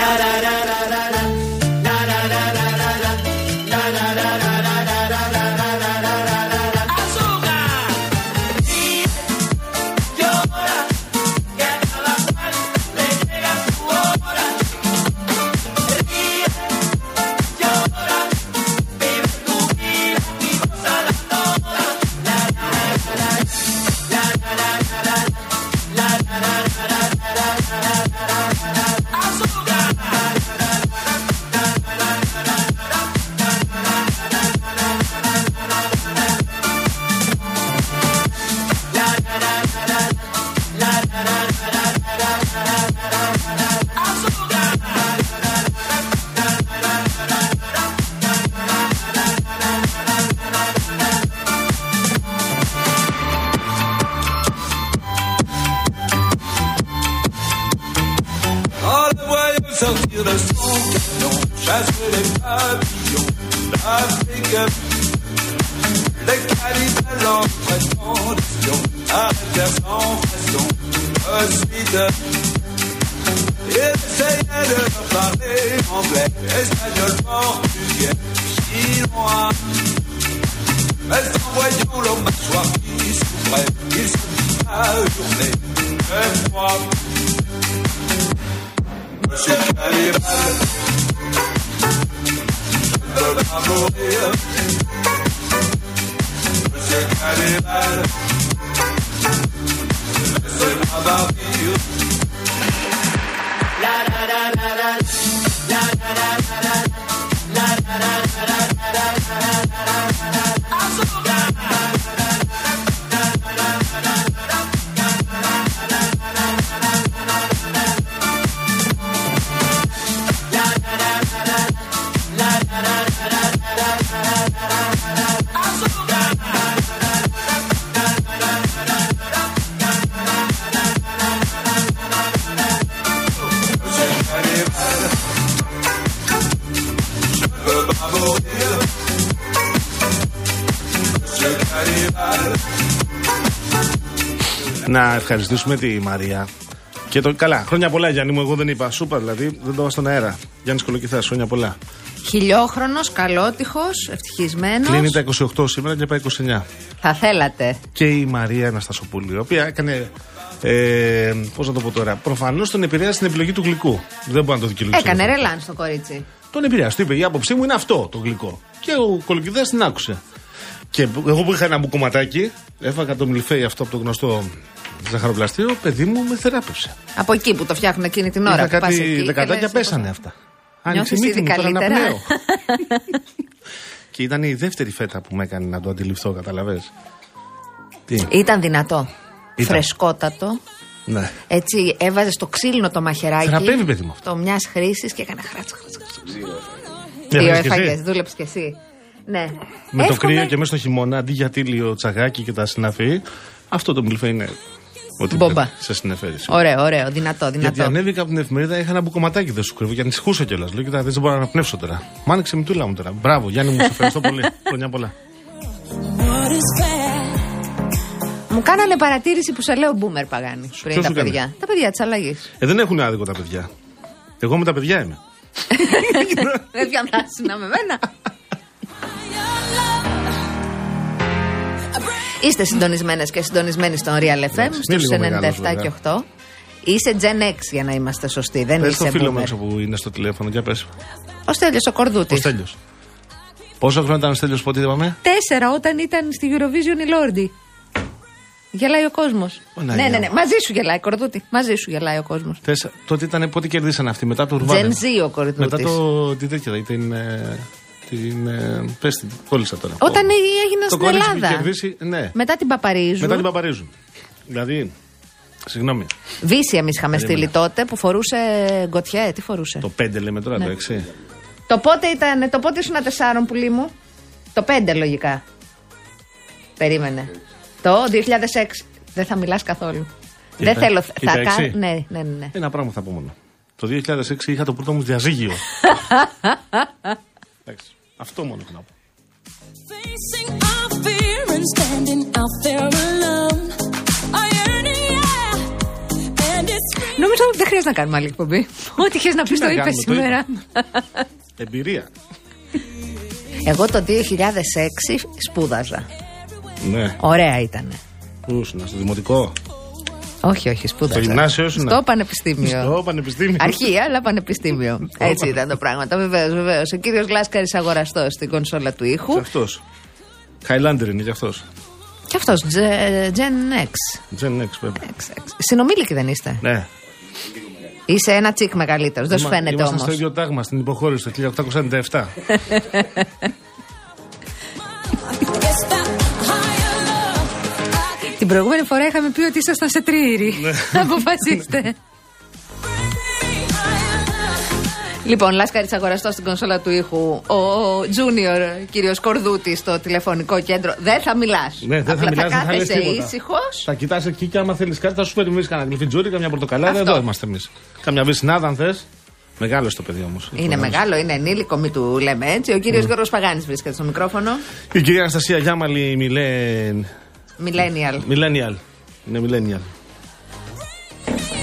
da da da. Ευχαριστήσουμε τη Μαρία. Και το καλά. Χρόνια πολλά, Γιάννη μου. Εγώ δεν είπα. Σούπα δηλαδή. Δεν το είπα στον αέρα. Γιάννης Κολοκυθάς, χρόνια πολλά. Χιλιόχρονος, καλότυχος, ευτυχισμένος. Κλείνει τα 28 σήμερα και πάει 29. Θα θέλατε. Και η Μαρία Αναστασοπούλη, η οποία έκανε. Ε, Πώς να το πω τώρα. Προφανώς τον επηρέασε την επιλογή του γλυκού. Δεν μπορεί να το δικαιολογήσει. Έκανε αυτό. ρελάνς στο κορίτσι. Τον επηρέασε. Του είπε: Η άποψή μου είναι αυτό το γλυκό. Και ο Κολοκυθάς την άκουσε. Και εγώ που είχα ένα μπουκωματάκι, έφαγα το μιλφέι αυτό από το γνωστό ζαχαροπλαστείο, παιδί μου με θεράπευσε. Από εκεί που το φτιάχνουν εκείνη την ώρα Είχα που πας εκεί. κάτι και δεκατάκια λες, πέσανε αυτά. Άνοιξε η Νιώθεις μύτη ήδη μου, τώρα καλύτερα; αναπνέω. και ήταν η δεύτερη φέτα που με έκανε να το αντιληφθώ, καταλαβες; Τι; Ήταν δυνατό. Ήταν. Φρεσκότατο. Ναι. Έτσι έβαζες στο ξύλινο το μαχαιράκι. Θεραπεύει, παιδί μου αυτό. Το μιας χρήσης και έκανε χράτσα. χράτσα, χράτσα. Δεν Δύο έφαγες κι εσύ; έφαγες, δούλεψες κι εσύ. Ναι. Με το Εύχομαι- κρύο και μέσα στο χειμώνα, αντί για τίλιο τσαγάκι και τα συναφή, αυτό το μιλφέ είναι. Ό,τι Μπομπα. πρέπει σε συνεφέρει. Ωραίο, ωραίο, δυνατό, Γιατί δυνατό. ανέβηκα από την εφημερίδα, είχα ένα μπουκωματάκι, δεν σου κρύβω και ανησυχούσα κιόλας. Λέω, κοιτά, δεν μπορώ να αναπνεύσω τώρα. Μ' άνοιξε η μητούλα μου τώρα. Μπράβο, Γιάννη μου, σε ευχαριστώ πολύ. Χρόνια πολλά. Μου κάνανε παρατήρηση που σε λέω μπούμερ παγάνη πριν Ποιος τα σου κάνει; παιδιά. Τα παιδιά της αλλαγής. Ε, δεν έχουν άδικο τα παιδιά. Εγώ με τα παιδιά είμαι. Δεν διαβάσει να με μένα. Είστε συντονισμένες και συντονισμένοι στον Real FM Εντάξει, είναι στους λίγο μεγάλος, 97 βέβαια. και 8. Είσαι Gen X για να είμαστε σωστοί. Δεν Πες το είσαι φίλο μου boomer. έξω που είναι στο τηλέφωνο, για πες. Ο Στέλιος ο Ο Κορδούτη. Στέλιος. Πόσο χρόνο ήταν ο Στέλιος, πότε είπαμε; Τέσσερα όταν ήταν στη Eurovision η Λόρντι. Γελάει ο κόσμος. Παναγία Ναι, ναι, μου. ναι. Μαζί σου γελάει, Κορδούτη. Μαζί σου γελάει ο κόσμος. Τέσσερα. Τότε ήταν πότε κερδίσαν αυτοί, μετά το Ουρβάνεν. Gen Z ο Κορδούτης. Μετά το. Τι τέτοια, την. ε, την ε, πες την, κόλλησα τώρα. Όταν Το- έγινε το στην κορίτσι που είχε Ελλάδα. κερδίσει, ναι. Μετά την Παπαρίζου. Μετά την Παπαρίζου. Δηλαδή, συγγνώμη, Βύση εμείς είχαμε Περίμενε. στείλει τότε που φορούσε γκοτιέ. Τι φορούσε; το 5 λέμε τώρα, Ναι. το 6. Το πότε ήταν, το πότε ήσουν τεσσάρων πουλί μου; Το 5 λογικά. Περίμενε. Το 2006. Δεν θα μιλάς καθόλου. Τι Δεν είπε; θέλω. Είπε Θα έξι; κάνω. Ναι, ναι, ναι. ναι. Ένα πράγμα θα πω μόνο. Το 2006 είχα το πρώτο μου διαζύγιο. Εντάξει, αυτό μόνο θέλω να πω. Facing our fear and standing out there alone. I yearn, yeah. And it's Αυτό δεν χρειάζεται να κάνουμε άλλη εκπομπή. Ό,τι είχες να πεις το να είπες κάνουμε, το σήμερα. Εμπειρία. Εγώ το 2006 σπούδαζα. Ναι. Ωραία ήταν. Πού ήσουν, στο δημοτικό; Όχι, όχι, σπούδαζα. Στο γυμνάσιος ήσουν; Στο πανεπιστήμιο. Στο πανεπιστήμιο. Αρχεία, αλλά πανεπιστήμιο. Έτσι ήταν τα πράγματα. Βεβαίως, βεβαίως. Ο κύριος Λάσκαρη αγοραστός στην κονσόλα του ήχου. Αυτός. Χάιλάντερ είναι κι αυτός. Και αυτός, Gen X. Gen X, βέβαια. X, X. Συνομήλικοι δεν είστε. Ναι. Είσαι ένα τσικ μεγαλύτερος. Δεν σου Είμα- φαίνεται ήμασταν όμως. στο ίδιο τάγμα στην υποχώρηση το 1897. προηγούμενη φορά είχαμε πει ότι ήσασταν σε τρίηρη. Αποφασίστε. Λοιπόν, Λάσκαρης αγοραστός στην κονσόλα του ήχου. Ο Junior, κύριος Κορδούτης, στο τηλεφωνικό κέντρο. Δεν θα μιλάς. Ναι, δεν θα Απλά μιλάς, δεν θα λες κάθεσαι τίποτα. ήσυχος. Θα κοιτάς εκεί και άμα θέλεις κάτι θα σου φέρει εμεί κανένα γλυφιτζούρι, καμιά πορτοκαλάδα. Αυτό. Εδώ είμαστε εμείς. Καμιά βυσσινάδα αν θες. Μεγάλο το παιδί όμως. Είναι μεγάλο, είναι ενήλικο, μη του λέμε έτσι. Ο κύριος Γιώργος Παγάνης βρίσκεται στο μικρόφωνο. Η κυρία Αναστασία Γιάμαλη Μιλέν. Millennial. Millennial. Είναι millennial.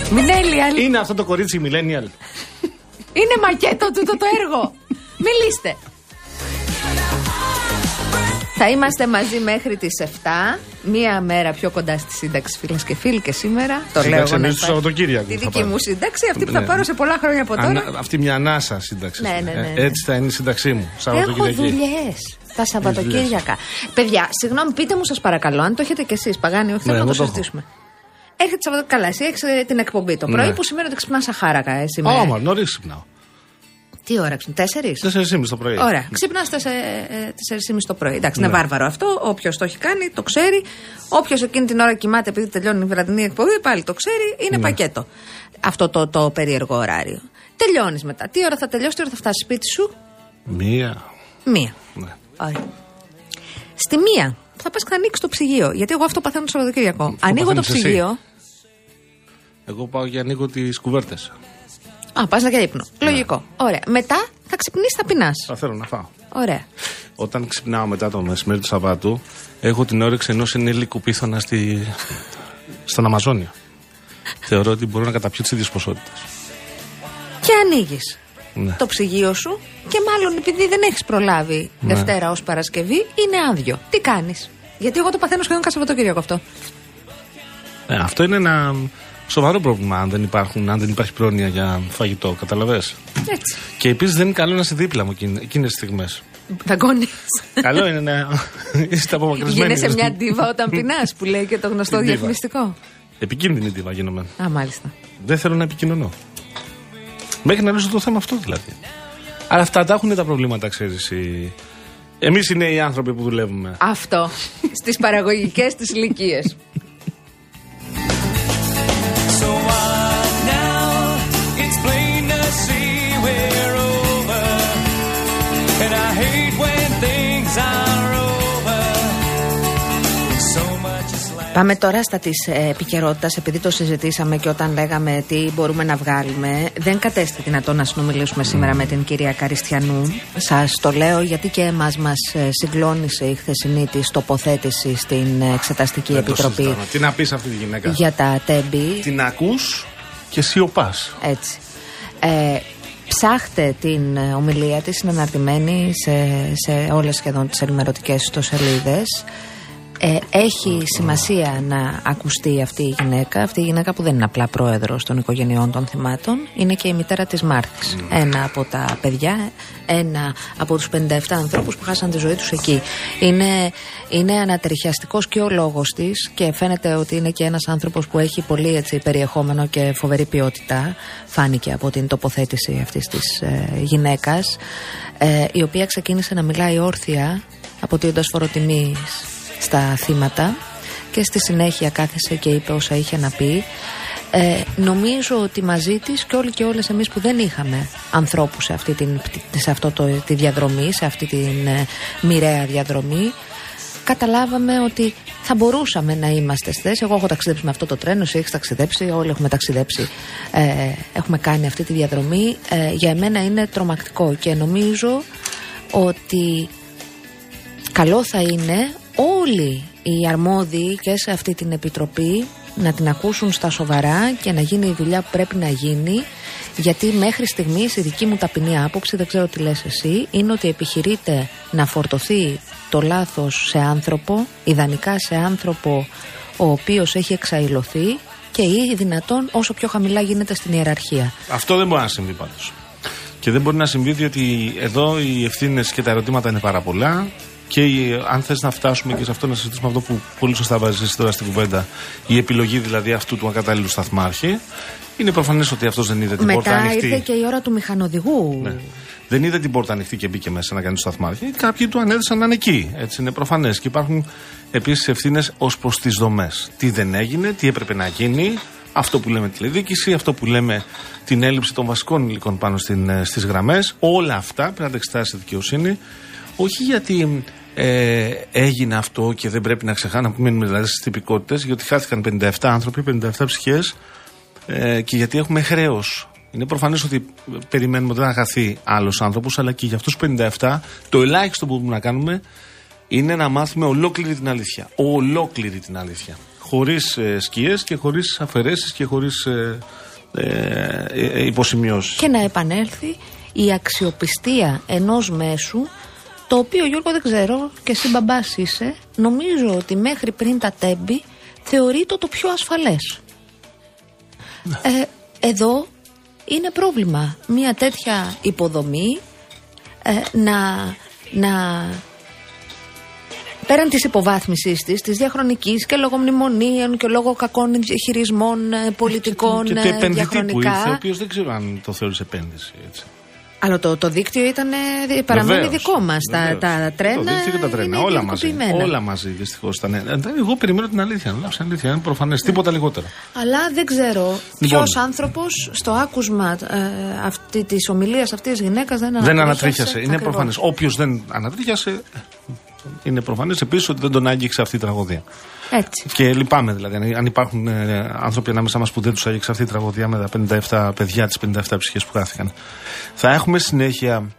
Millennial. Είναι αυτό το κορίτσι millennial. Είναι μακέτο τούτο το έργο. Μιλήστε. Θα είμαστε μαζί μέχρι τις 7. Μία μέρα πιο κοντά στη σύνταξη, φίλες και φίλοι, και σήμερα. Το Σύνταξη λέω εγώ. να εννοείς του υπάρχει. Σαββατοκύριακου Τη θα δική πάρω. μου σύνταξη, αυτή που θα Ναι. πάρω σε πολλά χρόνια από τώρα. Ανα- αυτή μια ανάσα σύνταξη. Ναι, ναι, ναι. Ε, έτσι θα είναι η σύνταξή μου. Έχω Σαββατοκύριακη. δουλειές. Τα Σαββατοκύριακα. Παιδιά, συγγνώμη, πείτε μου, σας παρακαλώ, αν το έχετε κι εσείς, Παγάνη, όχι, θέλω Ναι, να το εγώ το έχω. συζητήσουμε. Έχετε Σαββατοκύριακο. Καλά, εσύ έχεις την εκπομπή το πρωί Ναι. που σημαίνει ότι ξυπνάς σαν χάρακα, εσύ με. Όμα, νωρίς ξυπνάω. Τι ώρα ξυπνάς, τέσσερις; 4.30 το πρωί. Ωραία. Ξυπνάς στι 4.30 το πρωί. Εντάξει, είναι βάρβαρο αυτό. Όποιος το έχει κάνει, το ξέρει. Όποιος εκείνη την ώρα κοιμάται επειδή τελειώνει η βραδινή εκπομπή, πάλι το ξέρει. Είναι πακέτο. Αυτό το, το περίεργο ωράριο. Τελειώνεις μετά. Τι ώρα θα τελειώσει, τι ώρα θα φτάσεις σπίτι σου; Μία. Μία. Ναι. Ωραία. Στη μία θα πας και θα ανοίξεις το ψυγείο. Γιατί εγώ αυτό παθαίνω το Σαββατοκύριακο. Ανοίγω το παθαίνεις εσύ. ψυγείο. Εγώ πάω και ανοίγω τις κουβέρτες. Α, πας για ύπνο. Ναι. Λογικό. Ωραία. Μετά θα ξυπνήσεις, θα πεινάς. Θα θέλω να φάω. Ωραία. Όταν ξυπνάω μετά το μεσημέρι του Σαββάτου, έχω την όρεξη ενός ενήλικου πίθωνα στη... στον Αμαζόνιο. Θεωρώ ότι μπορώ να καταπιώ τις ίδιες ποσότητες. Και ανοίγεις Ναι. το ψυγείο σου και μάλλον επειδή δεν έχεις προλάβει Ναι. Δευτέρα ως Παρασκευή, είναι άδειο. Τι κάνεις; Γιατί εγώ το παθαίνω σχεδόν κάθε Σαββατοκύριακο αυτό. Ε, αυτό είναι ένα σοβαρό πρόβλημα αν δεν, υπάρχουν, αν δεν υπάρχει πρόνοια για φαγητό. Καταλαβέ. Έτσι. Και επίσης δεν είναι καλό να είσαι δίπλα μου εκείνες τις στιγμές. Δαγκώνεις. καλό είναι να είστε απομακρυσμένοι. Γίνεσαι μια ντίβα όταν πεινάς, που λέει και το γνωστό Την ντίβα. διαφημιστικό. Επικίνδυνη τίβα γίνομαι. Α, μάλιστα. Δεν θέλω να επικοινωνώ. Μέχρι να λύσω το θέμα αυτό δηλαδή. Αλλά αυτά τα έχουν τα προβλήματα, ξέρεις. Οι... Εμείς είναι οι άνθρωποι που δουλεύουμε. Αυτό. Στις παραγωγικές της ηλικίες. Πάμε τώρα στα της επικαιρότητας, επειδή το συζητήσαμε και όταν λέγαμε τι μπορούμε να βγάλουμε. Δεν κατέστη δυνατόν να συνομιλήσουμε σήμερα με την κυρία Καριστιανού. Σας το λέω γιατί και εμάς μας συγκλώνησε η χθεσινή της τοποθέτηση στην Εξεταστική Δεν το Επιτροπή συζητάμε. Τι να πεις αυτή τη γυναίκα; για τα τέμπη. Την ακούς και σιωπάς. Έτσι. Ε, ψάχτε την ε, ομιλία της, είναι αναρτημένη σε, σε όλες σχεδόν τις ενημερωτικές ιστοσελίδες. Ε, έχει σημασία να ακουστεί αυτή η γυναίκα, αυτή η γυναίκα που δεν είναι απλά πρόεδρος των οικογενειών των θυμάτων, είναι και η μητέρα της Μάρθης. Ένα από τα παιδιά, ένα από τους 57 ανθρώπους που χάσαν τη ζωή τους εκεί. Είναι, είναι ανατριχιαστικός και ο λόγος της και φαίνεται ότι είναι και ένας άνθρωπος που έχει πολύ έτσι, περιεχόμενο και φοβερή ποιότητα. Φάνηκε από την τοποθέτηση αυτής της ε, γυναίκας, ε, η οποία ξεκίνησε να μιλάει όρθια αποτείοντας φοροτιμής στα θύματα και στη συνέχεια κάθεσε και είπε όσα είχε να πει. Ε, νομίζω ότι μαζί της και όλοι και όλες εμείς που δεν είχαμε ανθρώπους σε αυτή την, σε αυτό το, τη διαδρομή, σε αυτή την ε, μοιραία διαδρομή καταλάβαμε ότι θα μπορούσαμε να είμαστε στη θέση. Εγώ έχω ταξιδέψει με αυτό το τρένο, εσύ έχεις ταξιδέψει, όλοι έχουμε ταξιδέψει. Ε, έχουμε κάνει αυτή τη διαδρομή. Ε, για εμένα είναι τρομακτικό και νομίζω ότι καλό θα είναι όλοι οι αρμόδιοι και σε αυτή την επιτροπή να την ακούσουν στα σοβαρά και να γίνει η δουλειά που πρέπει να γίνει. Γιατί μέχρι στιγμής η δική μου ταπεινή άποψη, δεν ξέρω τι λες εσύ, είναι ότι επιχειρείται να φορτωθεί το λάθος σε άνθρωπο, ιδανικά σε άνθρωπο ο οποίος έχει εξαϊλωθεί και ή δυνατόν όσο πιο χαμηλά γίνεται στην ιεραρχία. Αυτό δεν μπορεί να συμβεί πάντως. Και δεν μπορεί να συμβεί διότι εδώ οι ευθύνες και τα ερωτήματα είναι πάρα πολλά. Και η- αν θες να φτάσουμε και σε αυτό να συζητήσουμε αυτό που πολύ σωστά βάζεις εσύ τώρα στην κουβέντα, η επιλογή δηλαδή αυτού του ακατάλληλου σταθμάρχη, είναι προφανές ότι αυτός δεν είδε την πόρτα Μετά ανοιχτή. ήρθε και η ώρα του μηχανοδηγού. Ναι. Δεν είδε την πόρτα ανοιχτή και μπήκε μέσα να κάνει το σταθμάρχη. Κάποιοι του ανέδεσαν να είναι εκεί. Έτσι είναι προφανές. Και υπάρχουν επίσης ευθύνες ως προς τις δομές. Τι δεν έγινε, τι έπρεπε να γίνει, αυτό που λέμε τηλεδίκηση, αυτό που λέμε την έλλειψη των βασικών υλικών πάνω στις γραμμές. Όλα αυτά πρέπει να τα εξετάσει η δικαιοσύνη. Όχι γιατί ε, έγινε αυτό και δεν πρέπει να ξεχάνουμε να μείνουμε δηλαδή στις τυπικότητες, γιατί χάθηκαν 57 άνθρωποι, 57 ψυχές ε, και γιατί έχουμε χρέος. Είναι προφανές ότι περιμένουμε ότι δεν θα χαθεί άλλος άνθρωπος, αλλά και για αυτούς του 57, το ελάχιστο που μπορούμε να κάνουμε είναι να μάθουμε ολόκληρη την αλήθεια. Ολόκληρη την αλήθεια. Χωρίς ε, σκιές και χωρίς αφαιρέσεις και χωρίς ε, ε, ε, υποσημειώσεις. Και να επανέλθει η αξιοπιστία ενός μέσου το οποίο Γιώργο δεν ξέρω και εσύ μπαμπάς είσαι νομίζω ότι μέχρι πριν τα τέμπη θεωρείται το πιο ασφαλές ε, εδώ είναι πρόβλημα μια τέτοια υποδομή ε, να, να πέραν της υποβάθμισης της, της διαχρονικής και λόγω μνημονίων και λόγω κακών χειρισμών ε, πολιτικών και του ε, επενδυτή που διαχρονικά ήρθε, ο οποίος δεν ξέρω αν το θεώρησε επένδυση. Έτσι. Αλλά το, το δίκτυο ήταν, ε, παραμένει Βεβαίως, δικό μας. Τα, βεβαίως. τα τρένα. Το δίκτυο και τα τρένα. είναι Όλα μαζί. ιδιωτικοποιημένα. Όλα μαζί δυστυχώς ήταν. Ε, Εγώ περιμένω την αλήθεια. Να λέω την αλήθεια. Είναι προφανές. Τίποτα λιγότερο. Αλλά δεν ξέρω Λοιπόν. ποιος άνθρωπος στο άκουσμα ε, αυτή της ομιλίας αυτής της γυναίκας δεν δεν ανατρίχιασε. ανατρίχιασε. Είναι Ακριβώς. προφανές. Όποιος δεν ανατρίχιασε, είναι προφανές επίσης ότι δεν τον άγγιξε αυτή η τραγωδία. Έτσι. Και λυπάμαι δηλαδή. αν- Αν υπάρχουν ε, άνθρωποι ανάμεσά μας που δεν τους άγγιξε αυτή η τραγωδία με τα 57 παιδιά, τις 57 ψυχές που χάθηκαν. Θα έχουμε συνέχεια.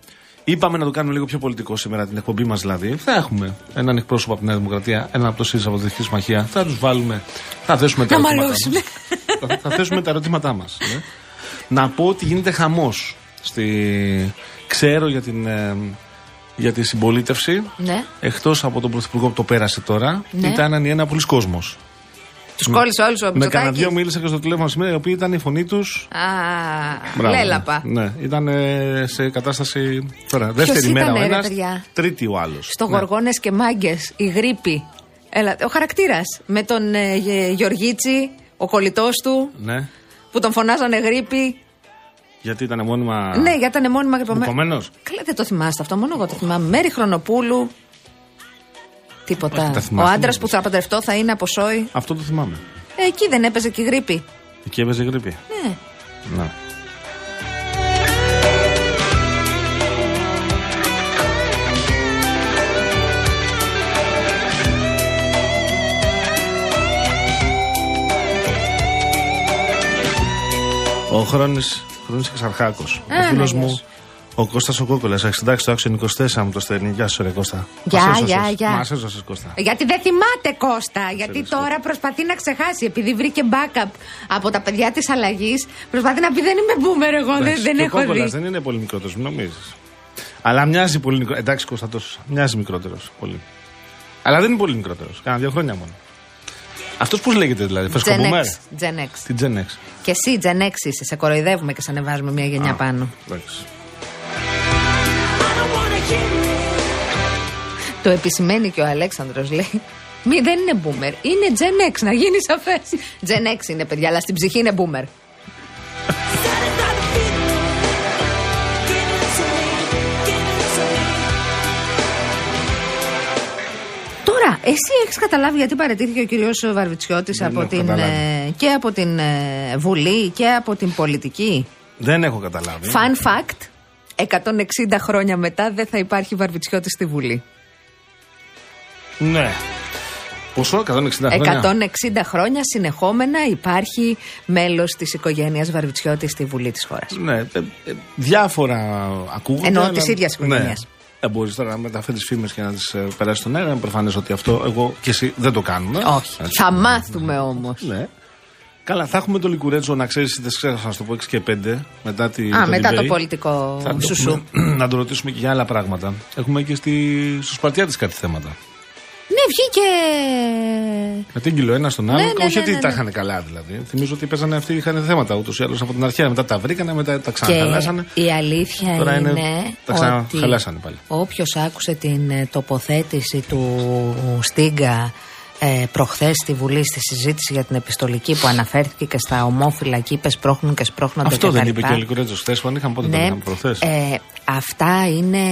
Είπαμε να το κάνουμε λίγο πιο πολιτικό σήμερα, την εκπομπή μας δηλαδή. Θα έχουμε έναν εκπρόσωπο από τη Νέα Δημοκρατία, έναν από το ΣΥΡΙΖΑ από τη Δυτική Συμμαχία. Θα τους βάλουμε. Θα θέσουμε τα Να ερωτήματά μαλώσουμε. μας. θα, θα θέσουμε τα ερωτήματά μας. Να πω ότι γίνεται χαμός. Στη... Ξέρω για την, ε, για τη συμπολίτευση. Ναι. Εκτός από τον Πρωθυπουργό που το πέρασε τώρα, Ναι. ήταν η ένα πολλοί κόσμος. Τους κόλλησε όλους ο Με κανένα Μητσοτάκης. δυο μίλησα και στο τηλέφωνο σήμερα, οι οποίοι ήταν η φωνή τους. Α, λέλαπα. Ναι, ήταν ε, σε κατάσταση. Τώρα, δεύτερη Ποιος μέρα ο ήτανε, ρε, ένας, παιδιά; τρίτη ο άλλος. Στο Γοργόνες και Μάγκες, η γρήπη. Έλα, ο χαρακτήρας. Με τον ε, Γε- Γεωργίτσι, ο κολλητός του, Ναι, που τον φωνάζανε γρήπη. Γιατί ήταν μόνιμα. Ναι, γιατί ήταν μόνιμα γρυπωμένο. Μπουκωμένος; Καλά, δεν το θυμάστε αυτό, μόνο εγώ το θυμάμαι. Μέρη Χρονοπούλου. Τίποτα. Όχι, τα Ο θυμάστε, άντρας όμως. που θα παντρευτώ θα είναι από σόι. Αυτό το θυμάμαι. Ε, εκεί δεν έπαιζε και η γρήπη. Εκεί έπαιζε γρήπη. Ναι. Ναι. Ο Χρόνης, Χρόνης Εξαρχάκος. Ο Α, φίλος ναι, μου, γεια ο Κώστας ο Κόκολας, έχει συντάξει το άξιο 24 μου το στέλνει. Γεια σου ρε Κώστα. Γεια, Μας έσωσες. γεια, γεια. Μας έσωσες Κώστα. Γιατί δεν θυμάται Κώστα. Γιατί Ξέρεις, τώρα προσπαθεί να ξεχάσει. Επειδή βρήκε backup από τα παιδιά της αλλαγής, προσπαθεί να πει δεν είμαι boomer εγώ. Δεν, Εντάξει, δεν και ο έχω Κόκολας δει. δεν είναι πολύ μικρότερος, μην νομίζεις. Αλλά μοιάζει πολύ μικρότερο. Εντάξει, Κώστα, τόσο. Μοιάζει μικρότερος. Πολύ. Αλλά δεν είναι πολύ μικρότερος. Κάνα δύο χρόνια μόνο. Αυτός πώς λέγεται δηλαδή, Gen φρεσκομπούμερ. X, Gen X. Την Gen X; Και εσύ Gen X είσαι. Σε κοροϊδεύουμε και σε ανεβάζουμε μια γενιά Α, πάνω. εντάξει. Το επισημαίνει και ο Αλέξανδρος λέει. Μη, δεν είναι boomer. Είναι Gen X, να γίνει σαφές. Gen X είναι παιδιά, αλλά στην ψυχή είναι boomer. Εσύ έχεις καταλάβει γιατί παρετήθηκε ο κύριος Βαρβιτσιώτης Δεν από έχω την, καταλάβει. ε, και από την ε, Βουλή και από την πολιτική; Δεν έχω καταλάβει. Fun fact: 160 χρόνια μετά δεν θα υπάρχει Βαρβιτσιώτης στη Βουλή. Ναι. Ποσό, 160 χρόνια; 160 χρόνια συνεχόμενα υπάρχει μέλος της οικογένειας Βαρβιτσιώτης στη Βουλή της χώρας. Ναι, ε, ε, διάφορα ακούγονται. Εννοώ αλλά- της ίδιας οικογένειας. Ναι. Δεν μπορείς τώρα να μεταφέρεις φήμες και να τις περάσεις στον αέρα. Είναι προφανές ότι αυτό εγώ και εσύ δεν το κάνουμε. Όχι. Έτσι. Θα μάθουμε όμως. Ναι. Καλά, θα έχουμε το Λικουρέτζο να ξέρεις, δεν ξέχασα να σου το πω 6 και 5 μετά, τη, Α, μετά το debate. πολιτικό Θα το σουσού. πούμε, να το ρωτήσουμε και για άλλα πράγματα. Έχουμε και στη, στου Σπαρτιάτε κάτι θέματα. Ναι, βγήκε. Με την κιλό ένα στον άλλο. Ναι, ναι, όχι ναι, ότι ναι, τα ναι. είχαν καλά δηλαδή. Θυμίζω ότι παίζανε αυτοί, είχαν θέματα ούτως ή άλλως από την αρχαία. Μετά τα βρήκανε, μετά τα ξαναχαλάσανε. Και η αλήθεια Τώρα είναι, είναι- τα ότι ξαναχαλάσανε πάλι. όποιος άκουσε την ε, τοποθέτηση του Στίγκα ε, προχθές στη Βουλή στη συζήτηση για την επιστολική που αναφέρθηκε και στα ομόφυλα και είπε σπρώχνουν και σπρώχνονται Αυτό και δεν τα είπε λοιπά. και ο Λικουρέτζος χθες που αν είχαν πότε το Ναι, είχαμε προχθές. ε, αυτά είναι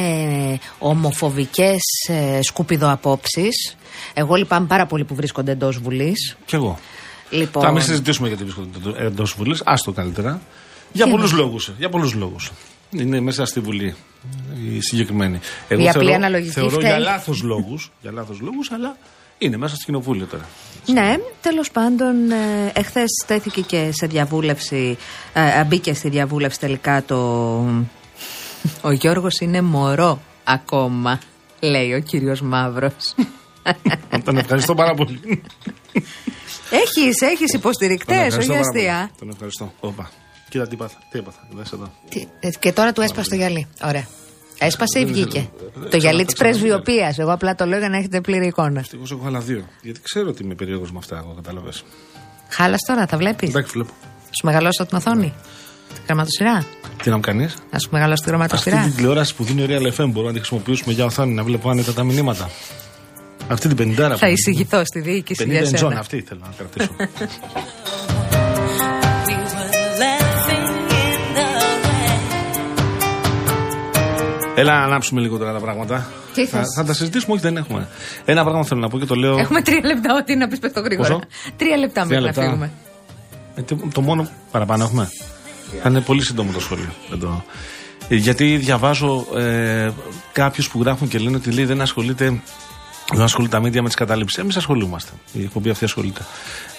ομοφοβικές ε, σκουπιδοαπόψεις. Εγώ λυπάμαι πάρα πολύ που βρίσκονται εντός Βουλής. Κι εγώ. Λοιπόν, Θα μην συζητήσουμε γιατί βρίσκονται εντός Βουλής. Άστο καλύτερα. Για πολλούς λόγους. Για πολλούς λόγους. Είναι μέσα στη Βουλή η συγκεκριμένη. Εγώ Η απλή θεωρώ, αναλογική θεωρώ φταίει. για λάθος λόγους, για λάθος λόγους, αλλά είναι μέσα στο κοινοβούλιο τώρα. Ναι, τέλος πάντων, ε, εχθές τέθηκε και σε διαβούλευση, ε, μπήκε στη διαβούλευση τελικά το. Ο Γιώργος είναι μωρό ακόμα, λέει ο κύριος Μαύρος. Τον ευχαριστώ πάρα πολύ. έχεις, έχεις Τον υποστηρικτές, ευχαριστώ όχι πάρα πολύ. αστεία. Τον ευχαριστώ. Όπα. Κοίτα τι έπαθα. Τι έπαθα. Δες εδώ. Τι- ε, Και τώρα του έσπασε το γυαλί. Ωραία. Έσπασε ή Δεν βγήκε; ήθελα- Το δεν γυαλί ξέρω, της θα ξαναδεί. πρεσβειοποίηση. Εγώ απλά το λέω για να έχετε πλήρη εικόνα. Ευτυχώς έχω άλλα δύο. Γιατί ξέρω ότι είμαι περίεργος με αυτά, εγώ κατάλαβες. Χάλας τώρα, τα βλέπεις; Εντάξει, βλέπω. Σου μεγαλώσω την οθόνη; Τη γραμματοσυρά. Τι να μου κάνεις; Να σου μεγαλώσω τη Αυτή γραμματοσυρά. την τηλεόραση που δίνει ο Real FM μπορούμε να τη χρησιμοποιήσουμε για οθόνη να βλέπω άνετα τα μηνύματα. Αυτή την πεντάρα Θα που- εισηγηθώ στη διοίκηση 50 για εντζών, σένα. αυτή θέλω να κρατήσω. We were laughing in the rain. Έλα να ανάψουμε λίγο τώρα τα πράγματα. Τι θα, θες; θα τα συζητήσουμε, όχι δεν έχουμε. Ένα πράγμα θέλω να πω και το λέω. Έχουμε τρία λεπτά, ό,τι να πεις πες το γρήγορα. Πόσο; Τρία λεπτά Τρία μέχρι να λεπτά. φύγουμε. Ε, τι- το μόνο παραπάνω έχουμε. Θα είναι πολύ σύντομο το σχόλιο. Δεν το... Ε, Γιατί διαβάζω ε, κάποιους που γράφουν και λένε ότι λέει δεν ασχολείται. Δεν ασχολείται τα μίδια με τις καταλήψεις. Εμείς ασχολούμαστε. Η εκπομπή αυτή ασχολείται.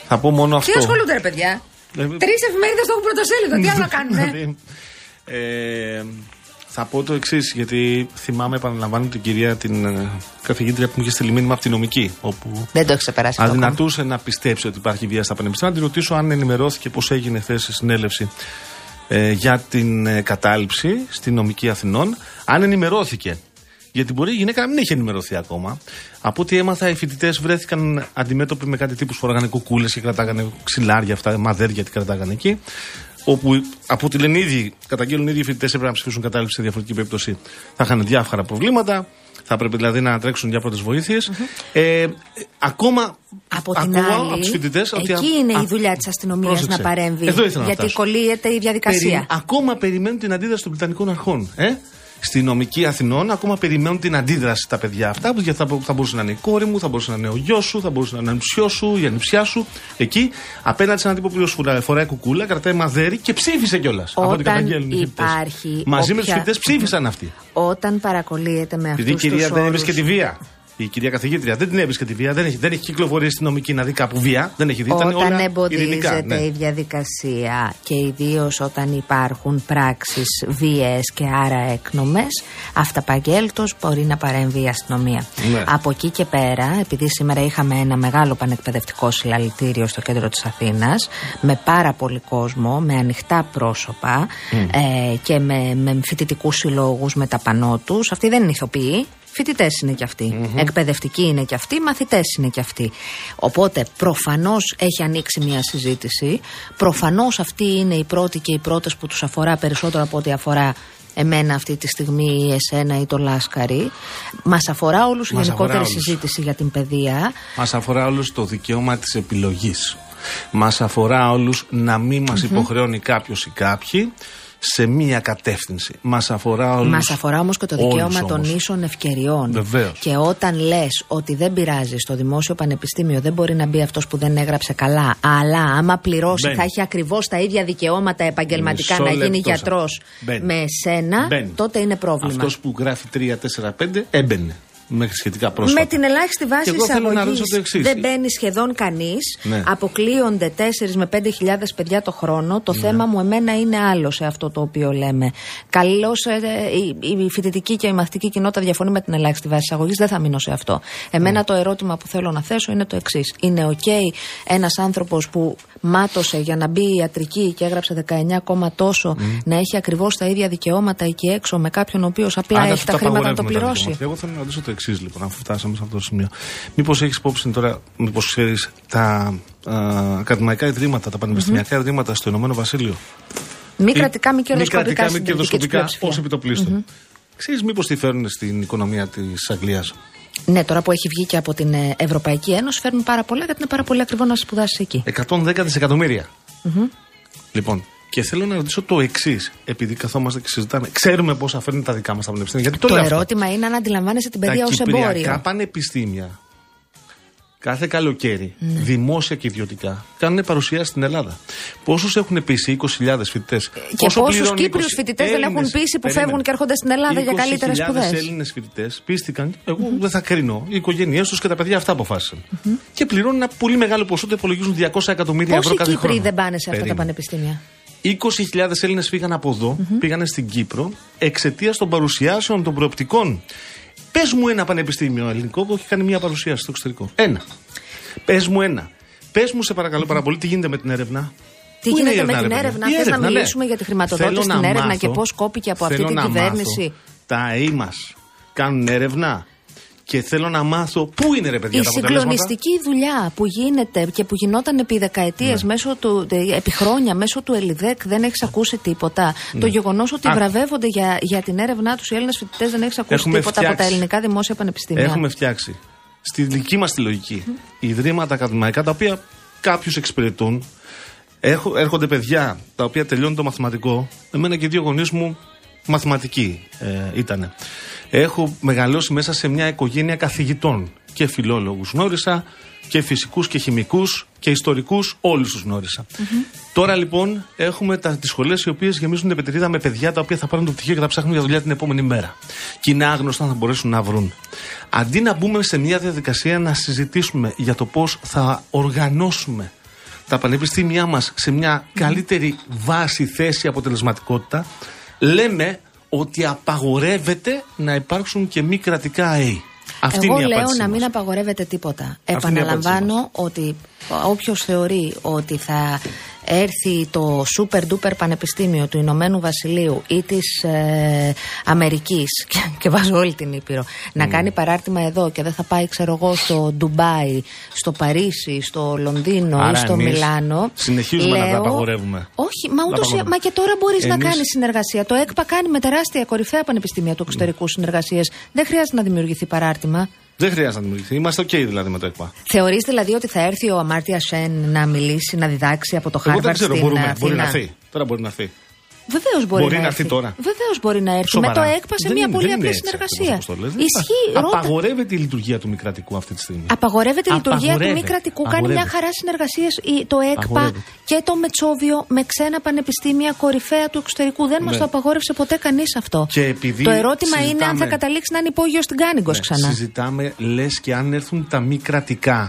Θα πω μόνο αυτό. Τι ασχολούνται, ρε παιδιά; Ε, Τρεις εφημερίδες το έχουν πρωτοσέλιδο. Τι άλλο να κάνουν. Δηλαδή, ε, θα πω το εξής, γιατί θυμάμαι, επαναλαμβάνω την κυρία, την ε, καθηγήτρια που μου είχε στείλει μήνυμα από την νομική, όπου Δεν το έχεις ξεπεράσει αυτό. ακόμα. αδυνατούσε να πιστέψει ότι υπάρχει βία στα πανεπιστήμια. Να τη ρωτήσω αν ενημερώθηκε πώς έγινε χθες η συνέλευση ε, για την ε, κατάληψη στη νομική Αθηνών. Αν ενημερώθηκε. Γιατί μπορεί η γυναίκα να μην έχει ενημερωθεί ακόμα. Από ό,τι έμαθα, οι φοιτητές βρέθηκαν αντιμέτωποι με κάτι τύπου φοράγανε κουκούλε και κρατάγανε ξυλάρια, αυτά, μαδέρια τι κρατάγανε εκεί. Όπου από ό,τι λένε οι ίδιοι, καταγγέλνουν οι ίδιοι οι φοιτητές έπρεπε να ψηφίσουν κατάληψη σε διαφορετική περίπτωση. Θα είχαν διάφορα προβλήματα. Θα πρέπει δηλαδή να τρέξουν για πρώτες βοήθειες. Ε, ε, ακόμα Από την ακούω άλλη, από τους φοιτητές ότι. εκεί είναι η δουλειά της αστυνομίας πρόσεξε. να παρέμβει. Εδώ ήθελα να γιατί φτάσω. κολλείεται η διαδικασία. Περι- ακόμα περιμένουν την αντίδραση των Βρετανικών αρχών. Ε; Στη νομική Αθηνών, ακόμα περιμένουν την αντίδραση τα παιδιά αυτά. που θα, θα μπορούσε να είναι η κόρη μου, θα μπορούσε να είναι ο γιος σου, θα μπορούσε να είναι ο νηψιό σου, η ανιψιά σου. Εκεί, απέναντι σε έναν τύπο που φοράει, φοράει κουκούλα, κρατάει μαδέρι και ψήφισε κιόλας. Όταν υπάρχει Μαζί με τους όποια- φοιτητές ψήφισαν αυτοί. Όταν παρακολύεται με αυτού Επειδή η του κυρία δεν έβρισκε τη βία. Η κυρία καθηγήτρια δεν την έβρισκε τη βία, δεν έχει, δεν έχει κυκλοφορήσει στην νομική να δει κάπου βία. Δεν έχει δει. Ήταν Όταν όλα εμποδίζεται ειρηνικά, ναι. η διαδικασία και ιδίως όταν υπάρχουν πράξεις βίαιες και άρα έκνομες, αυταπαγγέλτος μπορεί να παρέμβει η αστυνομία. Ναι. Από εκεί και πέρα, επειδή σήμερα είχαμε ένα μεγάλο πανεκπαιδευτικό συλλαλητήριο στο κέντρο της Αθήνας, με πάρα πολύ κόσμο, με ανοιχτά πρόσωπα ε, και με, με φοιτητικούς συλλόγους με τα πανό τους, αυτοί δεν είναι ηθοποιοί, Φοιτητές είναι κι αυτοι Εκπαιδευτικοί είναι κι αυτοί, μαθητές είναι κι αυτοί. Οπότε προφανώς έχει ανοίξει μια συζήτηση. Προφανώς αυτοί είναι οι πρώτοι και οι πρώτες που τους αφορά περισσότερο από ό,τι αφορά εμένα αυτή τη στιγμή ή εσένα ή το Λάσκαρη. Μας αφορά όλους η Μας γενικότερη αφορά όλους. συζήτηση για την παιδεία. Μας αφορά όλους το δικαίωμα της επιλογής. Μας αφορά όλους να μην μας υποχρεώνει κάποιος ή κάποιοι σε μία κατεύθυνση. Μας αφορά όλους. Μας αφορά όμως και το δικαίωμα των ίσων ευκαιριών. Βεβαίως. Και όταν λες ότι δεν πειράζει, στο δημόσιο πανεπιστήμιο δεν μπορεί να μπει αυτός που δεν έγραψε καλά, αλλά άμα πληρώσει Μπαίνει. θα έχει ακριβώς τα ίδια δικαιώματα επαγγελματικά Μισό να γίνει λεπτό, γιατρός Μπαίνει. με σένα, Μπαίνει. τότε είναι πρόβλημα. Αυτός που γράφει 3, 4, 5 έμπαινε. Μέχρι σχετικά πρόσφατα. Με την ελάχιστη βάση Και εγώ θέλω να εισαγωγής ρωτήσω το εξής. δεν μπαίνει σχεδόν κανείς. Ναι. Αποκλείονται 4 με 5 χιλιάδες παιδιά το χρόνο. Ναι. Το θέμα μου εμένα είναι άλλο σε αυτό το οποίο λέμε. Καλώς η, η φοιτητική και η μαθητική κοινότητα διαφωνεί με την ελάχιστη βάση εισαγωγής. Δεν θα μείνω σε αυτό. Εμένα Ναι. το ερώτημα που θέλω να θέσω είναι το εξής. Είναι OK ένας άνθρωπος που μάτωσε για να μπει η ιατρική και έγραψε 19 ακόμα τόσο να έχει ακριβώς τα ίδια δικαιώματα εκεί έξω με κάποιον ο οποίος απλά Άρα έχει τα του χρήματα να το απαγορεύουμε τα πληρώσει; δικαιώματα. Εγώ θέλω να ρωτήσω το εξής, λοιπόν, αφού φτάσαμε σε αυτό το σημείο. Μήπως έχεις υπόψη τώρα, μήπως ξέρεις τα α, ακαδημαϊκά ιδρύματα, τα πανεπιστημιακά ιδρύματα στο Ηνωμένο Βασίλειο; Μη Ή- κρατικά, μη μη κερδοσκοπικά. κρατικά, μη στην κερδοσκοπικά, τελική της ως επιτοπλίστων. Ξέρεις μήπως τι φέρνουν στην οικονομία της Αγγλίας; Ναι, τώρα που έχει βγει και από την ε, Ευρωπαϊκή Ένωση φέρνουν πάρα πολλά γιατί είναι πάρα πολύ ακριβό να σπουδάσεις εκεί. 110 δισεκατομμύρια. Λοιπόν, και θέλω να ρωτήσω το εξής, επειδή καθόμαστε και συζητάμε. Ξέρουμε πόσα φέρνουν τα δικά μας τα πανεπιστήμια. Γιατί το, Το λέω αυτό. ερώτημα είναι αν αντιλαμβάνεσαι την παιδεία τα ως κυπριακά εμπόριο. πανεπιστήμια κάθε καλοκαίρι, Ναι. δημόσια και ιδιωτικά, κάνουν παρουσιάσει στην Ελλάδα. Πόσους έχουν πείσει, 20.000 φοιτητές; Ε, Και πόσους Κύπριου φοιτητές δεν έχουν πείσει που φεύγουν και έρχονται στην Ελλάδα για καλύτερες σπουδές; Οι Έλληνες φοιτητές πίστηκαν, εγώ δεν θα κρίνω, οι οικογένειές τους και τα παιδιά αυτά αποφάσισαν. Και πληρώνουν ένα πολύ μεγάλο ποσό, το υπολογίζουν 200 εκατομμύρια ευρώ Πόσοι κάθε Κύπροι χρόνο. δεν πάνε σε αυτά τα Περίμενε. πανεπιστήμια; 20.000 Έλληνες φύγαν από εδώ, πήγανε στην Κύπρο εξαιτίας των παρουσιάσεων των προοπτικών. Πες μου ένα πανεπιστήμιο ελληνικό που έχει κάνει μια παρουσίαση στο εξωτερικό. Ένα. Πες μου ένα. Πες μου, σε παρακαλώ πάρα πολύ, τι γίνεται με την έρευνα. Τι Πού είναι γίνεται η με την ρε παιδιά; έρευνα, Η θες να έρευνα, ναι. μιλήσουμε για τη χρηματοδότηση Θέλω στην να έρευνα μάθω- και πώς κόπηκε από αυτή θέλω την να κυβέρνηση; μάθω Τα ΕΗ μα κάνουν έρευνα; Και θέλω να μάθω πού είναι ρε παιδιά Η τα αποτελέσματα. συγκλονιστική δουλειά που γίνεται και που γινόταν επί δεκαετίες, Ναι. μέσω του, ε, επί χρόνια, μέσω του Ελιδέκ, δεν έχεις ακούσει τίποτα. Το γεγονός ότι Ναι. Α. βραβεύονται για, για την έρευνά τους οι Έλληνες φοιτητές δεν έχεις ακούσει Έχουμε τίποτα από τα φτιάξει. ελληνικά δημόσια πανεπιστήμια. Έχουμε φτιάξει στη δική μας τη λογική ιδρύματα ακαδημαϊκά τα οποία κάποιους εξυπηρετούν. Έχω, έρχονται παιδιά τα οποία τελειώνουν το μαθηματικό. Εμένα και οι δύο γονείς μου μαθηματικοί ε, ήταν. Έχω μεγαλώσει μέσα σε μια οικογένεια καθηγητών και φιλόλογους γνώρισα και φυσικούς και χημικούς και ιστορικούς όλους τους γνωρισα Τώρα λοιπόν έχουμε τα, τις σχολές οι οποίες γεμίζουν την πετρίδα με παιδιά τα οποία θα πάρουν το πτυχίο και θα ψάχνουν για δουλειά την επόμενη μέρα. Και είναι άγνωστα αν θα μπορέσουν να βρουν. Αντί να μπούμε σε μια διαδικασία να συζητήσουμε για το πώς θα οργανώσουμε τα πανεπιστήμια μας σε μια καλύτερη βάση, θέση, αποτελεσματικότητα, λέμε ότι απαγορεύεται να υπάρξουν και μη κρατικά ΑΕΗ. Αυτή Εγώ είναι η λέω απάντησή να μας. μην απαγορεύεται τίποτα. είναι η Επαναλαμβάνω ότι όποιος θεωρεί ότι θα έρθει το super duper πανεπιστήμιο του Ηνωμένου Βασιλείου ή της ε, Αμερικής και, και βάζω όλη την Ήπειρο να Ναι. κάνει παράρτημα εδώ και δεν θα πάει, ξέρω εγώ, στο Ντουμπάι, στο Παρίσι, στο Λονδίνο Άρα ή στο εμείς Μιλάνο. συνεχίζουμε να τα λέω- απαγορεύουμε. Όχι, μα, Τα ούτως, απαγορεύουμε. μα και τώρα μπορείς να Εμείς- κάνεις συνεργασία. Το ΕΚΠΑ κάνει με τεράστια κορυφαία πανεπιστήμια του εξωτερικού συνεργασίες. Δεν χρειάζεται να δημιουργηθεί παράρτημα. Δεν χρειάζεται να δημιουργηθεί. Είμαστε οκ δηλαδή με το ΕΚΠΑ. Θεωρείς δηλαδή ότι θα έρθει ο Αμάρτια Σεν να μιλήσει, να διδάξει από το Εγώ δεν Χάρβαρντ ξέρω, στην μπορούμε. Αθήνα. Μπορεί να έρθει. Τώρα μπορεί να έρθει. Βεβαίως μπορεί, Μπορεί να, να έρθει τώρα. Βεβαίως μπορεί να έρθει. Σοβαρά. Με το ΕΚΠΑ σε Δεν μια είναι- πολύ δεν είναι απλή έτσι ακριβώς συνεργασία. όπως το λες. Δεν Ισχύει. υπάρχει. Ρώτα. Απαγορεύεται η λειτουργία του μη κρατικού αυτή τη στιγμή. Απαγορεύεται η λειτουργία του μη Απαγορεύεται. κρατικού. Κάνει μια Απαγορεύεται. χαρά συνεργασίες το ΕΚΠΑ Απαγορεύεται. και το Μετσόβιο με ξένα πανεπιστήμια κορυφαία του εξωτερικού. Δεν μας Ναι. το απαγόρευσε ποτέ κανείς αυτό. Και επειδή το ερώτημα είναι αν θα συζητάμε- καταλήξει να είναι υπόγειος στην Κάνιγκο Ναι, ξανά. Συζητάμε, λες και αν έρθουν τα μη κρατικά,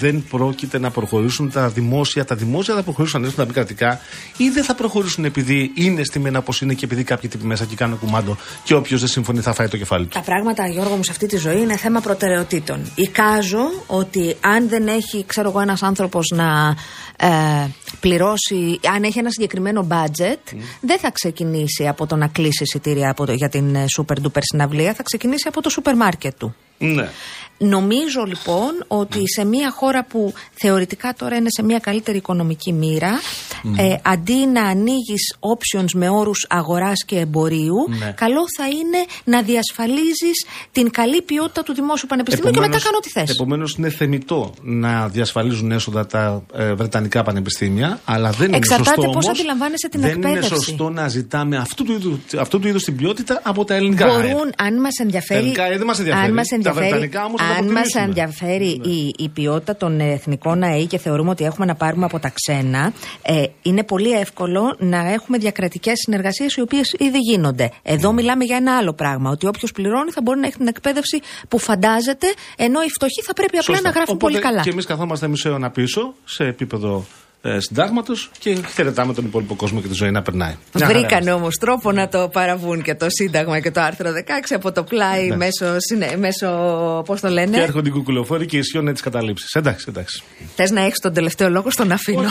δεν πρόκειται να προχωρήσουν τα δημόσια. Τα δημόσια θα προχωρήσουν αν έρθουν τα μη κρατικά, ή δεν θα προχωρήσουν επειδή είναι στημένα όπω είναι και επειδή κάποιοι τύποι μέσα και κάνουν κουμάντο και όποιος δεν συμφωνεί θα φάει το κεφάλι τους. Τα πράγματα, Γιώργο μου, σε αυτή τη ζωή είναι θέμα προτεραιοτήτων. Εικάζω ότι αν δεν έχει, ξέρω εγώ, ένας άνθρωπος να ε, πληρώσει, αν έχει ένα συγκεκριμένο budget, δεν θα ξεκινήσει από το να κλείσει εισιτήρια από το, για την ε, super duper συναυλία, θα ξεκινήσει από το σούπερ μάρκετ του. Ναι. Νομίζω λοιπόν ότι σε μια χώρα που θεωρητικά τώρα είναι σε μια καλύτερη οικονομική μοίρα, ε, αντί να ανοίγεις options με όρους αγοράς και εμπορίου, Ναι. καλό θα είναι να διασφαλίζεις την καλή ποιότητα του δημόσιου πανεπιστημίου και μετά κάνω ό,τι θες. Επομένως, είναι θεμητό να διασφαλίζουν έσοδα τα ε, βρετανικά πανεπιστήμια, αλλά δεν είναι Εξαρτάται σωστό. πώς όμως, αντιλαμβάνεσαι την δεν εκπαίδευση. είναι σωστό να ζητάμε αυτού του, είδους, αυτού του είδους την ποιότητα από τα ελληνικά. ΑΕΠ. Μπορούν, αν μας ενδιαφέρει. Τα ελληνικά, ε, δεν μας ενδιαφέρει. Αν μας Τα ενδιαφέρει, βρετανικά όμως να αν μας αποτιμήσουμε. ενδιαφέρει η, η ποιότητα των εθνικών ΑΕΗ και θεωρούμε ότι έχουμε να πάρουμε από τα ξένα, ε, είναι πολύ εύκολο να έχουμε διακρατικές συνεργασίες οι οποίες ήδη γίνονται. Εδώ μιλάμε για ένα άλλο πράγμα. Ότι όποιος πληρώνει θα μπορεί να έχει την εκπαίδευση που φαντάζεται, ενώ οι φτωχοί θα πρέπει απλά Σωστά. να γράφουν Οπότε πολύ καλά. Και εμείς καθόμαστε μισό αιώνα πίσω σε επίπεδο ε, συντάγματος και χαιρετάμε τον υπόλοιπο κόσμο και τη ζωή να περνάει. Μια χαρά Βρήκαν είμαστε. όμως τρόπο να το παραβούν και το Σύνταγμα και το άρθρο 16 από το πλάι Ναι. μέσω, συνε- μέσω. Πώς το Και λένε. έρχονται οι κουκουλοφόροι και ισιώνουν τις καταλήψεις. Εντάξει, εντάξει. Θες να έχεις τον τελευταίο λόγο, στον αφήνω.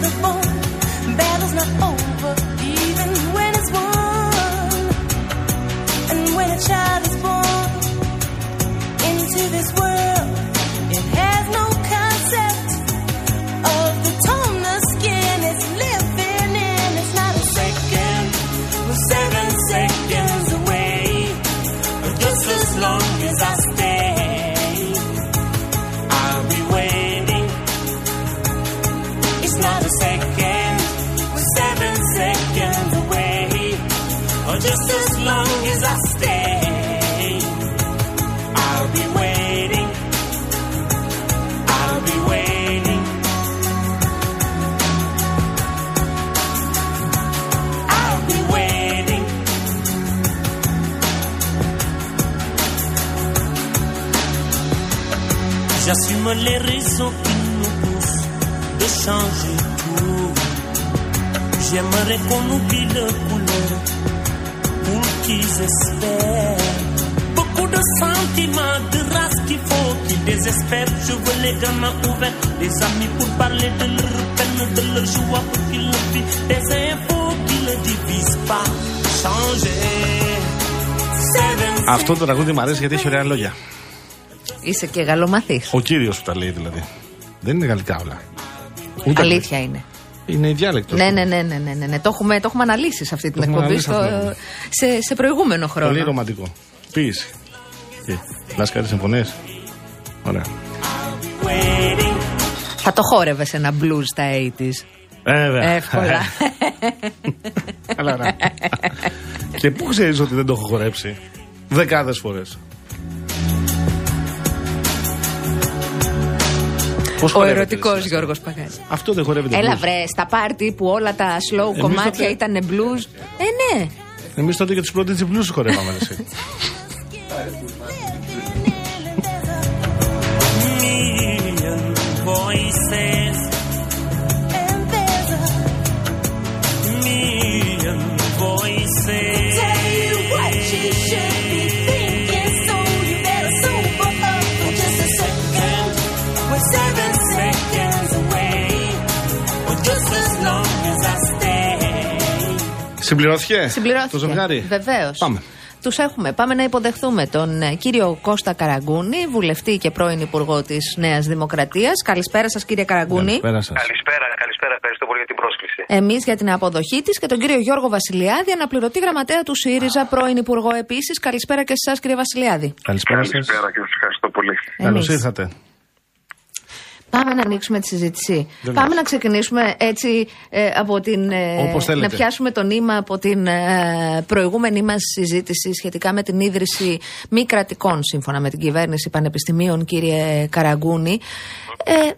The. Battle's not over, J'assume les raisons qui nous poussent de changer tout. J'aimerais qu'on oublie le couleur pour qu'ils espèrent. Beaucoup de sentiments, de race qu'il faut qu'ils désespèrent. Je veux les gamins ouverts, des amis pour parler de leur peine, de leur joie pour qu'ils le vivent. Des infos qui ne divisent pas. Changer. Seven Αυτό το τραγούδι μου αρέσει γιατί έχει ωραία λόγια. Είσαι και γαλλομαθή. Ο κύριος που τα λέει δηλαδή. Δεν είναι γαλλικά όλα. Ούτε Αλήθεια είναι. Είναι η διάλεκτος. Ναι, ναι, ναι, ναι, ναι, ναι, ναι. Το, έχουμε, το έχουμε αναλύσει σε αυτή την Το έχουμε εκπομπή αναλύσει στο- αυτό. σε, σε προηγούμενο χρόνο. Πολύ ρομαντικό. Ποίηση. Τι, Λάσκαρη συμφωνίε. Ωραία. waiting. Θα το χόρευε ένα blues στα 80s. Βέβαια. Εύκολα. Καλά, ναι. Και πού ξέρεις ότι δεν το έχω χορέψει; Δεκάδες φορές. Ο ερωτικός Γιώργος Παγάνη. Αυτό δεν χορεύεται. Έλα blues. βρε, στα πάρτι που όλα τα slow Εμείς κομμάτια τότε- ήταν blues. Ε, ναι. Εμείς τότε για τους πρώτους Blues χορεύαμε. Εσύ. Million voices, And there's a million voices. tell you what you should Συμπληρώθηκε; Συμπληρώθηκε. Το ζευγάρι; Βεβαίως. Πάμε. Τους έχουμε. Πάμε να υποδεχθούμε τον ε, κύριο Κώστα Καραγκούνη, βουλευτή και πρώην Υπουργό της Νέας Δημοκρατίας. Καλησπέρα σας, κύριε Καραγκούνη. Καλησπέρα σας. Καλησπέρα, καλησπέρα. Ευχαριστώ πολύ για την πρόσκληση. Εμείς για την αποδοχή της και τον κύριο Γιώργο Βασιλιάδη, αναπληρωτή γραμματέα του ΣΥΡΙΖΑ, πρώην Υπουργό επίσης. Καλησπέρα και σε εσάς, κύριε Βασιλιάδη. Καλησπέρα σας. Καλησπέρα και σας ευχαριστώ πολύ. Καλώς Εμείς. ήρθατε. Πάμε να ανοίξουμε τη συζήτηση. Βεβαίως. Πάμε να ξεκινήσουμε έτσι ε, από την. ε, Όπως θέλετε. να πιάσουμε το νήμα από την ε, προηγούμενη μας συζήτηση σχετικά με την ίδρυση μη κρατικών σύμφωνα με την κυβέρνηση πανεπιστημίων, κύριε Καραγκούνη. Ε,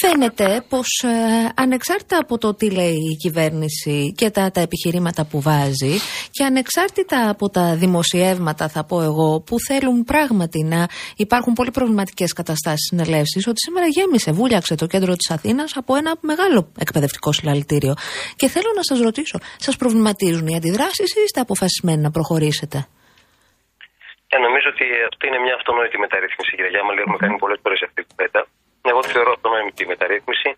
Φαίνεται πως ε, ανεξάρτητα από το τι λέει η κυβέρνηση και τα, τα επιχειρήματα που βάζει και ανεξάρτητα από τα δημοσιεύματα θα πω εγώ που θέλουν πράγματι να υπάρχουν πολύ προβληματικές καταστάσεις συνελεύσεις ότι σήμερα γέμισε, βούλιαξε το κέντρο της Αθήνας από ένα μεγάλο εκπαιδευτικό συλλαλητήριο και θέλω να σας ρωτήσω, σας προβληματίζουν οι αντιδράσεις ή είστε αποφασισμένοι να προχωρήσετε; Ε, νομίζω ότι αυτή είναι μια αυτονόητη μεταρρύθμιση, κύριε Γιάμαλη. Έχουμε κάνει πολλές φορές αυτή την κουβέντα. Εγώ τη θεωρώ αυτονόητη μεταρρύθμιση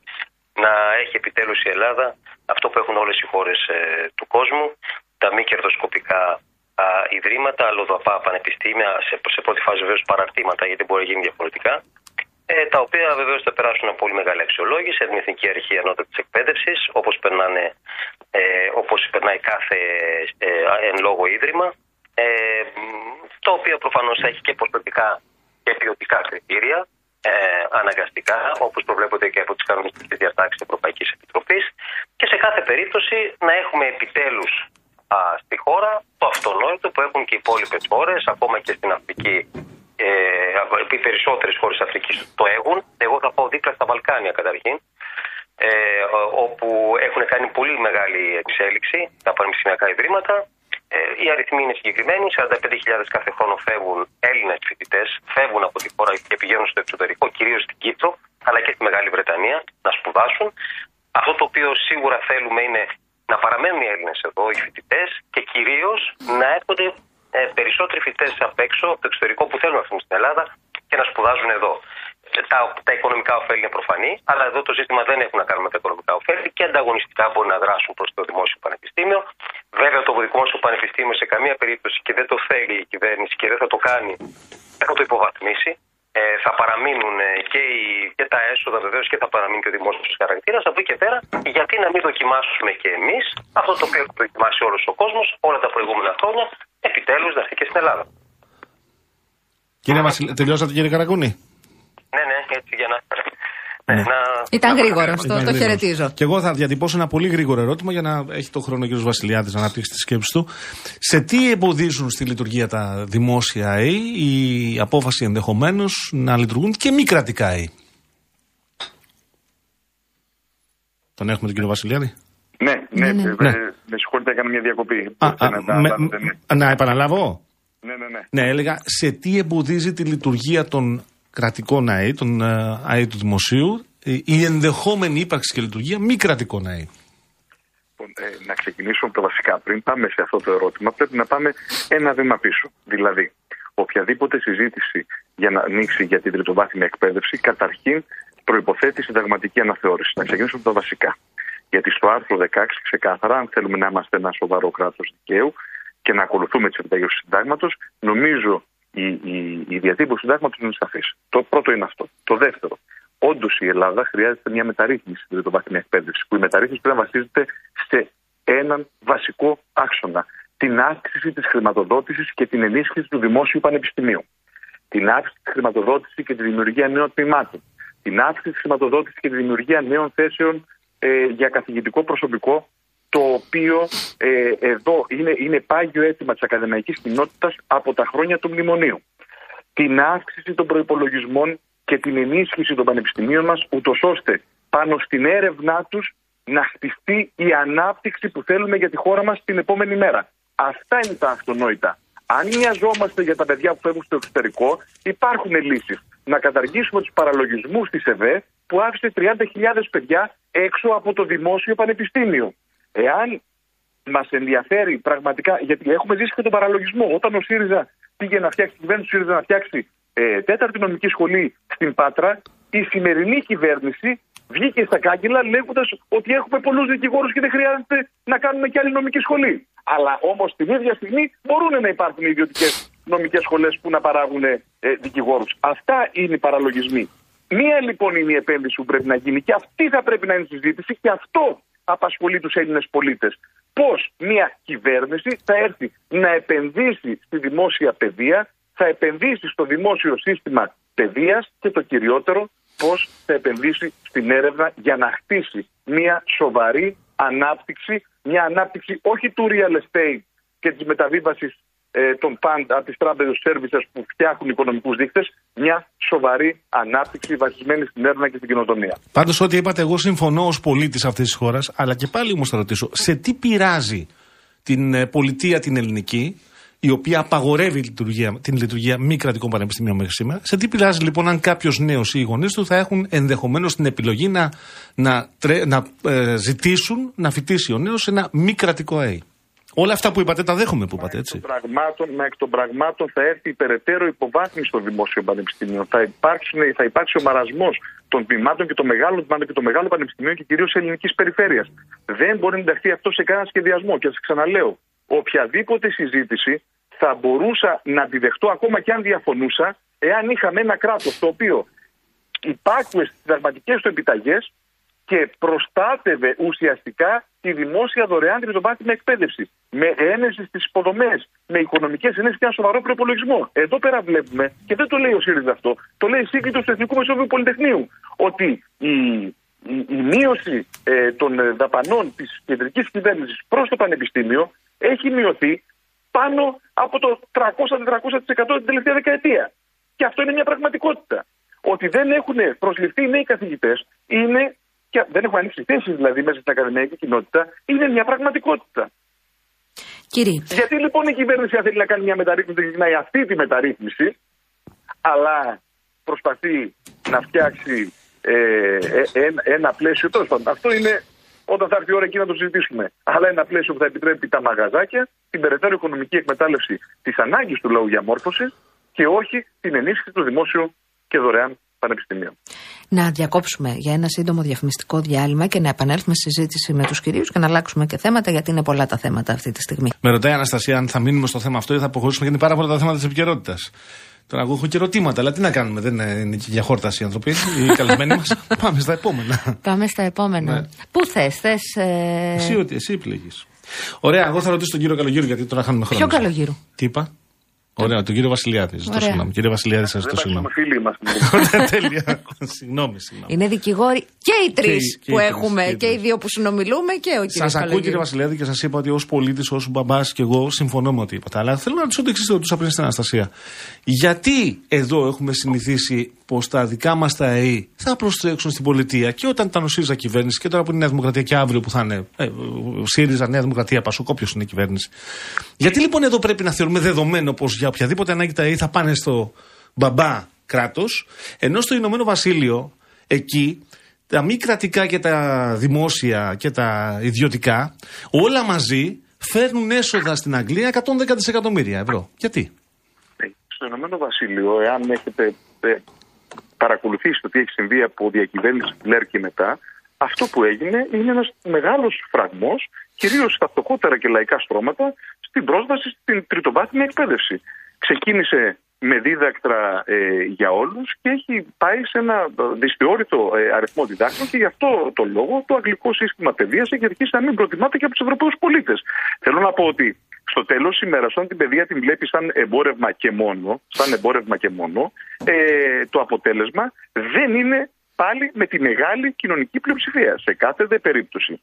να έχει επιτέλους η Ελλάδα αυτό που έχουν όλες οι χώρες του κόσμου, τα μη κερδοσκοπικά α, ιδρύματα, αλλοδαπά πανεπιστήμια, σε, σε πρώτη φάση βεβαίως παραρτήματα, γιατί δεν μπορεί να γίνει διαφορετικά, ε, τα οποία βεβαίως θα περάσουν από πολύ μεγάλη αξιολόγηση από την Εθνική Αρχή Ανώτατης Εκπαίδευσης, όπως ε, όπως περνάει κάθε ε, εν λόγω ίδρυμα, ε, το οποίο προφανώς έχει και ποσοτικά και ποιοτικά κριτήρια, ε, αναγκαστικά, όπως προβλέπονται και από τις κανονιστικές διατάξεις της Ευρωπαϊκής Επιτροπής, και σε κάθε περίπτωση να έχουμε επιτέλους στη χώρα το αυτονόητο που έχουν και οι υπόλοιπες χώρες, ακόμα και στην Αφρική. Ε, οι περισσότερες χώρες Αφρικής το έχουν. Εγώ θα πω δίπλα στα Βαλκάνια καταρχήν, ε, όπου έχουν κάνει πολύ μεγάλη εξέλιξη τα πανεπιστημιακά ιδρύματα. Ε, οι αριθμοί είναι συγκεκριμένοι. 45.000 κάθε χρόνο φεύγουν Έλληνες φοιτητές, φεύγουν από τη χώρα και πηγαίνουν στο εξωτερικό, κυρίως στην Κύπρο, αλλά και στη Μεγάλη Βρετανία, να σπουδάσουν. Αυτό το οποίο σίγουρα θέλουμε είναι να παραμένουν οι Έλληνες εδώ, οι φοιτητές, και κυρίως να έρχονται ε, περισσότεροι φοιτητές απ' έξω, από το εξωτερικό που θέλουν να έρθουν στην Ελλάδα και να σπουδάζουν εδώ. Ε, τα, τα οικονομικά ωφέλη είναι προφανή, αλλά εδώ το ζήτημα δεν έχει να κάνει με τα οικονομικά ωφέλη και ανταγωνιστικά μπορεί να δράσουν προς το δημόσιο πανεπιστήμιο. Βέβαια, το δημόσιο πανεπιστήμιο σε καμία περίπτωση και δεν το θέλει η κυβέρνηση και δεν θα το κάνει, δεν θα το υποβαθμίσει. Ε, θα παραμείνουν ε, και, οι, και τα έσοδα βεβαίως και θα παραμείνει και ο δημόσιος χαρακτήρας. Από εκεί και πέρα, γιατί να μην δοκιμάσουμε και εμείς αυτό το οποίο έχει δοκιμάσει όλος ο κόσμος όλα τα προηγούμενα χρόνια, επιτέλους να έρθει και στην Ελλάδα. Κύριε Βασιλ... τελειώσατε κύριε Καρακούνη. Ναι, ναι, έτσι για να. Ναι. να Ήταν να γρήγορος, παραμείνουμε. το, Ήταν το γρήγορος. χαιρετίζω. Και εγώ θα διατυπώσω ένα πολύ γρήγορο ερώτημα για να έχει το χρόνο ο κ. Βασιλιάδης να αναπτύξει τη σκέψη του. Σε τι εμποδίζουν στη λειτουργία τα δημόσια ΑΕΗ η απόφαση ενδεχομένως να λειτουργούν και μη κρατικά ΑΕΗ. Τον έχουμε τον κύριο Βασιλιάδη; Ναι, ναι, Ναι, ναι. ε, Ναι. με συγχωρείτε, έκανα μια διακοπή. Α, Μπορείτε α, να τα με- λάβετε, ναι. να επαναλάβω; Ναι, ναι, ναι. Ναι, έλεγα σε τι εμποδίζει τη λειτουργία των κρατικών ΑΕΗ, των ε, ΑΕΗ του δημοσίου, ε, η ενδεχόμενη ύπαρξη και λειτουργία μη κρατικών ΑΕΗ. Λοιπόν, ε, να ξεκινήσουμε από τα βασικά. Πριν πάμε σε αυτό το ερώτημα, πρέπει να πάμε ένα βήμα πίσω. Δηλαδή, οποιαδήποτε συζήτηση για να ανοίξει για την τριτοβάθμια εκπαίδευση, καταρχήν προποθέτει συνταγματική αναθεώρηση. Να ξεκινήσουμε από τα βασικά. Γιατί στο άρθρο 16 ξεκάθαρα, αν θέλουμε να είμαστε ένα σοβαρό κράτος δικαίου και να ακολουθούμε τις επιταγές του συντάγματος, νομίζω η, η, η διατύπωση του συντάγματος είναι σαφής. Το πρώτο είναι αυτό. Το δεύτερο, όντως η Ελλάδα χρειάζεται μια μεταρρύθμιση στην τριτοβάθμια εκπαίδευσης, που η μεταρρύθμιση πρέπει να βασίζεται σε έναν βασικό άξονα. Την αύξηση της χρηματοδότησης και την ενίσχυση του δημόσιου πανεπιστημίου. Την αύξηση της χρηματοδότησης και τη δημιουργία νέων τμήματων. Την αύξηση της χρηματοδότησης και τη δημιουργία νέων θέσεων ε, για καθηγητικό προσωπικό, το οποίο ε, εδώ είναι, είναι πάγιο αίτημα της ακαδημαϊκής κοινότητας από τα χρόνια του μνημονίου την αύξηση των προπολογισμών και την ενίσχυση των πανεπιστημίων μας, ούτως ώστε πάνω στην έρευνά τους να χτιστεί η ανάπτυξη που θέλουμε για τη χώρα μας την επόμενη μέρα. Αυτά είναι τα αυτονόητα. Αν νοιαζόμαστε για τα παιδιά που φεύγουν στο εξωτερικό, υπάρχουν λύσεις. Να καταργήσουμε τους παραλογισμούς της ΕΒΕ που άφησε 30.000 παιδιά έξω από το δημόσιο πανεπιστήμιο. Εάν μας ενδιαφέρει πραγματικά, γιατί έχουμε ζήσει και τον παραλογισμό. Όταν ο ΣΥΡΙΖΑ πήγε να φτιάξει, η κυβέρνηση του ΣΥΡΙΖΑ να φτιάξει ε, τέταρτη νομική σχολή στην Πάτρα, η σημερινή κυβέρνηση βγήκε στα κάγκελα λέγοντας ότι έχουμε πολλούς δικηγόρους και δεν χρειάζεται να κάνουμε και άλλη νομική σχολή. Αλλά όμως την ίδια στιγμή μπορούν να υπάρχουν ιδιωτικές νομικές σχολές που να παράγουν ε, δικηγόρους. Αυτά είναι οι παραλογισμοί. Μία λοιπόν είναι η επένδυση που πρέπει να γίνει και αυτή θα πρέπει να είναι η συζήτηση και αυτό απασχολεί τους Έλληνες πολίτες. Πώς μια κυβέρνηση θα έρθει να επενδύσει στη δημόσια παιδεία, θα επενδύσει στο δημόσιο σύστημα παιδείας και το κυριότερο, πώς θα επενδύσει στην έρευνα για να χτίσει μια σοβαρή ανάπτυξη, μια ανάπτυξη όχι του real estate και της μεταβίβασης ε, των fund από τις τράπεζες services που φτιάχνουν οικονομικούς δείκτες, μια σοβαρή ανάπτυξη βασισμένη στην έρευνα και στην κοινοτομία. Πάντως, ό,τι είπατε, εγώ συμφωνώ ως πολίτης αυτής της χώρας, αλλά και πάλι όμως θα ρωτήσω, σε τι πειράζει την ε, πολιτεία την ελληνική, η οποία απαγορεύει λειτουργία, την λειτουργία μη κρατικών πανεπιστημίων μέχρι σήμερα, σε τι πειράζει λοιπόν αν κάποιος νέος ή οι γονείς του θα έχουν ενδεχομένως την επιλογή να, να, τρε- να ε, ζητήσουν να φοιτήσει ο νέος σε ένα μη κρατικό ΑΕ. Όλα αυτά που είπατε τα δέχομαι που είπατε, έτσι. των πραγμάτων, μα εκ των πραγμάτων θα έρθει η περαιτέρω υποβάθμιση των δημόσιων πανεπιστημίων. Θα, υπάρξουν, θα υπάρξει ο μαρασμός των τμήματων και των μεγάλων τμήματων και των μεγάλων πανεπιστημίων και κυρίως ελληνικής περιφέρειας. Δεν μπορεί να ενταχθεί αυτό σε κανένα σχεδιασμό. Και σα ξαναλέω, οποιαδήποτε συζήτηση θα μπορούσα να τη δεχτώ ακόμα και αν διαφωνούσα, εάν είχαμε ένα κράτος το οποίο υπάκουε στι συνταγματικές του επιταγές και προστάτευε ουσιαστικά τη δημόσια δωρεάν τριτοβάθμια εκπαίδευση. Με ένεση στις υποδομές, με οικονομικές ενέσεις και ένα σοβαρό προπολογισμό. Εδώ πέρα βλέπουμε, και δεν το λέει ο ΣΥΡΙΖΑ αυτό, το λέει η σύγκριση του Εθνικού Μεσόβιου Πολυτεχνείου, ότι η, η, η μείωση ε, των ε, δαπανών της κεντρικής κυβέρνησης προς το πανεπιστήμιο έχει μειωθεί πάνω από το 300-400% την τελευταία δεκαετία. Και αυτό είναι μια πραγματικότητα. Ότι δεν έχουν προσληφθεί οι νέοι καθηγητές είναι, και δεν έχουν ανοίξει θέσει δηλαδή μέσα στην ακαδημαϊκή κοινότητα, είναι μια πραγματικότητα. Κύριε, Γιατί λοιπόν η κυβέρνηση αν θέλει να κάνει μια μεταρρύθμιση, δεν ξεκινάει αυτή τη μεταρρύθμιση, αλλά προσπαθεί να φτιάξει ε, ε, ένα, ένα πλαίσιο. Τέλος πάντων, αυτό είναι όταν θα έρθει η ώρα εκεί να το συζητήσουμε. Αλλά ένα πλαίσιο που θα επιτρέπει τα μαγαζάκια, την περαιτέρω οικονομική εκμετάλλευση της ανάγκης του λαού για μόρφωσης και όχι την ενίσχυση του δημόσιου και δωρεάν πανεπιστημίων. να διακόψουμε για ένα σύντομο διαφημιστικό διάλειμμα και να επανέλθουμε στη συζήτηση με τους κυρίους και να αλλάξουμε και θέματα, γιατί είναι πολλά τα θέματα αυτή τη στιγμή. Με ρωτάει η Αναστασία αν θα μείνουμε στο θέμα αυτό ή θα αποχωρήσουμε γιατί είναι πάρα πολλά τα θέματα της επικαιρότητας. Τώρα, εγώ έχω και ερωτήματα, αλλά τι να κάνουμε, δεν είναι είναι και για χόρταση οι άνθρωποι, οι καλεσμένοι μας. Πάμε στα επόμενα. Πάμε στα επόμενα. Ναι. Πού θες, θες. Ε... Εσύ, ότι εσύ επιλέγεις. Ωραία, εγώ θα ρωτήσω τον κύριο Καλογύρου γιατί τώρα χάνουμε χρόνο. Ποιο Καλογύρου; Τι είπα; Ωραία, τον κύριο Βασιλιάδη. Ζητώ Ωραία. συγγνώμη. Κύριε Βασιλιάδη, σας Δεν ζητώ είμαστε συγγνώμη. φίλοι είμαστε. Ωραία, Τέλεια. Συγγνώμη, συγγνώμη. Είναι δικηγόροι και οι τρεις και που οι τρεις, έχουμε, και οι και οι τρεις. δύο που συνομιλούμε και ο κύριος Σας ακούω κύριε Βασιλιάδη και σας είπα ότι ως πολίτης, ως μπαμπάς και εγώ συμφωνώ με ό,τι είπατε. Αλλά θέλω να ρωτήσω το εξής, το ρωτούσα πριν στην Αναστασία. Γιατί εδώ έχουμε συνηθίσει πως τα δικά μας τα ΕΕ θα προστρέξουν στην πολιτεία και όταν ήταν ο ΣΥΡΙΖΑ κυβέρνηση και τώρα που είναι η Νέα Δημοκρατία και αύριο που θα είναι ε, ο ΣΥΡΙΖΑ, Νέα Δημοκρατία, Πασόκ, όποιος είναι η κυβέρνηση. Γιατί λοιπόν εδώ πρέπει να θεωρούμε δεδομένο πως για οποιαδήποτε ανάγκη τα ΕΕ θα πάνε στο μπαμπά κράτος, ενώ στο Ηνωμένο Βασίλειο εκεί τα μη κρατικά και τα δημόσια και τα ιδιωτικά όλα μαζί φέρνουν έσοδα στην Αγγλία 110 δισεκατομμύρια ευρώ. Γιατί; Ε, Στο Ηνωμένο Βασίλειο, εάν έχετε ε, παρακολουθήσει το τι έχει συμβεί από διακυβέρνηση Μπλερ και μετά, αυτό που έγινε είναι ένας μεγάλος φραγμός, κυρίως στα φτωχότερα και λαϊκά στρώματα, στην πρόσβαση στην τριτοβάθμια εκπαίδευση. Ξεκίνησε με δίδακτρα ε, για όλους και έχει πάει σε ένα ε, δυσθεώρητο ε, αριθμό διδάκτων και γι' αυτό το λόγο το αγγλικό σύστημα παιδείας έχει αρχίσει να μην προτιμάται και από τους Ευρωπαίους πολίτες. Θέλω να πω ότι στο τέλος ημέρας, όταν την παιδεία την βλέπεις σαν εμπόρευμα και μόνο, σαν εμπόρευμα και μόνο, ε, το αποτέλεσμα δεν είναι πάλι με τη μεγάλη κοινωνική πλειοψηφία. Σε κάθε δε περίπτωση.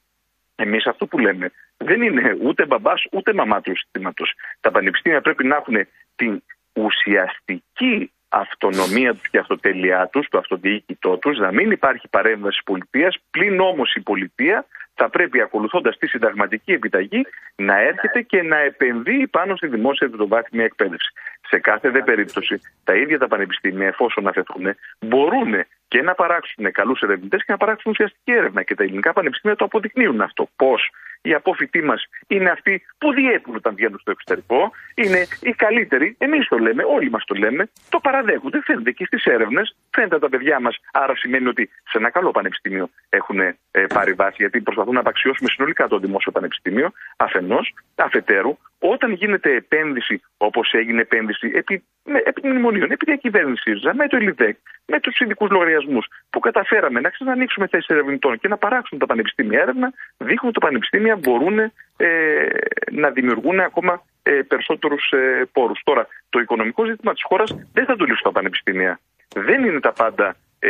Εμείς αυτό που λέμε δεν είναι ούτε μπαμπάς ούτε μαμά του συστήματος. Τα πανεπιστήμια πρέπει να έχουν την ουσιαστική αυτονομία του και αυτοτέλειά τους, το αυτοδιοίκητό τους, να μην υπάρχει παρέμβαση πολιτείας, πλην όμως η πολιτεία θα πρέπει ακολουθώντας τη συνταγματική επιταγή να έρχεται και να επενδύει πάνω στη δημόσια διδοβάθμια εκπαίδευση. Σε κάθε δε περίπτωση, τα ίδια τα πανεπιστήμια, εφόσον αφαιθούν, μπορούν και να παράξουν καλούς ερευνητές και να παράξουν ουσιαστική έρευνα. Και τα ελληνικά πανεπιστήμια το αποδεικνύουν αυτό. Πώς οι απόφοιτοί μας είναι αυτοί που διέπουν όταν βγαίνουν στο εξωτερικό, είναι οι καλύτεροι. Εμείς το λέμε, όλοι μας το λέμε, το παραδέχονται. Φαίνεται και στις έρευνες, φαίνεται τα παιδιά μας. Άρα σημαίνει ότι σε ένα καλό πανεπιστήμιο έχουν ε, πάρει βάση, γιατί προσπαθούν να απαξιώσουμε συνολικά το δημόσιο πανεπιστήμιο. Αφενός, αφετέρου, όταν γίνεται επένδυση όπως έγινε επένδυση επί, με, επί μνημονίων, επί διακυβέρνηση ΣΥΡΙΖΑ, με το ΕΛΙΔΕΚ, με τους ειδικούς λογαριασμούς, που καταφέραμε να ξανανοίξουμε θέσεις ερευνητών και να παράξουν τα πανεπιστήμια έρευνα, δείχνουν ότι τα πανεπιστήμια μπορούν ε, να δημιουργούν ακόμα ε, περισσότερους ε, πόρους. Τώρα, το οικονομικό ζήτημα της χώρας δεν θα το λύσουν τα πανεπιστήμια. Δεν είναι τα πάντα ε,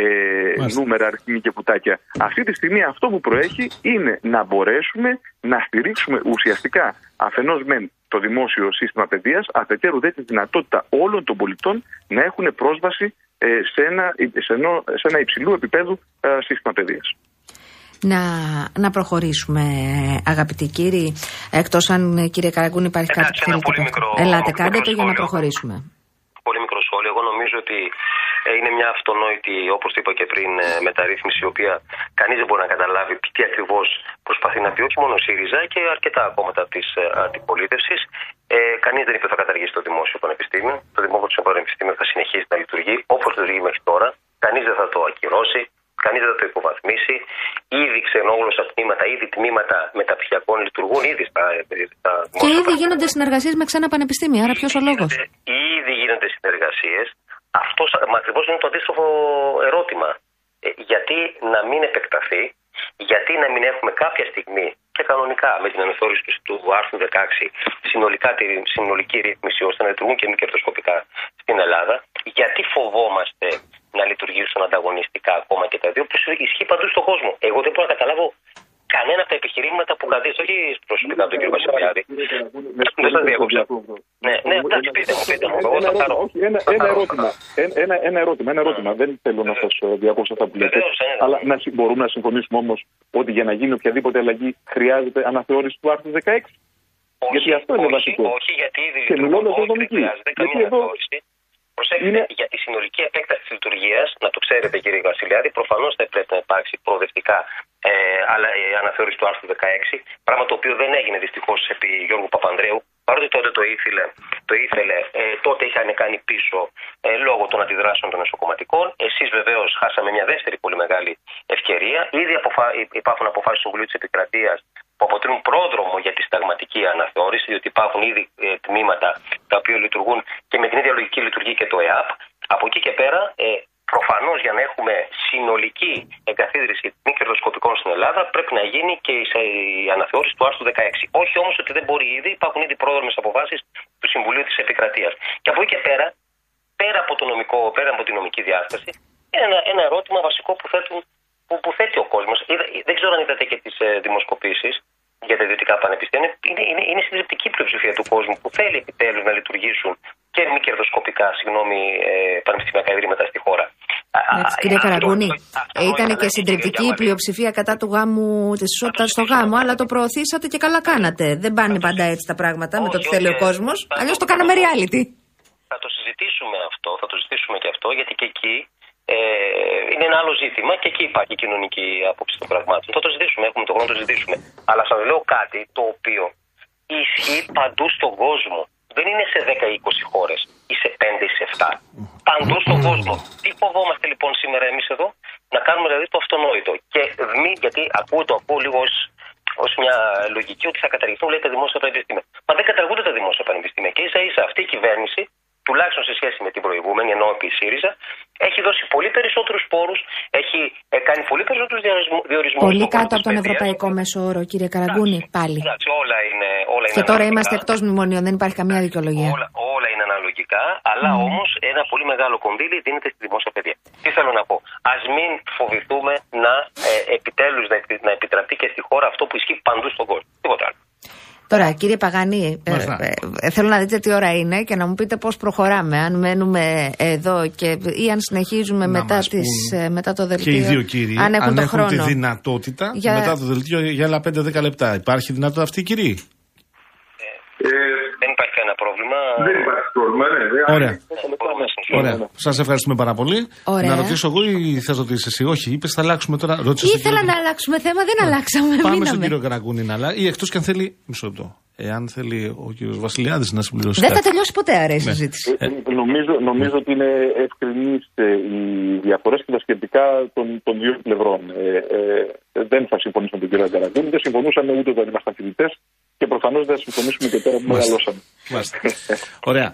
Μάλιστα. νούμερα, αριθμοί και κουτάκια. Αυτή τη στιγμή αυτό που προέχει είναι να μπορέσουμε να στηρίξουμε ουσιαστικά αφενός μεν το δημόσιο σύστημα παιδείας, αφετέρου δε τη δυνατότητα όλων των πολιτών να έχουν πρόσβαση ε, σε, ένα, σε, ένα, σε ένα υψηλού επίπεδου ε, σύστημα παιδείας. Να, να προχωρήσουμε, αγαπητοί κύριοι. Εκτός αν, κύριε Καραγκούνη, υπάρχει Εντάξει, κάτι που ένα θέλετε πολύ να μικρό- Ελάτε, κάντε μικρό το για να σχόλιο. προχωρήσουμε. Πολύ μικρό σχόλιο. Εγώ νομίζω ότι Ε, είναι μια αυτονόητη, όπως το είπα και πριν, ε, μεταρρύθμιση, η οποία κανείς δεν μπορεί να καταλάβει τι ακριβώς προσπαθεί να πει, όχι μόνο η ΣΥΡΙΖΑ και αρκετά κόμματα της αντιπολίτευσης. Ε, κανείς δεν είπε θα καταργήσει το δημόσιο πανεπιστήμιο. Το δημόσιο πανεπιστήμιο θα συνεχίσει να λειτουργεί όπως λειτουργεί μέχρι τώρα. Κανείς δεν θα το ακυρώσει. Κανείς δεν θα το υποβαθμίσει. Ήδη ξενόγλωσσα τμήματα, ήδη τμήματα μεταπτυχιακών λειτουργούν ήδη στα, στα Και ήδη γίνονται συνεργασίες με ξένα πανεπιστήμια, άρα ποιος ο λόγος; Ήδη γίνονται συνεργασίες. Αυτό ακριβώς είναι το αντίστοιχο ερώτημα. Ε, γιατί να μην επεκταθεί, γιατί να μην έχουμε κάποια στιγμή και κανονικά με την αναθεώρηση του, του άρθρου 16 συνολικά τη συνολική ρύθμιση ώστε να λειτουργούν και μη κερδοσκοπικά στην Ελλάδα, γιατί φοβόμαστε να λειτουργήσουν ανταγωνιστικά ακόμα και τα δύο, που ισχύει παντού στον κόσμο. Εγώ δεν μπορώ να καταλάβω κανένα από τα επιχειρήματα που κρατήσετε, όχι προσωπικά από τον κύριο Βασιλιάδη. Δεν σας διέκοψα. Ναι, ναι, εντάξει, πείτε μου, πείτε μου. Εγώ θα πάρω. Όχι, ένα, ένα ερώτημα. Ένα, ένα, ένα ερώτημα, ένα ερώτημα. Δεν θέλω να σας διακόψω αυτά που λέτε. Βεβαίως, ναι, ναι. Αλλά να, συ- μπορούμε να συμφωνήσουμε όμως ότι για να γίνει οποιαδήποτε αλλαγή χρειάζεται αναθεώρηση του άρθρου 16. Όχι, Γιατί αυτό είναι όχι, βασικό. Όχι, γιατί ήδη Και λειτουργούν. μιλώντας ως Όχι, δεν νομική. χρειάζεται Γιατί καμία εδώ αναθεώρηση. Προσέξτε, είναι- για τη συνολική επέκταση της λειτουργίας, να το ξέρετε κύριε Βασιλιάδη, προφανώς θα πρέπει να υπάρξει προοδευτικά ε, αλλά, ε, αναθεώρηση του άρθρου 16, πράγμα το οποίο δεν έγινε δυστυχώς επί Γιώργου Παπανδρέου. Παρότι τότε το ήθελε, το ήθελε ε, τότε είχαν κάνει πίσω ε, λόγω των αντιδράσεων των εσωκομματικών. Εσείς βεβαίως χάσαμε μια δεύτερη πολύ μεγάλη ευκαιρία. Ήδη αποφα... υπάρχουν αποφάσεις του Συμβουλίου της Επικρατείας που αποτελούν πρόδρομο για τη συνταγματική αναθεώρηση, διότι υπάρχουν ήδη ε, τμήματα τα οποία λειτουργούν και με την ίδια λογική λειτουργεί και το ΕΑΠ. Από εκεί και πέρα, ε, προφανώς για να έχουμε συνολική εγκαθίδρυση μη κερδοσκοπικών στην Ελλάδα, πρέπει να γίνει και η σε- η αναθεώρηση του άρθρου 16. Όχι όμως ότι δεν μπορεί ήδη, υπάρχουν ήδη πρόδρομες αποφάσεις του Συμβουλίου της Επικρατείας. Και από εκεί και πέρα, πέρα από, το νομικό, πέρα από τη νομική διάσταση, είναι ένα, ένα ερώτημα βασικό που, θέτουν, που, που θέτει ο κόσμος. Δεν ξέρω αν είδατε και τις ε, δημοσκοπήσεις για τα ιδιωτικά πανεπιστήμια. Είναι, είναι, είναι συντριπτική πλειοψηφία του κόσμου που θέλει επιτέλους να λειτουργήσουν και μη κερδοσκοπικά συγγνώμη, ε, πανεπιστημιακά ιδρύματα στη χώρα. Εντάξει, κύριε Αυτό- Καραγκούνη, αυτό ήταν ήταν και η συντριπτική κυρία η πλειοψηφία κατά του γάμου της ισότητα στο γάμο, αλλά το προωθήσατε και καλά κάνατε. Δεν πάνε πάντα έτσι τα πράγματα με το Όχι, τι θέλει ο όχι, κόσμος. θα Αλλιώς το- το κάναμε reality. Θα το συζητήσουμε αυτό, θα το συζητήσουμε και αυτό, γιατί και εκεί ε, είναι ένα άλλο ζήτημα και εκεί υπάρχει κοινωνική άποψη των πραγμάτων. Θα το συζητήσουμε, έχουμε το χρόνο να το συζητήσουμε. Αλλά σας λέω κάτι το οποίο ισχύει παντού στον κόσμο. Δεν είναι σε 10 ή 20 χώρες ή σε 5 ή σε 7. Παντού στον κόσμο. Τι φοβόμαστε λοιπόν σήμερα εμείς εδώ, να κάνουμε δηλαδή το αυτονόητο. Και μη, γιατί ακούω το ακούω λίγο ως ως μια λογική ότι θα καταργηθούν λέει, τα δημόσια πανεπιστήμια. Μα δεν καταργούνται τα δημόσια πανεπιστήμια. Και ίσα ίσα αυτή η κυβέρνηση, τουλάχιστον σε σχέση με την προηγούμενη, ενώ επί ΣΥΡΙΖΑ, έχει δώσει πολύ περισσότερους πόρους, έχει ε, κάνει πολύ περισσότερους διορισμούς. Πολύ κάτω από τον ευρωπαϊκό μέσο όρο, κύριε Καραγκούνη, πάλι. Εντάξει, όλα είναι, όλα είναι Και τώρα αναλογικά. είμαστε εκτός μνημονίων, δεν υπάρχει καμία δικαιολογία. Όλα, όλα είναι αναλογικά, αλλά Mm. όμως ένα πολύ μεγάλο κονδύλι δίνεται στη δημόσια παιδεία. Τι θέλω να πω. Α μην φοβηθούμε να ε, επιτέλους να, επι- να επιτραπεί και στη χώρα αυτό που ισχύει παντού στον κόσμο. Τίποτα άλλο. Τώρα, κύριε Παγανή, ε, Μάλιστα. ε, ε, θέλω να δείτε τι ώρα είναι και να μου πείτε πώς προχωράμε. Αν μένουμε εδώ και, ή αν συνεχίζουμε Να μετά, μας τις, πούν ε, μετά το δελτίο. Και οι δύο κύριοι, αν έχουν το χρόνο. τη δυνατότητα Για- μετά το δελτίο για άλλα 5-10 λεπτά. Υπάρχει δυνατότητα αυτή, κύριοι; Δεν υπάρχει κανένα πρόβλημα. Δεν υπάρχει πρόβλημα, ναι. ναι. Ωραία. Μπορούμε να συνεχίσουμε. Ωραία. Σας ευχαριστούμε πάρα πολύ. Ωραία. Να ρωτήσω εγώ ή θες να ρωτήσει εσύ; Όχι, είπες θα αλλάξουμε τώρα. Ρώτησες τον Ήθελα κύριο- να αλλάξουμε θέμα, δεν αλλάξαμε. Πάμε στον μείναμε. κύριο Καραγκούνη να αλλάξει. Ή εκτός και αν θέλει. Μισό λεπτό. Εάν θέλει ο κύριος Βασιλιάδης να συμπληρώσει. Δεν θα κάτι. τελειώσει ποτέ άρα η Ναι. συζήτηση. Ε, νομίζω, νομίζω ότι είναι ευκρινεί οι διαφορές και τα σκεπτικά των, των δύο πλευρών. Ε, ε, δεν θα συμφωνήσω με τον κύριο Καραγκούνη, δεν συμφωνούσαμε ούτε όταν ήμασταν φοιτητές και προφανώς δεν θα συμφωνήσουμε και τώρα που Μάλιστα. μεγαλώσαμε. Μάλιστα. Ωραία.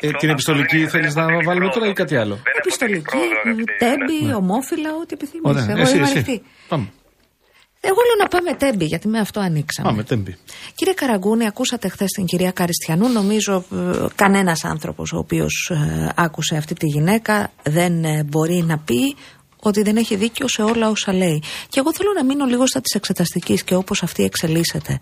Ε, την επιστολική θέλεις να βάλουμε τώρα ή κάτι άλλο; Δεν έχω Επιστολική, πρόοδο, αγαπητέ. τέμπη, ομόφυλα, ό,τι επιθυμείς. Ωραία. Εγώ Εσύ, είμαι εσύ. ανοιχτή. Πάμε. Εγώ λέω να πάμε τέμπη, γιατί με αυτό ανοίξαμε. Πάμε, τέμπη. Κύριε Καραγκούνη, ακούσατε χθες την κυρία Καριστιανού. Νομίζω ε, κανένας άνθρωπος ο οποίος άκουσε αυτή τη γυναίκα δεν ε, μπορεί να πει ότι δεν έχει δίκιο σε όλα όσα λέει. Και εγώ θέλω να μείνω λίγο στα της εξεταστικής και όπως αυτή εξελίσσεται.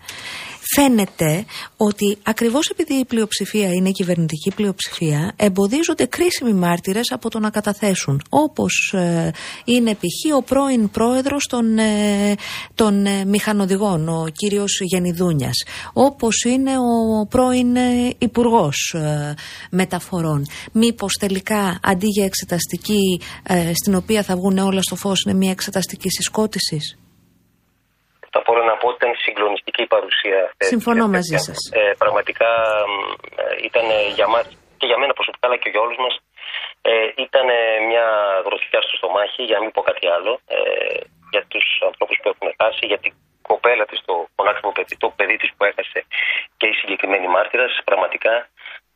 Φαίνεται ότι ακριβώς επειδή η πλειοψηφία είναι η κυβερνητική πλειοψηφία εμποδίζονται κρίσιμοι μάρτυρες από το να καταθέσουν όπως ε, είναι π.χ. ο πρώην πρόεδρος των, ε, των ε, μηχανοδηγών ο κύριος Γενιδούνιας όπως είναι ο πρώην ε, υπουργός ε, μεταφορών μήπως τελικά αντί για εξεταστική ε, στην οποία θα βγουν όλα στο φως είναι μια εξεταστική συσκότησης; Θα μπορώ να πω ότι ήταν συγκλονιστική η παρουσία. αυτή. Συμφωνώ Ε, μαζί ε, σας. Ε, πραγματικά μ, ε, ήταν για μας και για μένα προσωπικά αλλά και για όλους μας ε, ήταν μια γροθιά στο στομάχι για να μην πω κάτι άλλο ε, για τους ανθρώπους που έχουν χάσει, για την κοπέλα της, το μονάχημο παιδί, το παιδί της που έχασε και η συγκεκριμένη μάρτυρας. Πραγματικά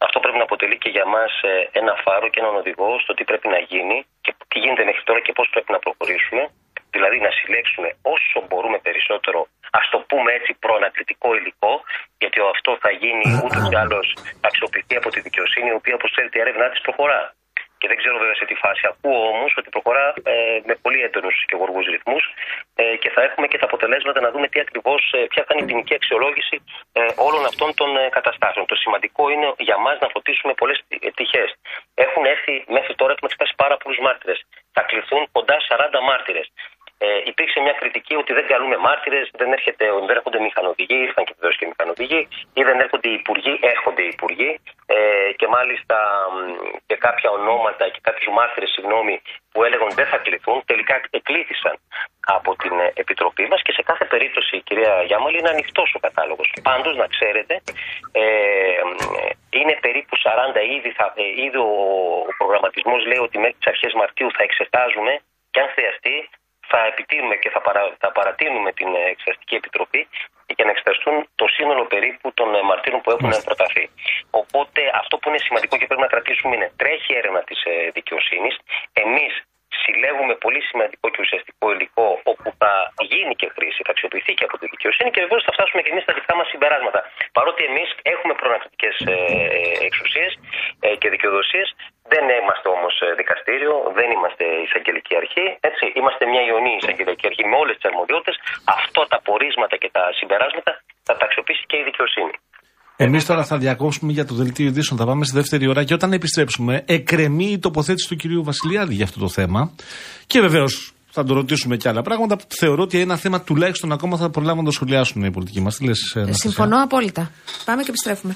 αυτό πρέπει να αποτελεί και για μας ε, ένα φάρο και έναν οδηγό στο τι πρέπει να γίνει και τι γίνεται μέχρι τώρα και πώς πρέπει να προχωρήσουμε. Δηλαδή να συλλέξουμε όσο μπορούμε περισσότερο, ας το πούμε έτσι, προανακριτικό υλικό, γιατί αυτό θα γίνει ούτως ή άλλως αξιοποιηθεί από τη δικαιοσύνη, η οποία, όπως ξέρετε, η έρευνά της προχωρά. Και δεν ξέρω βέβαια σε τι φάση. Ακούω όμως ότι προχωρά ε, με πολύ έντονους και γοργού ρυθμούς ε, και θα έχουμε και τα αποτελέσματα να δούμε τι ακριβώς, ε, ποια θα είναι η ποινική αξιολόγηση ε, όλων αυτών των ε, καταστάσεων. Το σημαντικό είναι για μας να φωτίσουμε πολλές τυχές. Έχουν έρθει μέχρι τώρα, έχουμε εξετάσει πάρα πολλούς μάρτυρες. Θα κληθούν κοντά 40 μάρτυρες. Ε, υπήρξε μια κριτική ότι δεν καλούμε μάρτυρες, δεν, έρχεται, δεν έρχονται μηχανοδηγοί, ήρθαν και βεβαίω και μηχανοδηγοί, ή δεν έρχονται οι υπουργοί, έρχονται οι υπουργοί. Ε, και μάλιστα μ, και κάποια ονόματα και κάποιους μάρτυρες, συγγνώμη, που έλεγαν δεν θα κληθούν, τελικά εκλήθησαν από την ε, Επιτροπή μας και σε κάθε περίπτωση, κυρία Γιάμαλη, είναι ανοιχτός ο κατάλογος. Πάντως, να ξέρετε, ε, μ, είναι περίπου 40 ήδη, θα, ε, ήδη ο, ο προγραμματισμός λέει ότι μέχρι τις αρχές Μαρτίου θα εξετάζουμε και αν χρειαστεί θα επιτείνουμε και θα, παρα, θα παρατείνουμε την ε, Εξεταστική Επιτροπή για να εξεταστούν το σύνολο περίπου των ε, μαρτύρων που έχουν Μάλιστα. προταθεί. Οπότε αυτό που είναι σημαντικό και πρέπει να κρατήσουμε είναι τρέχει η έρευνα της δικαιοσύνης. Εμείς συλλέγουμε πολύ σημαντικό και ουσιαστικό υλικό όπου θα γίνει και χρήση, θα αξιοποιηθεί και από τη δικαιοσύνη και βεβαίως θα φτάσουμε και εμείς στα δικά μας συμπεράσματα. Παρότι εμείς έχουμε προνακτικέ εξουσίε ε, και δικαιοδοσίε, δεν είμαστε όμω δικαστήριο, δεν είμαστε εισαγγελική αρχή. Έτσι. Είμαστε μια ιονή εισαγγελική αρχή με όλε τι αρμοδιότητε. Αυτό τα πορίσματα και τα συμπεράσματα θα τα αξιοποιήσει και η δικαιοσύνη. Εμείς τώρα θα διακόψουμε για το δελτίο ειδήσεων. Θα πάμε στη δεύτερη ώρα και όταν επιστρέψουμε, εκρεμεί η τοποθέτηση του κυρίου Βασιλιάδη για αυτό το θέμα. Και βεβαίως θα το ρωτήσουμε και άλλα πράγματα. Θεωρώ ότι ένα θέμα τουλάχιστον ακόμα θα προλάβουν να το σχολιάσουν οι πολιτικοί μας. Τι λες, Συμφωνώ απόλυτα. Πάμε και επιστρέφουμε.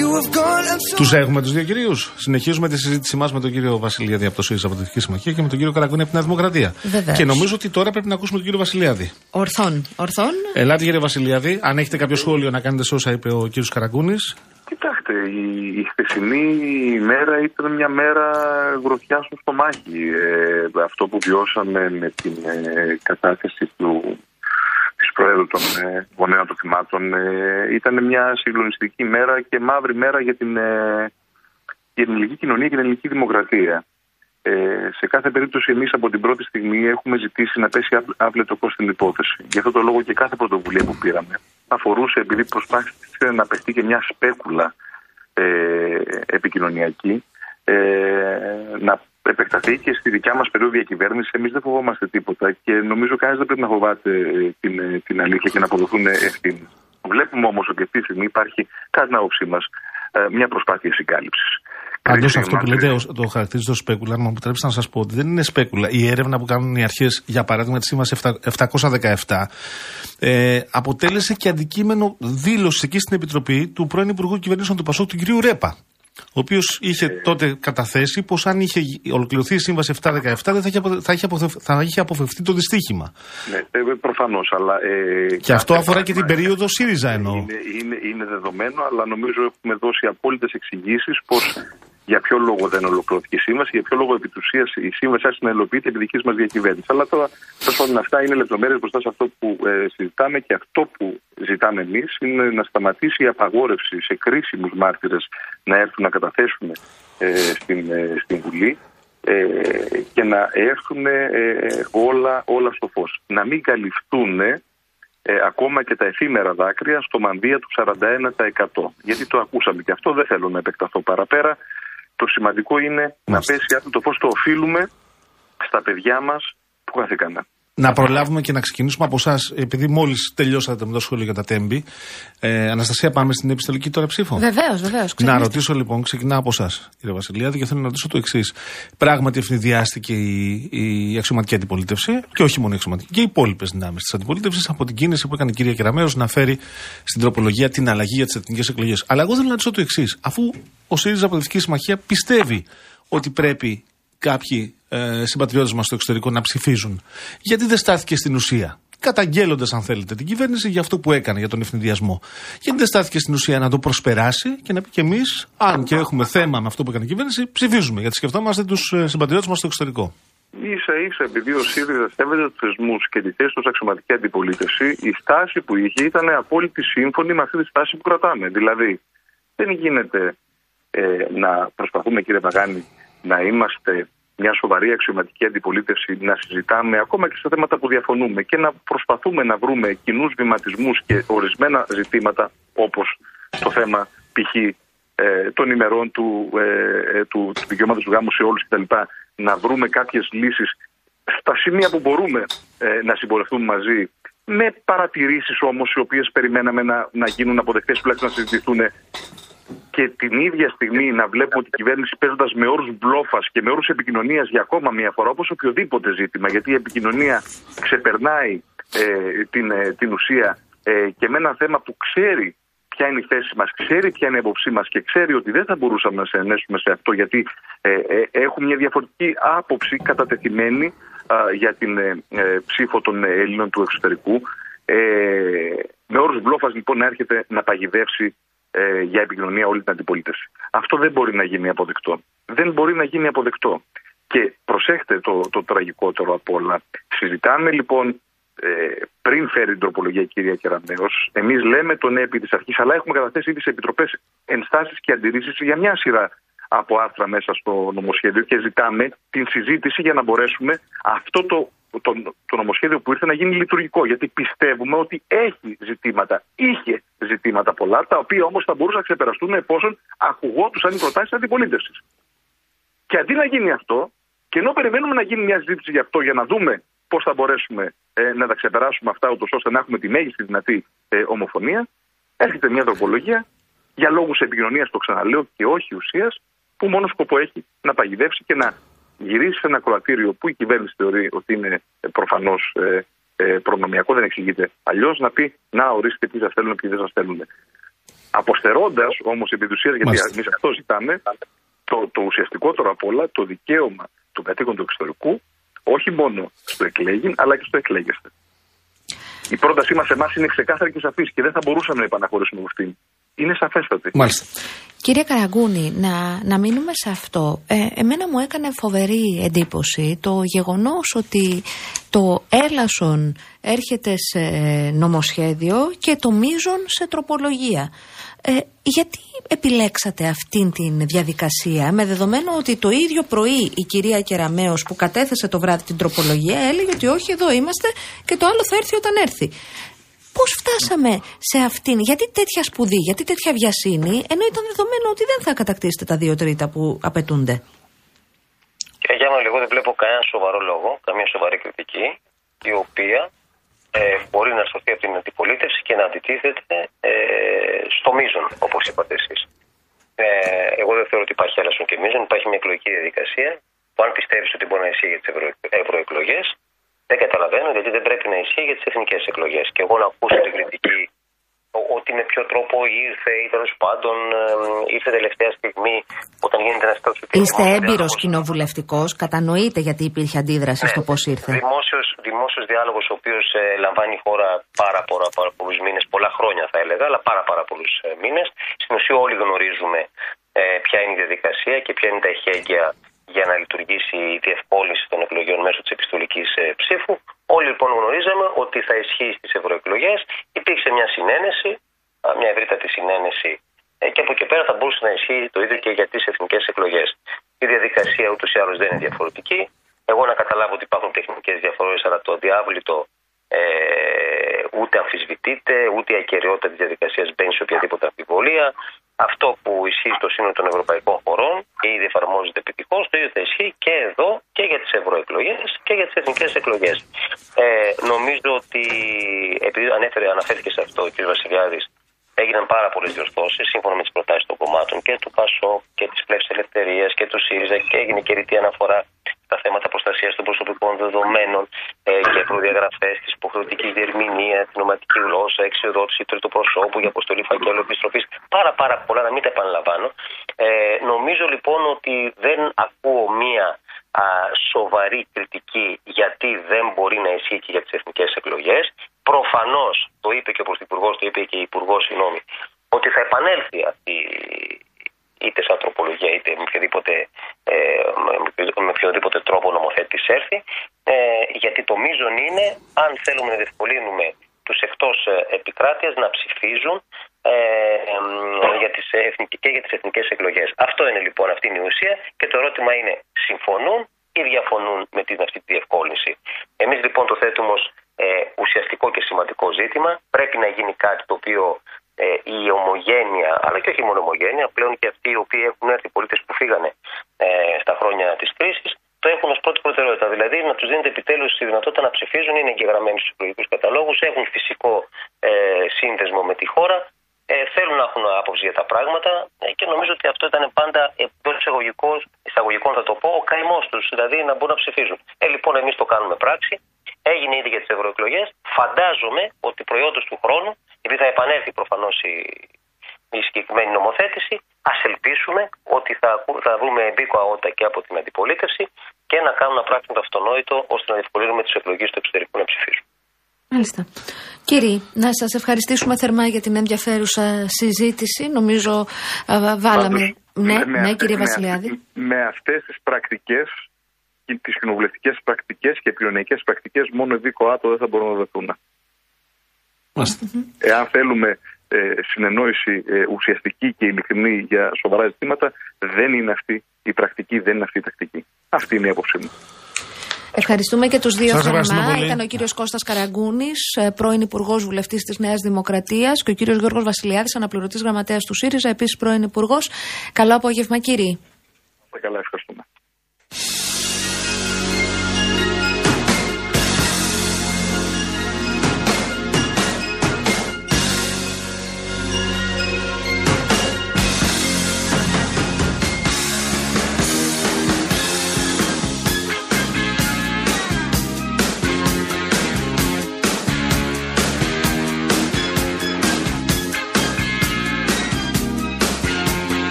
You have gone and so Τους έχουμε τους δύο κυρίους. Συνεχίζουμε τη συζήτησή μας με τον κύριο Βασιλιάδη από το ΣΥΡΙΖΑ από τη Δυτική Συμμαχία και με τον κύριο Καραγκούνη από τη Νέα Δημοκρατία. Βεβαίως. Και νομίζω ότι τώρα πρέπει να ακούσουμε τον κύριο Βασιλιάδη. Ορθών. Ορθών. Ελάτε κύριε Βασιλιάδη, αν έχετε κάποιο σχόλιο να κάνετε σε όσα είπε ο κύριος Καραγκούνης. Κοιτάξτε, η, η χθεσινή μέρα ήταν μια μέρα γροθιάς στο στομάχι. Ε, αυτό που βιώσαμε με την ε, κατάθεση του, της Προέδρου των ε, γονέων των θυμάτων ε, ήταν μια συγκλονιστική μέρα και μαύρη μέρα για την, ε, για την ελληνική κοινωνία και την ελληνική δημοκρατία. Ε, σε κάθε περίπτωση, εμείς από την πρώτη στιγμή έχουμε ζητήσει να πέσει άπλ- άπλετο κόστος στην υπόθεση. Γι' αυτό το λόγο και κάθε πρωτοβουλία που πήραμε αφορούσε, επειδή προσπάθησε να παιχτεί και μια σπέκουλα ε, επικοινωνιακή, ε, να επεκταθεί και στη δικιά μας περίοδο διακυβέρνησης. Εμείς δεν φοβόμαστε τίποτα και νομίζω κανείς δεν πρέπει να φοβάται ε, την, ε, την αλήθεια και να αποδοθούν ευθύνες. Βλέπουμε όμως ότι αυτή τη στιγμή υπάρχει, κατά την άποψή μας, μια προσπάθεια συγκάλυψης. Πάντως Κρίση αυτό που μάρτυρες. λέτε ως- το χαρακτηρίζει το σπέκουλα, αν μου επιτρέψετε να σας πω ότι δεν είναι σπέκουλα. Η έρευνα που κάνουν οι αρχές, για παράδειγμα της σύμβασης 717, ε, αποτέλεσε και αντικείμενο δήλωσης εκεί στην Επιτροπή του πρώην Υπουργού Κυβερνήσεων του Πασόκ, του κ. Ρέπα. Ο οποίος είχε Ε. τότε καταθέσει πως αν είχε ολοκληρωθεί η σύμβαση 717 δεν θα είχε, απο- θα είχε, αποθευ- θα είχε αποφευθεί το δυστύχημα. Ναι, ε, προφανώς, αλλά. Ε, Και αυτό κάθε αφορά και την πράγμα περίοδο ΣΥΡΙΖΑ εννοώ. Είναι, είναι, είναι δεδομένο, αλλά νομίζω έχουμε δώσει απόλυτες εξηγήσεις πως για ποιο λόγο δεν ολοκληρώθηκε η σύμβαση, για ποιο λόγο επί της ουσίας η σύμβαση άρχισε να υλοποιείται επί δικής μας διακυβέρνησης. Αλλά τώρα, τέλος πάντων, αυτά είναι λεπτομέρειες μπροστά σε αυτό που ε, συζητάμε και αυτό που ζητάμε εμείς είναι να σταματήσει η απαγόρευση σε κρίσιμους μάρτυρες να έρθουν να καταθέσουν ε, στην, ε, στην Βουλή ε, και να έρθουν ε, όλα, όλα στο φως. Να μην καλυφθούν ε, ακόμα και τα εφήμερα δάκρυα στο μανδύα του 41%. Γιατί το ακούσαμε και αυτό δεν θέλω να επεκταθώ παραπέρα. Το σημαντικό είναι να Μάλιστα. πέσει άτομο το φως το οφείλουμε στα παιδιά μας που χάθηκαν. Να προλάβουμε και να ξεκινήσουμε από εσάς, επειδή μόλις τελειώσατε με το σχόλιο για τα τέμπη. Ε, Αναστασία, πάμε στην επιστολική τώρα ψήφο. Βεβαίως, βεβαίως. Να ρωτήσω λοιπόν, ξεκινάω από εσάς, κύριε Βασιλιάδη, και θέλω να ρωτήσω το εξής. Πράγματι, ευνηδιάστηκε η, η αξιωματική αντιπολίτευση, και όχι μόνο η αξιωματική, και οι υπόλοιπες δυνάμεις της αντιπολίτευσης από την κίνηση που έκανε η κυρία Κεραμέο να φέρει στην τροπολογία την αλλαγή για τις εθνικές εκλογές. Αλλά εγώ θέλω να ρωτήσω το εξής. Αφού ο ΣΥΡΙΖΑ Πολιτική Συμμαχία πιστεύει ότι πρέπει κάποιοι ε, συμπατριώτες μας στο εξωτερικό να ψηφίζουν, γιατί δεν στάθηκε στην ουσία; Καταγγέλλοντας, αν θέλετε, την κυβέρνηση για αυτό που έκανε, για τον ευνηδιασμό. Γιατί δεν στάθηκε στην ουσία να το προσπεράσει και να πει και εμείς, αν και έχουμε θέμα με αυτό που έκανε η κυβέρνηση, ψηφίζουμε. Γιατί σκεφτόμαστε τους συμπατριώτες μας στο εξωτερικό. σα ίσα επειδή ο ΣΥΡΙΖΑ σέβεται τους θεσμούς και τη θέση του ως αξιωματική αντιπολίτευση, η στάση που είχε ήταν απόλυτη σύμφωνη με αυτή τη στάση που κρατάμε. Δηλαδή, δεν γίνεται ε, να προσπαθούμε, κύριε Παγάνη, να είμαστε μια σοβαρή αξιωματική αντιπολίτευση, να συζητάμε ακόμα και σε θέματα που διαφωνούμε και να προσπαθούμε να βρούμε κοινούς βηματισμούς και ορισμένα ζητήματα, όπως το θέμα π.χ. Ε, των ημερών του, ε, ε, του, του δικαιώματος του γάμου σε όλους κτλ. Να βρούμε κάποιες λύσεις στα σημεία που μπορούμε ε, να συμπορευτούμε μαζί, με παρατηρήσεις όμως, οι οποίες περιμέναμε να, να γίνουν αποδεκτές, τουλάχιστον να συζητηθούν και την ίδια στιγμή να βλέπουμε ότι η κυβέρνηση παίζοντας με όρους μπλόφας και με όρους επικοινωνίας για ακόμα μία φορά, όπως οποιοδήποτε ζήτημα, γιατί η επικοινωνία ξεπερνάει ε, την, ε, την ουσία ε, και με ένα θέμα που ξέρει ποια είναι η θέση μας, ξέρει ποια είναι η άποψή μας και ξέρει ότι δεν θα μπορούσαμε να σε ενέσουμε σε αυτό, γιατί ε, ε, έχουμε μια διαφορετική άποψη κατατεθειμένη α, για την ε, ε, ψήφο των Ελλήνων του εξωτερικού. Ε, με όρους μπλόφας λοιπόν να έρχεται να παγιδεύσει ε, για επικοινωνία όλη την αντιπολίτευση. Αυτό δεν μπορεί να γίνει αποδεκτό. Δεν μπορεί να γίνει αποδεκτό. Και προσέχτε το, το τραγικότερο απ' όλα. Συζητάμε λοιπόν ε, πριν φέρει την τροπολογία η κυρία Κεραμέο, εμείς λέμε τον ναι επί της αρχής, αλλά έχουμε καταθέσει ήδη σε επιτροπές ενστάσεις και αντιρρήσεις για μια σειρά από άρθρα μέσα στο νομοσχέδιο και ζητάμε την συζήτηση για να μπορέσουμε αυτό το, το, το νομοσχέδιο που ήρθε να γίνει λειτουργικό. Γιατί πιστεύουμε ότι έχει ζητήματα, είχε ζητήματα πολλά, τα οποία όμως θα μπορούσαν να ξεπεραστούν εφόσον ακουγόντουσαν οι προτάσεις της αντιπολίτευσης. Και αντί να γίνει αυτό, και ενώ περιμένουμε να γίνει μια συζήτηση γι' αυτό για να δούμε πώς θα μπορέσουμε ε, να τα ξεπεράσουμε αυτά, ούτως ώστε να έχουμε τη μέγιστη δυνατή ε, ομοφωνία, έρχεται μια τροπολογία για λόγους επικοινωνίας, το ξαναλέω, και όχι ουσίας, που μόνο σκοπό έχει να παγιδεύσει και να γυρίσει σε ένα κροατήριο που η κυβέρνηση θεωρεί ότι είναι προφανώς ε, ε, προνομιακό, δεν εξηγείται αλλιώς, να πει να ορίστε τι σας θέλουν και τι δεν σας θέλουν. Αποστερώντας όμως επί της ουσίας, γιατί Μάλιστα. εμείς αυτό ζητάμε, το, το ουσιαστικότερο απ' όλα, το δικαίωμα των κατοίκων του εξωτερικού, όχι μόνο στο εκλέγην, αλλά και στο εκλέγεστε. Η πρότασή μας εμάς είναι ξεκάθαρη και σαφής και δεν θα μπορούσαμε να επαναχωρήσουμε από αυτήν. Είναι σαφέστατη. Μάλιστα. Κύριε Καραγκούνη, να, να μείνουμε σε αυτό. Ε, εμένα μου έκανε φοβερή εντύπωση το γεγονός ότι το έλασον έρχεται σε νομοσχέδιο και το μείζον σε τροπολογία. Ε, γιατί επιλέξατε αυτήν την διαδικασία με δεδομένο ότι το ίδιο πρωί η κυρία Κεραμέως που κατέθεσε το βράδυ την τροπολογία έλεγε ότι όχι εδώ είμαστε και το άλλο θα έρθει όταν έρθει. Πώς φτάσαμε σε αυτήν, γιατί τέτοια σπουδή, γιατί τέτοια βιασύνη, ενώ ήταν δεδομένο ότι δεν θα κατακτήσετε τα δύο τρίτα που απαιτούνται. Κύριε Γιάννη, εγώ δεν βλέπω κανένα σοβαρό λόγο, καμία σοβαρή κριτική, η οποία ε, μπορεί να σωθεί από την αντιπολίτευση και να αντιτίθεται ε, στο μείζον, όπως είπατε εσείς. Ε, εγώ δεν θεωρώ ότι υπάρχει άλλασον και μείζον, υπάρχει μια εκλογική διαδικασία που αν πιστεύεις ότι μπορεί να ισχύει για τις ευρωεκλογές, δεν καταλαβαίνω γιατί δεν πρέπει να ισχύει για τις εθνικές εκλογές. Και εγώ να ακούσω την κριτική ο- ότι με ποιο τρόπο ήρθε ή τέλος πάντων ε, ήρθε τελευταία στιγμή όταν γίνεται ένας τέτοιος Είστε έμπειρος κοινοβουλευτικός, κατανοείτε γιατί υπήρχε αντίδραση Ναι. στο πώς ήρθε. Δημόσιος, δημόσιος διάλογος ο οποίος ε, λαμβάνει η χώρα πάρα, πάρα, πάρα πολλούς μήνες, πολλά χρόνια θα έλεγα, αλλά πάρα πάρα πολλούς ε, μήνες. Στην ουσία όλοι γνωρίζουμε ε, ποια είναι η διαδικασία και ποια είναι τα εχέγγυα για να λειτουργήσει η διευκόλυνση των εκλογών μέσω της επιστολικής ψήφου. Όλοι λοιπόν γνωρίζαμε ότι θα ισχύει στις ευρωεκλογές. Υπήρξε μια συνένεση, α, μια ευρύτατη συνένεση ε, και από εκεί πέρα θα μπορούσε να ισχύει το ίδιο και για τις εθνικές εκλογές. Η διαδικασία ούτως ή άλλως δεν είναι διαφορετική. Εγώ να καταλάβω ότι υπάρχουν τεχνικές διαφορές, αλλά το διάβλητο ε, ούτε αμφισβητείται, ούτε η ακαιρεότητα της διαδικασίας μπαίνει σε οποιαδήποτε αμφιβολία. Αυτό που ισχύει στο σύνολο των ευρωπαϊκών χωρών και ήδη εφαρμόζεται επιτυχώς, το ίδιο θα ισχύει και εδώ και για τις ευρωεκλογές και για τις εθνικές εκλογές. Ε, νομίζω ότι, επειδή ανέφερε, αναφέρθηκε σε αυτό ο κ. Βασιλιάδης, έγιναν πάρα πολλές διορθώσεις σύμφωνα με τις προτάσεις των κομμάτων και του ΠΑΣΟΚ και της Πλεύσης Ελευθερίας και του ΣΥΡΙΖΑ και έγινε και ρητή αναφορά στα θέματα προστασίας των προσωπικών δεδομένων ε, και προδιαγραφές της υποχρεωτικής διερμηνίας, την οματική γλώσσα, εξοδότηση τρίτου προσώπου για αποστολή φακέλου επιστροφής. Πάρα πάρα πολλά, να μην τα επαναλαμβάνω. Ε, νομίζω λοιπόν ότι δεν ακούω μία α, σοβαρή κριτική γιατί δεν μπορεί να ισχύει και για τις εθνικές εκλογές. Προφανώς, το είπε και ο Πρωθυπουργός, το είπε και η Υπουργός, συγγνώμη, ότι θα επανέλθει αυτή είτε σαν τροπολογία είτε με οποιοδήποτε, ε, με οποιοδήποτε τρόπο νομοθέτης έρθει ε, γιατί το μείζον είναι αν θέλουμε να διευκολύνουμε τους εκτός ε, επικράτειας να ψηφίζουν ε, για τις εθνικές, και για τις εθνικές εκλογές. Αυτό είναι λοιπόν αυτή η ουσία και το ερώτημα είναι συμφωνούν ή διαφωνούν με την αυτή τη διευκόλυνση. Εμείς λοιπόν το θέτουμε ως ε, ουσιαστικό και σημαντικό ζήτημα. Πρέπει να γίνει κάτι το οποίο ε, η ομογένεια, αλλά και όχι μόνο ομογένεια, πλέον και αυτοί οι οποίοι έχουν έρθει, οι πολίτες που φύγανε ε, στα χρόνια της κρίσης, το έχουν ως πρώτη προτεραιότητα. Δηλαδή να τους δίνεται επιτέλους τη δυνατότητα να ψηφίζουν, είναι εγγεγραμμένοι στους εκλογικούς καταλόγους, έχουν φυσικό ε, σύνδεσμο με τη χώρα, ε, θέλουν να έχουν άποψη για τα πράγματα ε, και νομίζω ότι αυτό ήταν πάντα εντός εισαγωγικών, θα το πω, ο καημός τους, δηλαδή να μπορούν να ψηφίζουν. Ε, λοιπόν, εμείς το κάνουμε πράξη. Έγινε ήδη για τις ευρωεκλογές. Φαντάζομαι ότι προϊόντος του χρόνου, επειδή θα επανέλθει προφανώς η, η συγκεκριμένη νομοθέτηση, ας ελπίσουμε ότι θα, θα βρούμε μπίκο αότα και από την αντιπολίτευση και να κάνουν να πράξουν το αυτονόητο ώστε να διευκολύνουμε του εκλογές του εξωτερικού να ψηφίσουν. Μάλιστα. Κύριε, να σας ευχαριστήσουμε θερμά για την ενδιαφέρουσα συζήτηση. Νομίζω α, βάλαμε... Πάντως, ναι, με ναι, αυτές- κύριε με Βασιλιάδη. αυτές- Με αυτές τις πρακτικές, τις κοινοβουλευτικές πρακτικές και επικοινωνιακές πρακτικές, μόνο οι δύο άτομα δεν θα μπορούν να δεθούν. Μάλιστα. Εάν θέλουμε ε, συνεννόηση ε, ουσιαστική και ειλικρινή για σοβαρά ζητήματα, δεν είναι αυτή η πρακτική, δεν είναι αυτή η τακτική. Αυτή είναι η άποψή μου. Ευχαριστούμε και τους δύο Σας ευχαριστούμε θερμά. πολύ. Ήταν ο κύριος Κώστας Καραγκούνης, ε, πρώην Υπουργός Βουλευτής της Νέας Δημοκρατίας και ο κύριος Γιώργος Βασιλιάδης, αναπληρωτής γραμματέας του ΣΥΡΙΖΑ, επίσης πρώην Υπουργός. Καλό απόγευμα κύριοι. Τα καλά, ευχαριστούμε.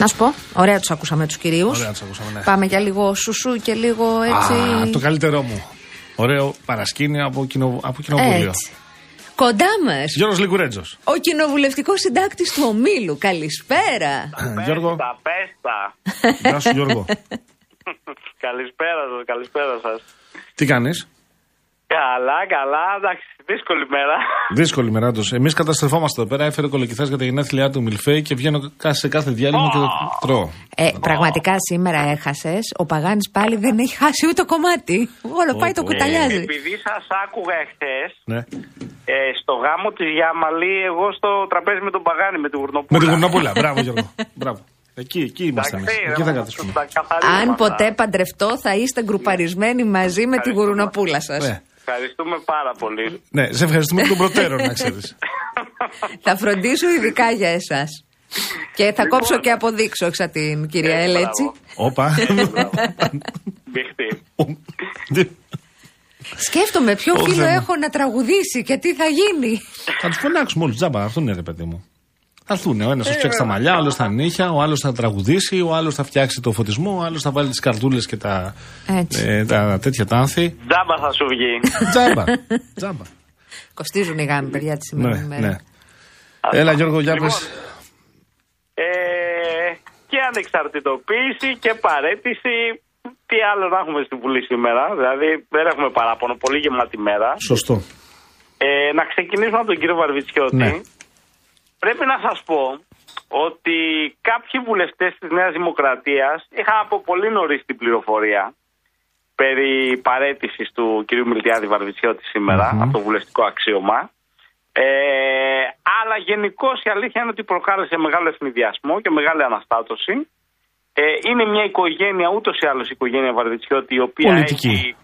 Να σου πω, ωραία τους ακούσαμε τους κυρίους. Ωραία τους ακούσαμε, ναι. Πάμε για λίγο σουσού και λίγο έτσι... Α, το καλύτερό μου. Ωραίο παρασκήνιο από, κοινο, από κοινοβούλιο. έτσι. Κοντά μας, Γιώργος Λικουρέτζος. ο κοινοβουλευτικός συντάκτης του Ομίλου. Καλησπέρα. Γιώργο, Τα πέστα. γεια σου Γιώργο. καλησπέρα σας, καλησπέρα σας. Τι κάνεις; Καλά, καλά, εντάξει, δύσκολη μέρα. Δύσκολη μέρα του. Εμείς καταστρεφόμαστε εδώ πέρα. Έφερε κολοκυθάς για τα γενέθλιά του Μιλφέη και βγαίνω κα- σε κάθε διάλειμμα και το τρώω. Ε, πραγματικά σήμερα έχασες. Ο Παγάνης πάλι δεν έχει χάσει ούτε κομμάτι. Όλο πάει το Ω, ω. κουταλιάζει. Επειδή σας άκουγα εχθές, Ναι. ε, στο γάμο της Γιάμαλη, εγώ στο τραπέζι με τον Παγάνη, με την Γουρνοπούλα. Με την γουρνοπούλα. Μπράβο Γιώργο. Μπράβο. Εκεί, εκεί είμαστε εμείς. Εντάξει, Εκεί θα ρε, καθίσουμε. τα καθαρίζουμε Αν αυτά. ποτέ παντρευτώ, θα είστε γκρουπαρισμένοι μαζί με τη γουρουνοπούλα σας. Ναι. Ευχαριστούμε πάρα πολύ. ναι, σε ευχαριστούμε τον προτέρων, να ξέρεις. Θα φροντίσω ειδικά για εσάς. Και θα Λοιπόν. κόψω και αποδείξω εξα την κυρία Ε, Ελέτσι. μπράβο. Όπα. Μπιχτή. Σκέφτομαι ποιο Ω, φίλο Θεέ μου. έχω να τραγουδήσει και τι θα γίνει. θα τους φωνάξουμε όλους τζάμπα. Αυτό είναι ρε παιδί μου. Θα έρθουν. Ο ένας θα φτιάξει τα μαλλιά, ο άλλος τα νύχια, ο άλλος θα τραγουδήσει, ο άλλος θα φτιάξει το φωτισμό, ο άλλος θα βάλει τις καρτούλε και τα, Έτσι. ε, τα τέτοια τα άνθη. Τζάμπα θα σου βγει. Τζάμπα. Τζάμπα. Κοστίζουν οι γάμοι, παιδιά, τη ναι, σημερινή μέρα. ναι. Έλα Γιώργο, για Λοιπόν, πες. Ε, και ανεξαρτητοποίηση και παρέτηση. Τι άλλο να έχουμε στη Βουλή σήμερα. Δηλαδή δεν έχουμε παράπονο. Πολύ γεμάτη μέρα. Σωστό. Ε, να ξεκινήσουμε από τον κύριο Βαρβιτσιώτη. Ναι. Πρέπει να σας πω ότι κάποιοι βουλευτές της Νέας Δημοκρατίας είχαν από πολύ νωρίς την πληροφορία περί παρέτησης του κυρίου Μιλτιάδη Βαρβιτσιώτη σήμερα από το βουλευτικό αξίωμα. Ε, αλλά γενικώς η αλήθεια είναι ότι προκάλεσε μεγάλο ευνηδιασμό και μεγάλη αναστάτωση. Ε, είναι μια οικογένεια, ούτως ή άλλως η οικογένεια Βαρβιτσιώτη, η οποία Πολιτική. έχει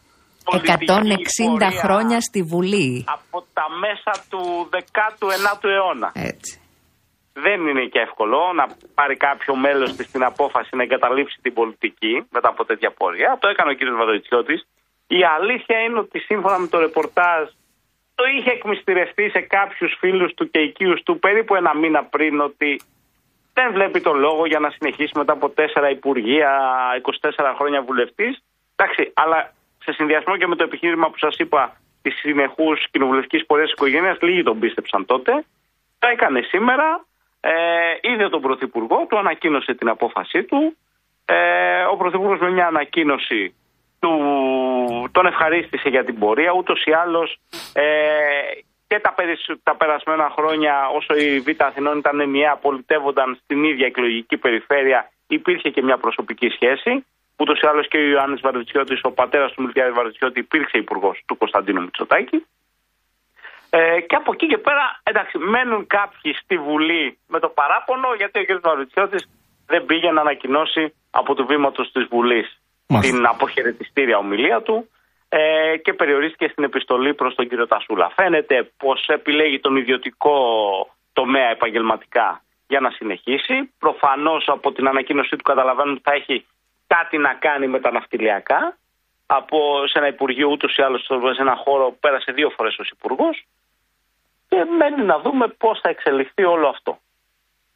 πολιτική 160 πορεία χρόνια στη Βουλή. από τα μέσα του 19ου αιώνα. Έτσι. Δεν είναι και εύκολο να πάρει κάποιο μέλος της την απόφαση να εγκαταλείψει την πολιτική μετά από τέτοια πορεία. Το έκανε ο κ. Βαδοϊτσιώτης. Η αλήθεια είναι ότι σύμφωνα με το ρεπορτάζ το είχε εκμυστηρευτεί σε κάποιους φίλους του και οικείους του περίπου ένα μήνα πριν ότι δεν βλέπει τον λόγο για να συνεχίσει μετά από τέσσερα υπουργεία, 24 χρόνια βουλευτής. Εντάξει, αλλά σε συνδυασμό και με το επιχείρημα που σας είπα της συνεχούς κοινοβουλευτικής πορείας της οικογένειας, λίγοι τον πίστεψαν τότε. Το έκανε σήμερα. Ε, είδε τον Πρωθυπουργό, του ανακοίνωσε την απόφασή του. Ε, ο Πρωθυπουργός με μια ανακοίνωση του, τον ευχαρίστησε για την πορεία. Ούτως ή άλλως ε, και τα, περισ- τα περασμένα χρόνια, όσο η Β' Αθηνών ήταν ενιαία, πολιτεύονταν στην ίδια εκλογική περιφέρεια, υπήρχε και μια προσωπική σχέση. Ούτως ή άλλως και ο Ιωάννης Βαρδιτσιώτη, ο πατέρας του Μιλτιάδη Βαρδιτσιώτη, υπήρξε υπουργός του Κωνσταντίνου Μητσοτάκη. Ε, και από εκεί και πέρα, εντάξει, μένουν κάποιοι στη Βουλή με το παράπονο, γιατί ο κ. Βαρδιτσιώτη δεν πήγε να ανακοινώσει από το βήματο της Βουλής Μάλιστα. την αποχαιρετιστήρια ομιλία του ε, και περιορίστηκε στην επιστολή προς τον κύριο Τασούλα. Φαίνεται πως επιλέγει τον ιδιωτικό τομέα επαγγελματικά για να συνεχίσει. Προφανώς από την ανακοίνωσή του καταλαβαίνουν ότι θα έχει κάτι να κάνει με τα ναυτιλιακά. Από σε ένα Υπουργείο ούτως ή άλλως σε ένα χώρο πέρασε δύο φορές ως υπουργός. Και μένει να δούμε πώς θα εξελιχθεί όλο αυτό.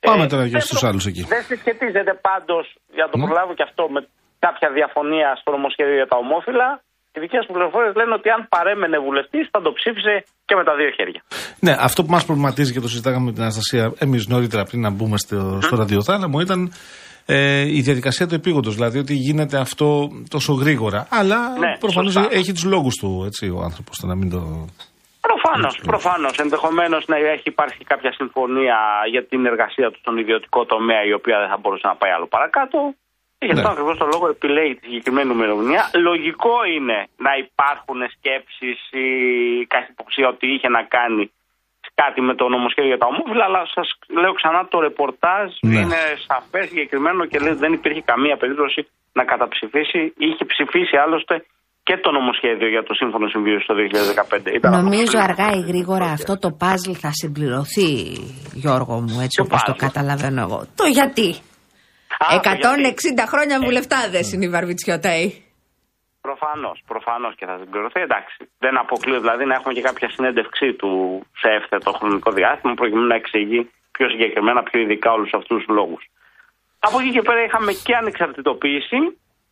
Πάμε Ε, τώρα και δεν στους προ- άλλους εκεί. Δεν συσχετίζεται πάντως, για να το Ναι. προλάβω και αυτό, με κάποια διαφωνία στο νομοσχέδιο για τα ομόφυλα. Οι δικές μου πληροφορίες λένε ότι αν παρέμενε βουλευτής θα το ψήφισε και με τα δύο χέρια. Ναι, αυτό που μας προβληματίζει και το συζητάγαμε με την Αναστασία εμείς νωρίτερα πριν να μπούμε στο, στο ραδιοθάλαμο ήταν ε, η διαδικασία του επίγοντος. Δηλαδή ότι γίνεται αυτό τόσο γρήγορα. Αλλά Ναι, προφανώς σωστά. έχει τους λόγους του έτσι, ο άνθρωπος. Να μην το. Προφανώς, Έτσι, προφανώς. Ενδεχομένως να έχει υπάρξει κάποια συμφωνία για την εργασία του στον ιδιωτικό τομέα, η οποία δεν θα μπορούσε να πάει άλλο παρακάτω. Και γι' αυτό Ναι. ακριβώς το λόγο επιλέγει τη συγκεκριμένη ημερομηνία. Λογικό είναι να υπάρχουν σκέψεις ή καχυποψία ότι είχε να κάνει κάτι με το νομοσχέδιο για τα ομόφυλα, αλλά σας λέω ξανά το ρεπορτάζ Ναι. είναι σαφές, συγκεκριμένο και λέει ότι δεν υπήρχε καμία περίπτωση να καταψηφίσει. Είχε ψηφίσει άλλωστε και το νομοσχέδιο για το σύμφωνο συμβίωσης το 2015. Ήταν Νομίζω από- αργά ή γρήγορα αυτό το παζλ θα συμπληρωθεί, Γιώργο μου, έτσι Ποιο όπως το puzzle? καταλαβαίνω εγώ. Το γιατί; Α, 160 χρόνια βουλευτάδες είναι οι Βαρβιτσιώταοι. Προφανώς, προφανώς και θα συμπληρωθεί. Εντάξει. Δεν αποκλείω δηλαδή να έχουμε και κάποια συνέντευξή του σε εύθετο χρονικό διάστημα προκειμένου να εξηγεί πιο συγκεκριμένα, πιο ειδικά όλους αυτούς τους λόγους. Από εκεί και πέρα είχαμε και ανεξαρτητοποίηση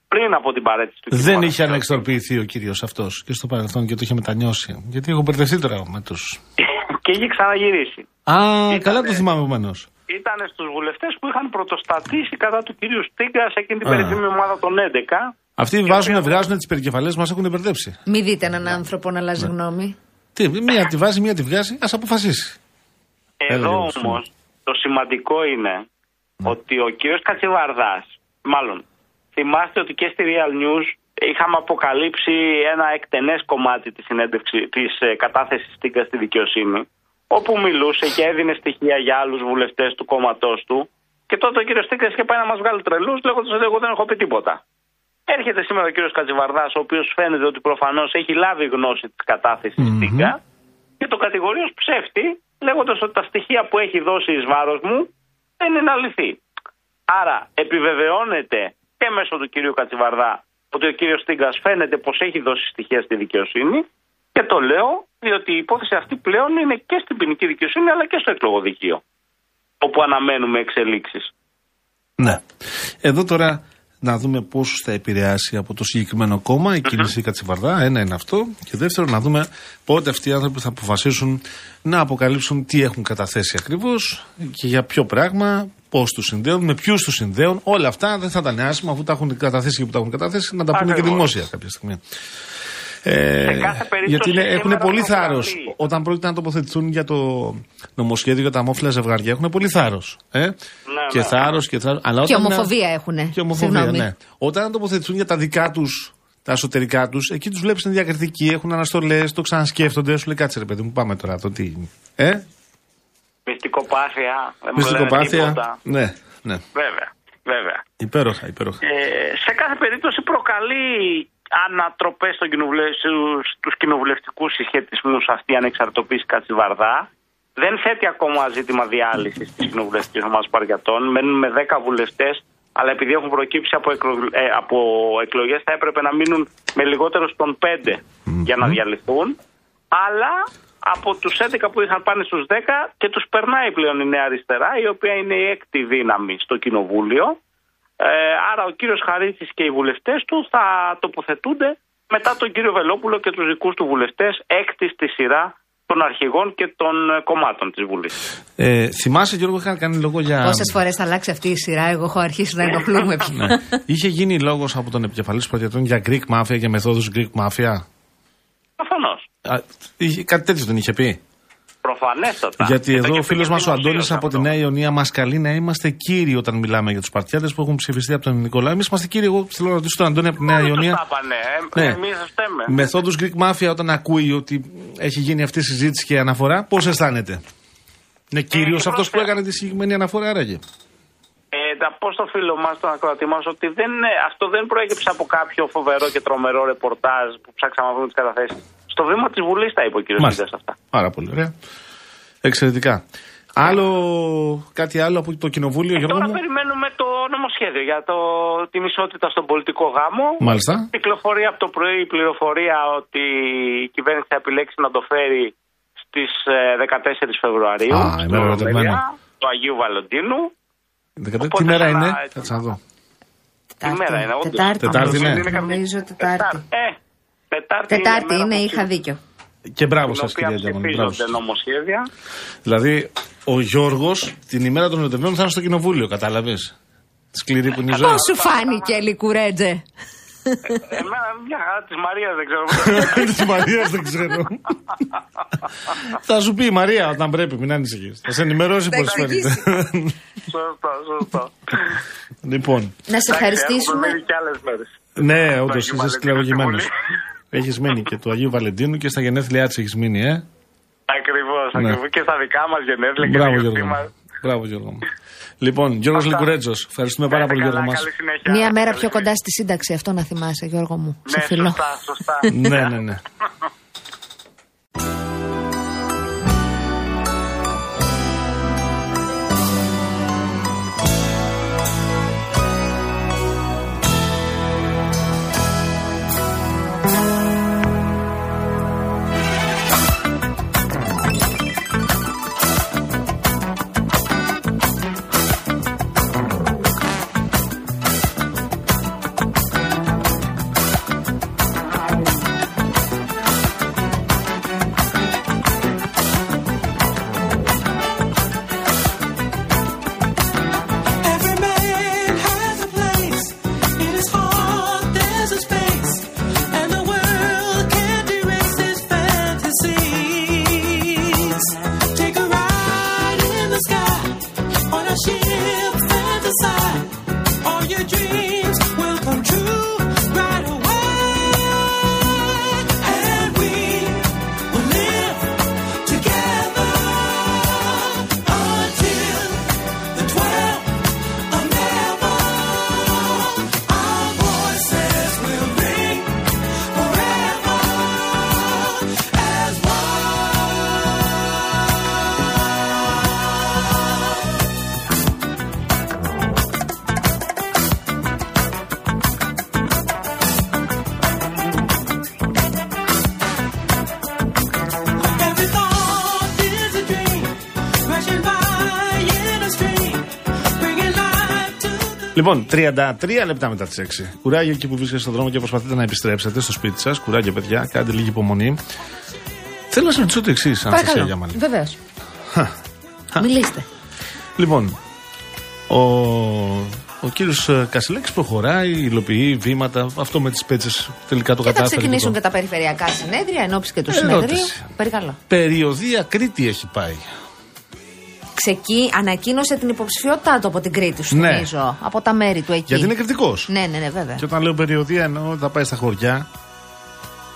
πριν από την παρέτηση του κ. Δεν είχε Βαρβιτσιώτη. ανεξαρτοποιηθεί ο κύριος αυτός και στο παρελθόν και το είχε μετανιώσει. Γιατί έχω μπερδευτεί τώρα με του. και είχε ξαναγυρίσει. Α, Ήτανε- καλά το θυμάμαι επομένως. Ήταν στους βουλευτές που είχαν πρωτοστατήσει κατά του κυρίου Στίγκα σε εκείνη την Α. περίφημη ομάδα των 11. Αυτοί η βάζουν, οποία- βγάζουν τις περικεφαλές, μας έχουν μπερδέψει. Μην δείτε έναν άνθρωπο να αλλάζει γνώμη. Τι, μία τη βάζει, μία τη βγάζει, ας αποφασίσει. Εδώ Έλεγε ο όμως Σούμαν. το σημαντικό είναι ότι ο κύριος Κατσιβαρδάς, μάλλον θυμάστε ότι και στη Real News είχαμε αποκαλύψει ένα εκτενές κομμάτι της, συνέντευξη, της ε, κατάθεσης Στίγκα στη δικαιοσύνη όπου μιλούσε και έδινε στοιχεία για άλλους βουλευτές του κόμματός του και τότε ο κύριος Στίγκας είχε πάει να μας βγάλει τρελούς λέγοντας ότι εγώ δεν έχω πει τίποτα. Έρχεται σήμερα ο κύριος Κατσιβαρδάς ο οποίος φαίνεται ότι προφανώς έχει λάβει γνώση της κατάθεσης Μμμ. Στίγκα και το κατηγορεί ως ψεύτη, λέγοντας ότι τα στοιχεία που έχει δώσει εις βάρος μου δεν είναι αληθή. Άρα επιβεβαιώνεται και μέσω του κυρίου Κατσιβαρδά ότι ο κύριος Στίγκας φαίνεται πως έχει δώσει στοιχεία στη δικαιοσύνη και το λέω διότι η υπόθεση αυτή πλέον είναι και στην ποινική δικαιοσύνη αλλά και στο εκλογοδικείο. όπου αναμένουμε εξελίξεις. Ναι. Εδώ τώρα να δούμε πόσο θα επηρεάσει από το συγκεκριμένο κόμμα η κίνηση Κατσιβαρδά. Ένα είναι αυτό. Και δεύτερο, να δούμε πότε αυτοί οι άνθρωποι θα αποφασίσουν να αποκαλύψουν τι έχουν καταθέσει ακριβώς και για ποιο πράγμα, πώς τους συνδέουν, με ποιους τους συνδέουν. Όλα αυτά δεν θα ήταν άσχημα αφού τα έχουν καταθέσει και που τα έχουν καταθέσει, να τα πούνε και Ακριβώς. δημόσια κάποια στιγμή. Ε, Σε κάθε περίπτωση γιατί είναι, έχουν σήμερα πολύ το θάρρος. βράδυ. Όταν πρόκειται να τοποθετηθούν για το νομοσχέδιο για τα αμόφυλα ζευγάρια, έχουν πολύ θάρρος. Ε; και ναι. θάρρος και θάρρος. Αλλά Και όταν είναι- ομοφοβία έχουνε. Και ομοφοβία, Συγγνώμη. ναι. Όταν τοποθετηθούν για τα δικά τους, τα εσωτερικά τους, εκεί τους βλέπεις διακριτικοί, έχουν αναστολές, το ξανασκέφτονται. Σου λέει κάτσε ρε παιδί μου, πάμε τώρα. Το τι. Ε, Μυστικοπάθεια. δεν μου λένε μυστικοπάθεια. τίποτα. Ναι, ναι. Βέβαια, βέβαια. Υπέροχα, υπέροχα. Ε, σε κάθε περίπτωση προκαλεί ανατροπές στον κοινοβουλε... στους, στους κοινοβουλευτικούς συσχετισμούς αυτή η ανεξαρτητοποίηση Κατσιβαρδά. Δεν θέτει ακόμα ζήτημα διάλυσης της κοινοβουλευτικής ομάδας Παριατών. Μένουν με 10 βουλευτές, αλλά επειδή έχουν προκύψει από, εκλο... ε, από εκλογές θα έπρεπε να μείνουν με λιγότερο των 5 για να διαλυθούν. Αλλά από τους 11 που είχαν πάνε στους 10 και τους περνάει πλέον η Νέα Αριστερά, η οποία είναι η έκτη δύναμη στο Κοινοβούλιο. Ε, άρα ο κύριος Χαρίτσης και οι βουλευτές του θα τοποθετούνται μετά τον κύριο Βελόπουλο και τους δικούς του βουλευτές έκτη στη σειρά των αρχηγών και των ε, κομμάτων της Βουλής. Ε, θυμάσαι, Γιώργο, είχα κάνει λόγο για. Πόσες φορές θα αλλάξει αυτή η σειρά, εγώ έχω αρχίσει να ενοχλούμε πια. Ναι. Είχε γίνει λόγος από τον επικεφαλής Πρατιατών για Greek Mafia και μεθόδους Greek Mafia; Προφανώς. Α, είχε- κάτι τέτοιο δεν είχε πει. Προφανέστατα. Γιατί Και εδώ το ο είχε φίλος πει μας ο δημοσίως Αντώνης από τη αυτό. Νέα Ιωνία μας καλεί να είμαστε κύριοι όταν μιλάμε για τους Παρτιάτες που έχουν ψηφιστεί από τον Νικολάου. Εμείς είμαστε κύριοι. Εγώ θέλω να ρωτήσω τον Αντώνη από τη Νέα Όλοι τους Ιωνία. τα είπανε, ε. Ναι. Εμείς φταίμε. Μεθόδους Greek Mafia όταν ακούει ότι έχει γίνει αυτή η συζήτηση και αναφορά, πώς αισθάνεται; Είναι κύριο και αυτός που πρόσεχε. έκανε τη συγκεκριμένη αναφορά, άραγε. Ε, θα πω στο φίλο μας, τον ακροατή μας, ότι δεν, ε, αυτό δεν προέκυψε από κάποιο φοβερό και τρομερό ρεπορτάζ που ψάξαμε να βρούμε τις καταθέσεις. Στο βήμα της Βουλής τα είπε ο κύριος Μάλιστα. Μίδα αυτά. Πάρα πολύ ωραία. Εξαιρετικά. Άλλο, κάτι άλλο από το κοινοβούλιο, Ε, Γιώργο τώρα μου; περιμένουμε το νομοσχέδιο για το, την ισότητα στον πολιτικό γάμο. Μάλιστα. Κυκλοφορεί από το πρωί η πληροφορία ότι η κυβέρνηση θα επιλέξει να το φέρει στις 14 Φεβρουαρίου. Α, στην ημέρα Ολομέλεια ερωτευμένη. του Αγίου Βαλεντίνου. Δεκα- Τι Οπότε μέρα σαν να- είναι, κάτσε να δω. Τι μέρα είναι, όντως. Τετάρτη. Τετάρτη είναι. Νομίζω Τετάρτη. Ε, Τετάρτη, Τετάρτη μέρα είναι, που είχα δίκιο. Και μπράβο Στην σα, οποία κυρία Τζαμάνη. Μπράβο ψηφίζονται σας. νομοσχέδια. Δηλαδή, ο Γιώργος την ημέρα των ερωτευμένων θα είναι στο κοινοβούλιο, κατάλαβες; Σκληρή που είναι η ζωή. Πώς σου φάνηκε, Λικουρέτζε; Εμένα μια χαρά της Μαρίας δεν ξέρω. Της Μαρίας δεν ξέρω. Θα σου πει η Μαρία όταν πρέπει, μην ανησυχείς. Θα σε ενημερώσει Θα πώ φαίνεται. εξηγήσει. σωστό, σωστό. λοιπόν, Να σε ευχαριστήσουμε. Έχουμε και άλλες μέρες. ναι, όντως Αγίου είσαι Βαλεντίνου σκληρογημένο. Στη Έχεις μείνει και του Αγίου Βαλεντίνου και στα γενέθλιά της έχεις μείνει, ε. Ακριβώς, Ναι. ακριβώς. Και στα δικά μας γενέθλια και Μπράβο, στα Γιώργο. γιορτή μας. μου. Μπράβο, Γιώργο. μου. Λοιπόν, Γιώργος Αυτά. Λικουρέτζος, ευχαριστούμε πάρα πολύ, Γιώργο μας. Καλή συνέχεια. Μία μέρα Καλή πιο κοντά συνέχεια. στη σύνταξη, αυτό να θυμάσαι, Γιώργο μου. Σε Ναι, φιλό. σωστά, σωστά. ναι, ναι, ναι. Λοιπόν, 33 λεπτά μετά τις 6. Κουράγιο εκεί που βρίσκεστε στον δρόμο και προσπαθείτε να επιστρέψετε στο σπίτι σας. Κουράγιο, παιδιά, κάντε λίγη υπομονή. Θέλω να σας ρωτήσω το εξής, Αναστασία Γιάμαλη. Βεβαίως. Μιλήστε. Λοιπόν, ο, ο κύριος Κασιλέκη προχωράει, υλοποιεί βήματα. Αυτό με τις πέτσες τελικά το Και θα κατάφερε. ξεκινήσουν λοιπόν. και τα περιφερειακά συνέδρια εν ώψη και του Ερώτηση. συνεδρίου. Παρακαλώ. Περιοδία Κρήτη έχει πάει. Ξεκί, ανακοίνωσε την υποψηφιότητά του από την Κρήτη, σου Ναι. θυμίζω. Από τα μέρη του εκεί. Γιατί είναι κριτικός. Ναι, ναι, ναι, βέβαια. Και όταν λέω περιοδία εννοώ ότι θα πάει στα χωριά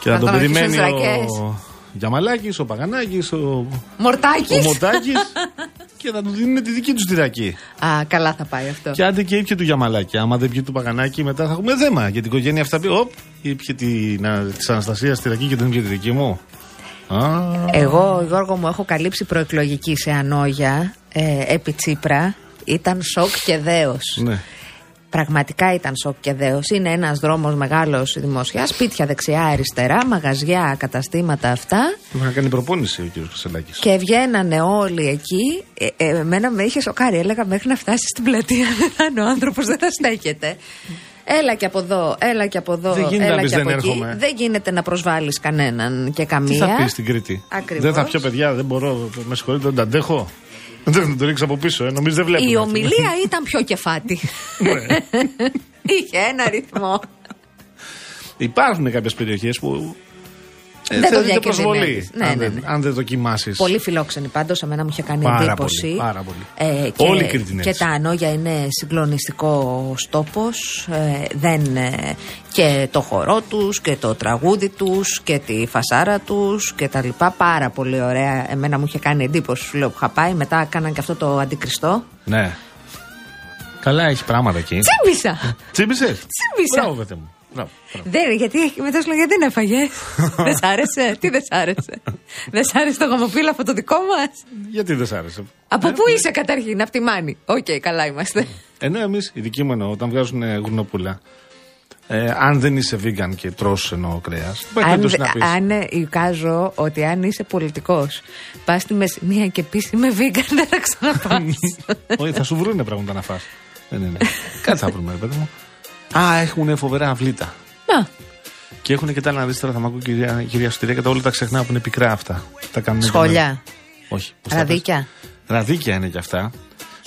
και Να θα τον τον αρχίσουν περιμένει ζρακές. ο Γιαμαλάκης, ο Παγανάκης, ο, Μορτάκι. ο Μοτάκης και θα του δίνουν τη δική τους τυρακή. Α, καλά θα πάει αυτό. Και άντε και ήπια του Γιαμαλάκη. Άμα δεν πιει του Παγανάκη, μετά θα έχουμε θέμα. Για την οικογένεια αυτά πει: Οπ, ήπια της Αναστασίας τυρακή και δεν ήπια τη δική μου. Α, Εγώ, Γιώργο μου, έχω καλύψει προεκλογική σε Ανόγια ε, επί Τσίπρα. Ήταν σοκ και δέος. ναι. Πραγματικά ήταν σοκ και δέος. Είναι ένας δρόμος μεγάλος δημοσιάς, σπίτια δεξιά-αριστερά, μαγαζιά, καταστήματα αυτά. Του είχα κάνει προπόνηση ο κ. Κασελάκης. Και βγαίνανε όλοι εκεί. Ε, ε, εμένα με είχε σοκάρει. Έλεγα μέχρι να φτάσει στην πλατεία δεν θα είναι ο άνθρωπος, δεν θα στέκεται. Έλα και από εδώ, έλα και από εδώ, Δεν γίνεται να έλα πεις και δεν από εκεί. έρχομαι. Δεν γίνεται να προσβάλλεις κανέναν και Τι καμία. θα πεις στην Κρήτη; Ακριβώς. Δεν θα πιω παιδιά, δεν μπορώ. Με συγχωρείτε, δεν τα αντέχω. Δεν θα το ρίξω από πίσω, ε. νομίζω δεν βλέπω. Η ομιλία ήταν πιο κεφάτη. Ναι. Είχε ένα ρυθμό. Υπάρχουν κάποιες περιοχές που. Ε, Δεν το θεωρείται προσβολή. διακινδυνεύεις. Ναι, αν, ναι, δεν- ναι. αν δεν δοκιμάσεις. Πολύ φιλόξενη πάντως, εμένα μου είχε κάνει Πάρα εντύπωση. πολύ, πάρα πολύ. Ε, και, Όλη η Κρήτη είναι και έτσι. τα Ανόγια είναι συγκλονιστικός τόπος. Ε, δεν, ε, και το χορό τους και το τραγούδι τους και τη φασαρία τους και τα λοιπά. Πάρα πολύ ωραία. Εμένα μου είχε κάνει εντύπωση, σου λέω που είχα πάει. Μετά έκαναν και αυτό το αντικριστό. Ναι. Καλά, έχει πράγματα εκεί. Τσίμπησα! Τσίμπησες; Τσίμπησα. Μπράβο, παιδί μου. Μπράβο, μπράβο. Δεν, γιατί μετά σου λέω γιατί δεν έφαγε. δεν σ' άρεσε; Τι δεν σ' άρεσε; δεν σ' άρεσε το γαμοπίλαφο το δικό μας; Γιατί δεν σ' άρεσε; Από Ε, πού είσαι καταρχήν, από τη Μάνη. Οκ, καλά είμαστε. Ενώ εμείς, οι δικοί μου εννοώ, όταν βγάζουν ε, γουρνοπούλα, ε, αν δεν είσαι vegan και τρως εννοώ κρέας, υπάρχει αν, περίπτωση να πει. αν ε, εικάζω ότι αν είσαι πολιτικός, πας στη Μεσσηνία και πεις είμαι vegan, δεν θα ξαναπά. Όχι, θα σου βρούνε πράγματα να φας. Δεν είναι. Κάτι θα βρούμε, ρε παιδί μου. Α, έχουν φοβερά αυλίτα. Να, Και έχουν και τα άλλα αριστερά, θα μ' ακούει η κυρία, κυρία Σωτηρία και τα όλα τα ξεχνάω που είναι πικρά αυτά. Τα κάνουν σχόλια, Όχι. πώς τα ραδίκια. πες. Ραδίκια είναι και αυτά.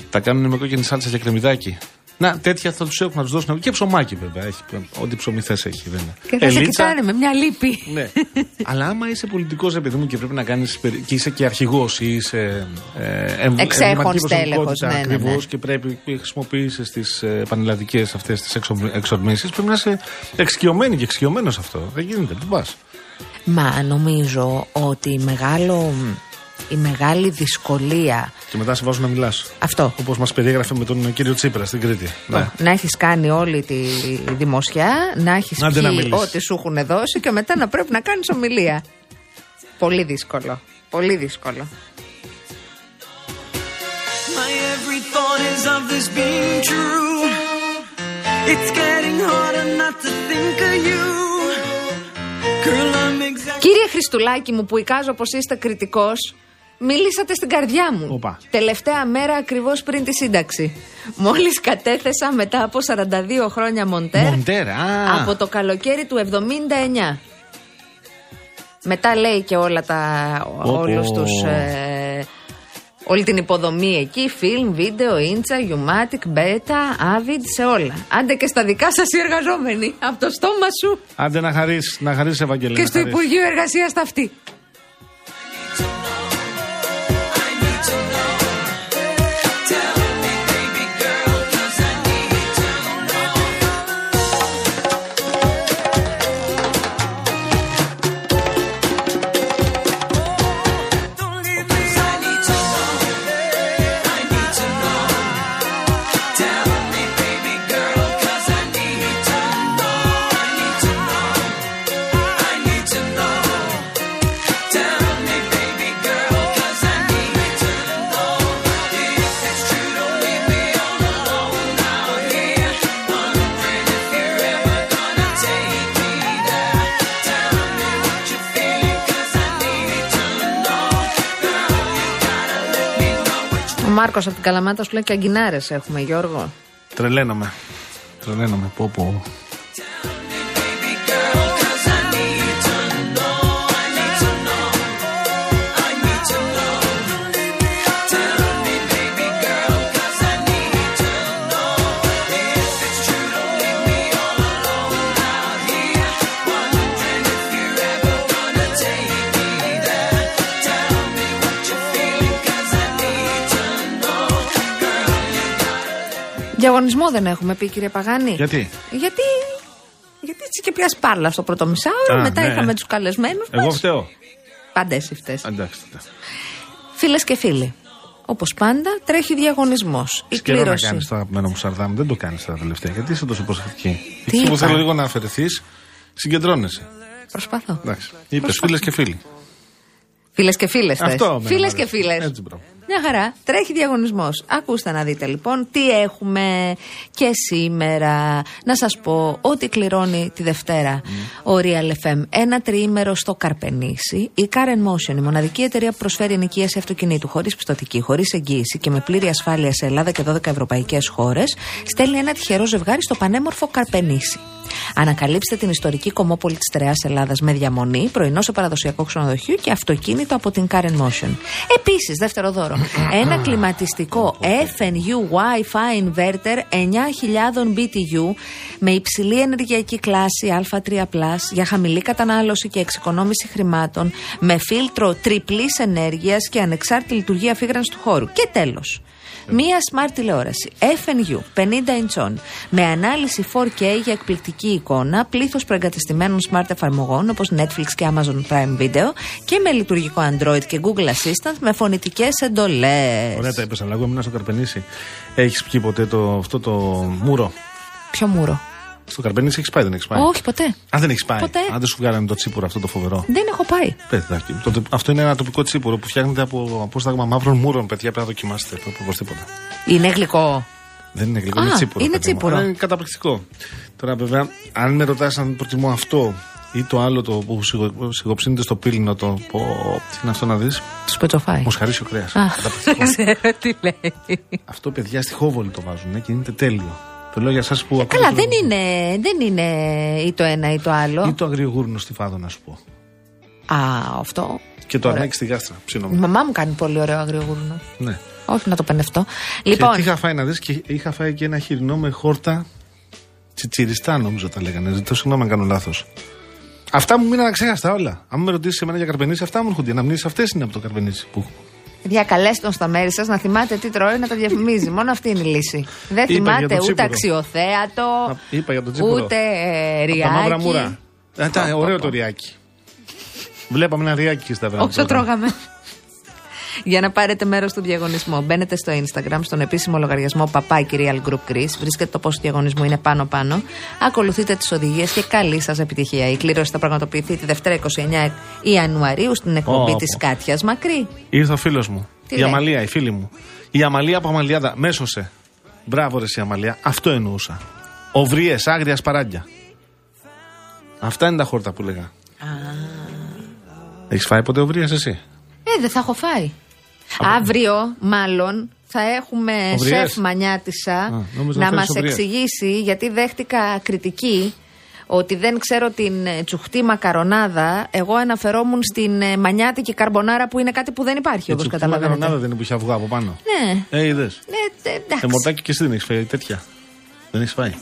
Τα κάνουν με κόκκινη σάλτσα και κρεμμυδάκι. Να, τέτοια θα τους έχουν να τους δώσουν. Και ψωμάκι βέβαια. Έχει, ό,τι ψωμί θες έχει. Δεν είναι. Και θα σε Ελίτσα, κοιτάνε με μια λύπη. ναι. Αλλά άμα είσαι πολιτικός, επειδή μου και πρέπει να κάνεις. και είσαι και αρχηγός ή είσαι. Ε, εμ- Εξέχων εμβληματική στέλεχος, προσωπικότητα ναι, ναι, ναι. ακριβώς και πρέπει και χρησιμοποιήσεις τις ε, πανελλαδικές αυτές τις εξορμήσεις. Πρέπει να είσαι εξοικειωμένη και εξοικειωμένος αυτό. Δεν γίνεται. Πού πας. Μα νομίζω ότι μεγάλο, η μεγάλη δυσκολία Και μετά σε βάζουν να μιλάς. αυτό Όπως μας περιέγραφε με τον κύριο Τσίπρα στην Κρήτη. Ναι. Να έχεις κάνει όλη τη δημοσιά, να έχεις Άντε να πει μιλήσεις. ό,τι σου έχουν δώσει και μετά να πρέπει να κάνεις ομιλία. Πολύ δύσκολο. Πολύ δύσκολο. My every thought is of this being true. It's getting harder not to think of you. Girl, I'm exactly. Κύριε Χριστουλάκη μου, που εικάζω πως είστε κριτικός, μίλησατε στην καρδιά μου. Οπα. Τελευταία μέρα ακριβώς πριν τη σύνταξη. Μόλις κατέθεσα μετά από 42 χρόνια μοντέρ. Μοντέρα. α. Από το καλοκαίρι του 79. Μετά λέει και όλα τα, Πω, όλους πω. τους, ε, όλη την υποδομή εκεί, film, βίντεο, ίντσα, Umatic, Beta, Avid, σε όλα. Άντε και στα δικά σας οι εργαζόμενοι, από το στόμα σου Άντε να χαρίσεις, να χαρίσεις, Ευαγγελία. και να στο χαρίσεις. Υπουργείο Εργασίας τα αυτή. Μάρκος από την Καλαμάτα σου λέει και αγκινάρες έχουμε Γιώργο. Τρελαίνομαι. Τρελαίνομαι. Πω, πω. Διαγωνισμό δεν έχουμε πει, κύριε Παγάνη. Γιατί; Γιατί. Γιατί έτσι και πια σπάρλα στο πρώτο μισάωρο. Α, μετά ναι. είχαμε τους καλεσμένους. Εγώ φταίω. Πάντα εσύ φταίς. Εντάξει. τότε. Φίλες και φίλοι. Όπως πάντα, τρέχει διαγωνισμός. Η Καιρό να κλήρωση. κάνεις το αγαπημένο μου Σαρδάμ. Δεν το κάνεις τα τελευταία. Γιατί είσαι τόσο προσεκτική. Τι Εκεί που είπα; θέλω λίγο να αφαιρεθείς, συγκεντρώνεσαι. Προσπαθώ. Εντάξει. Είπες φίλες και φίλοι. Φίλες και φίλες. Αυτό εμένα Φίλες μου και αρέσει. φίλες. Έτσι, μπράβο. Μια χαρά. Τρέχει διαγωνισμός. Ακούστε να δείτε λοιπόν τι έχουμε και σήμερα. Να σας πω ότι κληρώνει τη Δευτέρα ο Real FM ένα τριήμερο στο Καρπενήσι. Η Karen Motion, η μοναδική εταιρεία που προσφέρει ενοικίαση αυτοκινήτου χωρίς πιστοτική, χωρίς εγγύηση και με πλήρη ασφάλεια σε Ελλάδα και 12 ευρωπαϊκές χώρες, στέλνει ένα τυχερό ζευγάρι στο πανέμορφο Καρπενήσι. Ανακαλύψτε την ιστορική κομμόπολη της Τρεάς Ελλάδας με διαμονή, πρωινό σε παραδοσιακό ξενοδοχείο και αυτοκίνητο από την Karen Motion. Επίσης, δεύτερο δώρο, ένα κλιματιστικό FNU Wi-Fi inverter 9000 BTU με υψηλή ενεργειακή κλάση Α3 για χαμηλή κατανάλωση και εξοικονόμηση χρημάτων, με φίλτρο τριπλής ενέργειας και ανεξάρτητη λειτουργία αφήγρανση του χώρου. Και τέλος. Μία smart τηλεόραση FNU 50 inch με ανάλυση 4K για εκπληκτική εικόνα, πλήθος προεγκατεστημένων smart εφαρμογών όπως Netflix και Amazon Prime Video και με λειτουργικό Android και Google Assistant με φωνητικές εντολές. Ωραία τα είπες, αλλά εγώ ήμουν στο Καρπενήσι. Έχεις πιει ποτέ το, αυτό το μούρο; Ποιο μούρο; Στο Καρπενήσι έχεις πάει, δεν έχεις πάει; Όχι, ποτέ. Αν δεν έχεις πάει. Ποτέ. Αν δεν σου βγάλανε το τσίπουρο αυτό το φοβερό. Δεν έχω πάει. Παιδάκι. Το- αυτό είναι ένα τοπικό τσίπουρο που φτιάχνεται από απόσταγμα μαύρων μούρων. Παιδιά, πρέπει να δοκιμάσετε το οπωσδήποτε. Είναι γλυκό. Δεν είναι γλυκό, Α, είναι τσίπουρο. είναι παιδί μου. τσίπουρο. Αλλά Είναι καταπληκτικό. Τώρα, βέβαια, αν με ρωτάς αν προτιμώ αυτό ή το άλλο το που σιγο- σιγοψύνεται στο πύληνο, το. Πω, τι είναι αυτό να δεις; Του πετσοφάει. Μοσχαρίσιο κρέας. Α, δεν ξέρω τι λέει. Αυτό, παιδιά, στη Χόβολη το βάζουν και είναι τέλειο. Το λέω για εσάς που. ακούτε Ε, Καλά, το- δεν είναι, δεν είναι ή το ένα ή το άλλο. Ή το αγριογούρνο στη φάδο, να σου πω. Α, αυτό. Και το Ωραία. αρνάκι στη γάστρα. Η Ψήνομαι. μαμά μου κάνει πολύ ωραίο αγριογούρνο. Ναι. Όχι να το πενευτώ. Και Λοιπόν, τι είχα φάει να δεις και είχα φάει και ένα χοιρινό με χόρτα τσιτσιριστά, νομίζω τα λέγανε. Ζητώ συγγνώμη αν κάνω λάθος. Αυτά μου μείναν αξέχαστα όλα. Αν με ρωτήσεις εμένα για καρπενήσι, αυτά μου έρχονται. Οι αναμνήσεις αυτές είναι από το καρπενήσι που έχω. Διακαλέστε τον στα μέρη σας να θυμάται τι τρώει να τα διαφημίζει. Μόνο αυτή είναι η λύση. Δεν Είπα για θυμάται το ούτε τσίπουρο; αξιοθέατο, Α, είπα για το τσίπουρο. ούτε ε, Από τα μαύρα μούρα. ριάκι. Ε, τα, ωραίο το ριάκι. Βλέπαμε ένα ριάκι στα βράδια. Όσο τρώγαμε. Για να πάρετε μέρος στο διαγωνισμό, μπαίνετε στο Instagram, στον επίσημο λογαριασμό Παπάκι Real Group Greece. Βρίσκετε το πόσο του διαγωνισμού είναι πάνω-πάνω. Ακολουθείτε τις οδηγίες και καλή σας επιτυχία. Η κλήρωση θα πραγματοποιηθεί τη Δευτέρα 29 Ιανουαρίου στην εκπομπή Ω, της πω. Κάτιας Μακρύ. Ήρθε ο φίλος μου. Τι η λέει; Αμαλία, η φίλη μου. Η Αμαλία από Αμαλιάδα. Μέσωσε. Μπράβο, ρε, η Αμαλία. Αυτό εννοούσα. Οβριέ, άγρια σπαράγγια. Αυτά είναι τα χόρτα που λέγα. Έχεις φάει ποτέ οβρίες εσύ; Ε, δεν θα έχω φάει. Αύριο, μάλλον, θα έχουμε Οβριές; σεφ Μανιάτισσα νόμιζα να να φέρεις μας οβριές. εξηγήσει, γιατί δέχτηκα κριτική ότι δεν ξέρω την ε, τσουχτή μακαρονάδα. Εγώ αναφερόμουν στην ε, μανιάτικη καρμπονάρα που είναι κάτι που δεν υπάρχει, όπως Έτσι, καταλαβαίνετε. μακαρονάδα δεν είναι που είχε αυγά από πάνω. Ναι, Ε, είδες. ναι, τε- εντάξει. Ε, μορτάκι και εσύ δεν έχεις φάει τέτοια. Δεν έχεις φάει.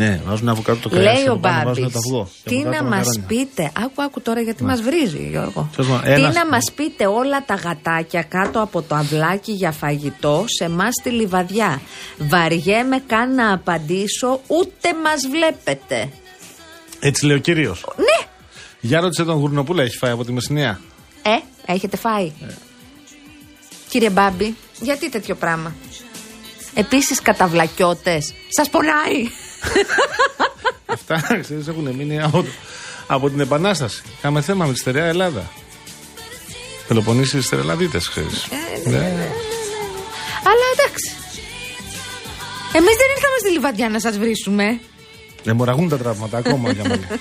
Ναι, βάζουν αβοκάτο το κρέας. Λέει ο Μπάμπης. το αυγό. Και Τι από να κάτω μας μακαρόνια. πείτε. Άκου, άκου τώρα γιατί μας βρίζει, Γιώργο. Πες μου, Τι ένας- να μας πείτε όλα τα γατάκια κάτω από το αυλάκι για φαγητό σε εμάς τη λιβαδιά. Βαριέμαι καν να απαντήσω, ούτε μας βλέπετε. Έτσι λέει ο κύριος. Ναι! Για ρώτησε τον Γουρνοπούλα, έχει φάει από τη Μεσσηνία; Ε, έχετε φάει. Κύριε Μπάμπη, γιατί τέτοιο πράγμα; Επίσης καταβλακιώτες. Σας πονάει. Αυτά ξέρεις, έχουν μείνει από, το- από την Επανάσταση. Είχαμε θέμα με τη στερεά Ελλάδα. Πελοποννήσιοι στερελαδίτες, ξέρεις. Ε, Ναι. Αλλά εντάξει. Εμείς δεν ήρθαμε στη Λιβαδιά να σας βρίσουμε. Εμοραγούν τα τραύματα ακόμα για μένα.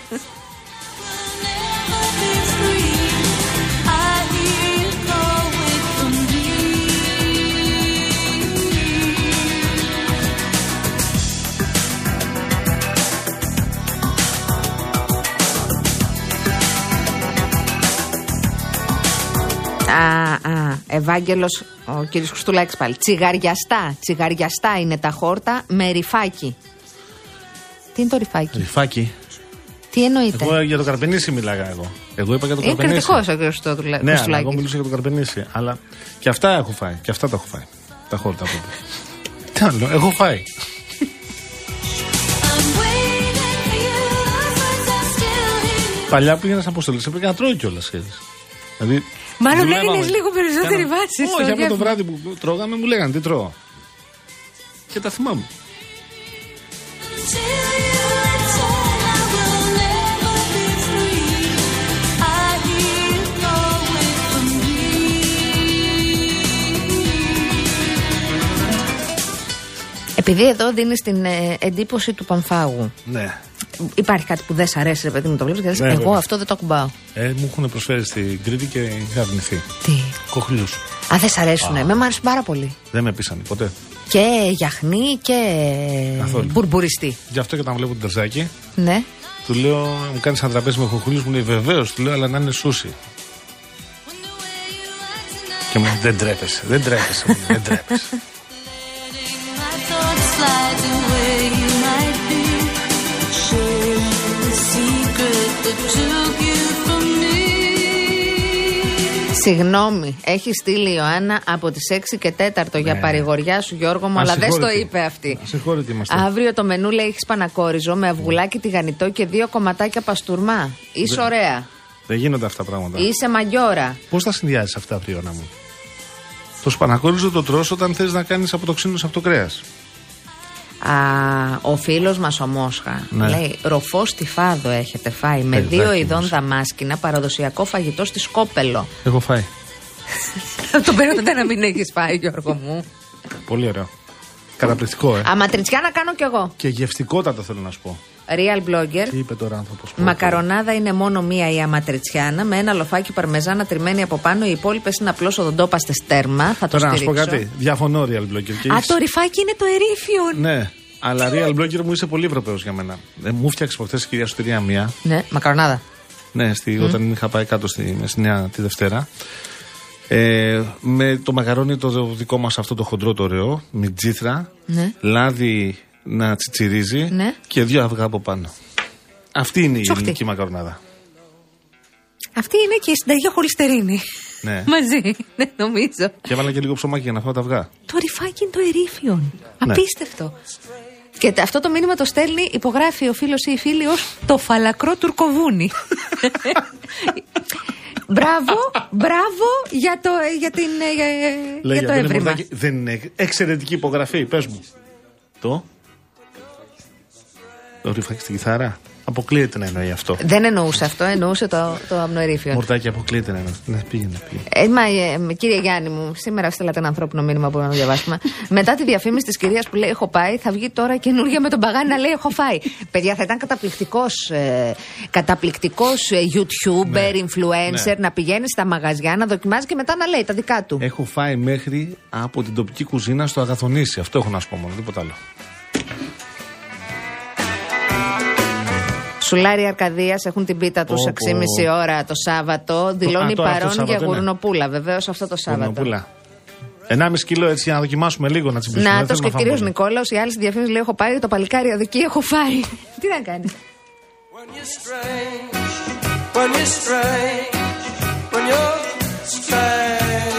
Α, α, Ευάγγελος, ο κύριος Χριστουλάκης πάλι. Τσιγαριαστά, τσιγαριαστά είναι τα χόρτα με ρηφάκι. Τι είναι το ρηφάκι, Ρηφάκι. τι εννοείται; Εγώ για το Καρπενήσι μιλάγα εγώ. Εγώ είπα για το Είναι Καρπενήσι. κριτικός ο κύριος Χριστουλάκης. Ναι, αλλά εγώ μιλούσα για το Καρπενήσι. Αλλά και αυτά έχω φάει. Και αυτά τα έχω φάει. Τα χόρτα από εδώ. Τι άλλο, έχω φάει. Παλιά πήγαινα σε αποστολή, έπρεπε να τρώει κιόλας. Δηλαδή, Μάλλον δουλεύαμε. έγινες λίγο περισσότερη Κάνα- βάση στο Όχι, από το γεύμα. βράδυ που τρώγαμε μου λέγανε τι τρώω. Και τα θυμάμαι. Επειδή εδώ δίνεις την ε, εντύπωση του Παμφάγου. Ναι. Υπάρχει κάτι που δεν σ' αρέσει, ρε παιδί μου, το βλέπεις και λες, Ναι, Εγώ βέβαια. αυτό δεν το ακουμπάω. Ε, μου έχουν προσφέρει στην Κρήτη και είχα αρνηθεί. Τι; Κοχλιού. Α, δεν σ' αρέσουνε. Με μ' αρέσουν πάρα πολύ. Δεν με πείσανε ποτέ. Και γιαχνί και Καθόλου. μπουρμπουριστή. Γι' αυτό και όταν βλέπω την τερζάκι, Ναι. του λέω, μου κάνεις ένα τραπέζι με χοχλιού, μου λέει βεβαίως, του λέω, αλλά να είναι σούσι. Και μου λέει, δεν τρέπεσαι, δεν τρέπεσαι, μου λέει, δεν τρέπεσαι. Συγγνώμη, έχει στείλει η Ιωάννα από τις 6 και 4 για Ναι. παρηγοριά σου, Γιώργο μου, αλλά δεν στο Ασυγχώρητη. είπε αυτή. Ασυγχώρητη είμαστε. Αύριο το μενού λέει έχεις πανακόριζο με αυγουλάκι τηγανιτό και δύο κομματάκια παστούρμα. Είσαι ωραία. Δεν γίνονται αυτά τα πράγματα. Είσαι μαγιόρα. Πώς θα συνδυάζεις αυτά, Βριώνα μου; Το σπανακόριζο το τρως όταν θες να κάνεις από το ξύνο από το κρέας. Α, ο φίλος μας ο Μόσχα Ναι. λέει: Ροφό φάδο έχετε φάει με Παιδάκι δύο μας. ειδών δαμάσκηνα παραδοσιακό φαγητό στη Σκόπελο. Έχω φάει. το περίμενα να μην έχεις φάει, Γιώργο μου. Πολύ ωραίο. Καταπληκτικό, ε. Αματριτσιά να κάνω κι εγώ. Και γευστικότατο θέλω να σου πω. Real blogger. Τι είπε τώρα άνθρωπος. Μακαρονάδα είναι μόνο μία η αματριτσιάνα με ένα λοφάκι παρμεζάνα τριμμένη από πάνω. Οι υπόλοιπες είναι απλώς οδοντόπαστες στέρμα. Θα το Τώρα να σου πω στηρίξω. κάτι. Διαφωνώ, Real Blogger. Και Α, έχεις- το ρηφάκι είναι το ερήφιον. Ναι, αλλά Real Blogger μου είσαι πολύ Ευρωπαίος για μένα. Ε, μου φτιάξε προχθές η κυρία Σωτηρία μία. Ναι, μακαρονάδα. Ναι, στη, όταν είχα πάει κάτω στη, στη Νέα τη Δευτέρα. Ε, με το μακαρόνι το δικό μας αυτό το χοντρό το ωραίο, με τζίθρα, Ναι. λάδι να τσιτσιρίζει Ναι. και δύο αυγά από πάνω. Αυτή είναι η Τσοχτή. ελληνική μακαρονάδα. Αυτή είναι και η συνταγή χολυστερίνη. Ναι. Μαζί, ναι, νομίζω. Και έβαλα και λίγο ψωμάκι για να φάω τα αυγά. Το ρηφάκι είναι το ερήφιον. Ναι. Απίστευτο. Και τε- αυτό το μήνυμα το στέλνει, υπογράφει ο φίλος ή η φίλη ω το φαλακρό τουρκοβούνι. μπράβο, μπράβο για το, για την, ε, για, Λέει για το Γιάννη έβριμα. Μορδάκη, δεν είναι εξαιρετική υπογραφή, πες μου. Το; Το ρηφάκι στην κιθάρα. Αποκλείεται να εννοεί αυτό. Δεν εννοούσε αυτό, εννοούσε το, το αμνοερήφιον. Μορτάκι αποκλείεται να εννοεί. Ναι, πήγαινε, πήγαινε. Ε, μα, ε, κύριε Γιάννη μου, σήμερα στείλατε ένα ανθρώπινο μήνυμα που να διαβάσουμε. Μετά τη διαφήμιση της κυρίας που λέει Έχω πάει, θα βγει τώρα καινούργια με τον παγάνι να λέει Έχω φάει. Παιδιά, θα ήταν καταπληκτικός ε, καταπληκτικός, ε, YouTuber, Ναι. influencer, Ναι. να πηγαίνει στα μαγαζιά, να δοκιμάζει και μετά να λέει τα δικά του. Έχω φάει μέχρι από την τοπική κουζίνα στο Αγαθονήσι. Αυτό έχω να σου πω μόνο, τίποτα άλλο. Σουλάρι Αρκαδίας έχουν την πίτα τους Πω, 6,5 ώρα το Σάββατο. Δηλώνει α, τώρα αυτό παρόν Σάββατο για είναι. γουρνοπούλα. Βεβαίως αυτό το Σάββατο. Κουρνοπούλα. 1,5 κιλό έτσι για να δοκιμάσουμε λίγο να τσιμπήσουμε. Να Δεν το και θέλουμε να κύριος φάμε πολύ. Νικόλαος, η άλλη στη διαφήμιση λέει: Έχω πάρει το παλικάρι αδική, έχω φάει. Τι να κάνει. When you're strange, when you're strange, when you're strange.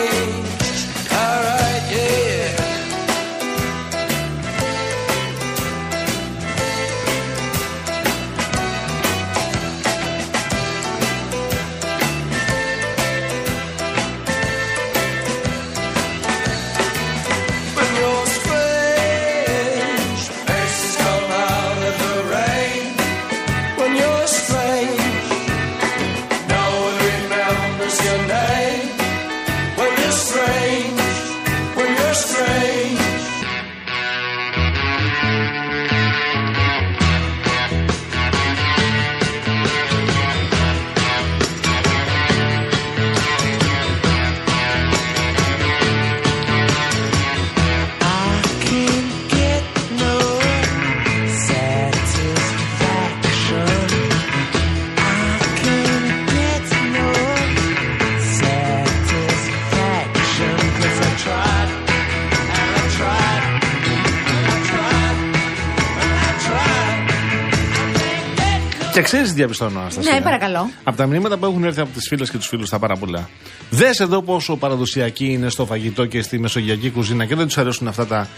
Και ξέρεις τι διαπιστώνω, Αναστασία; Ναι, παρακαλώ. Από τα μηνύματα που έχουν έρθει από τις φίλες και τους φίλους τα πάρα πολλά. Δες εδώ πόσο παραδοσιακοί είναι στο φαγητό και στη μεσογειακή κουζίνα και δεν τους αρέσουν αυτά τα.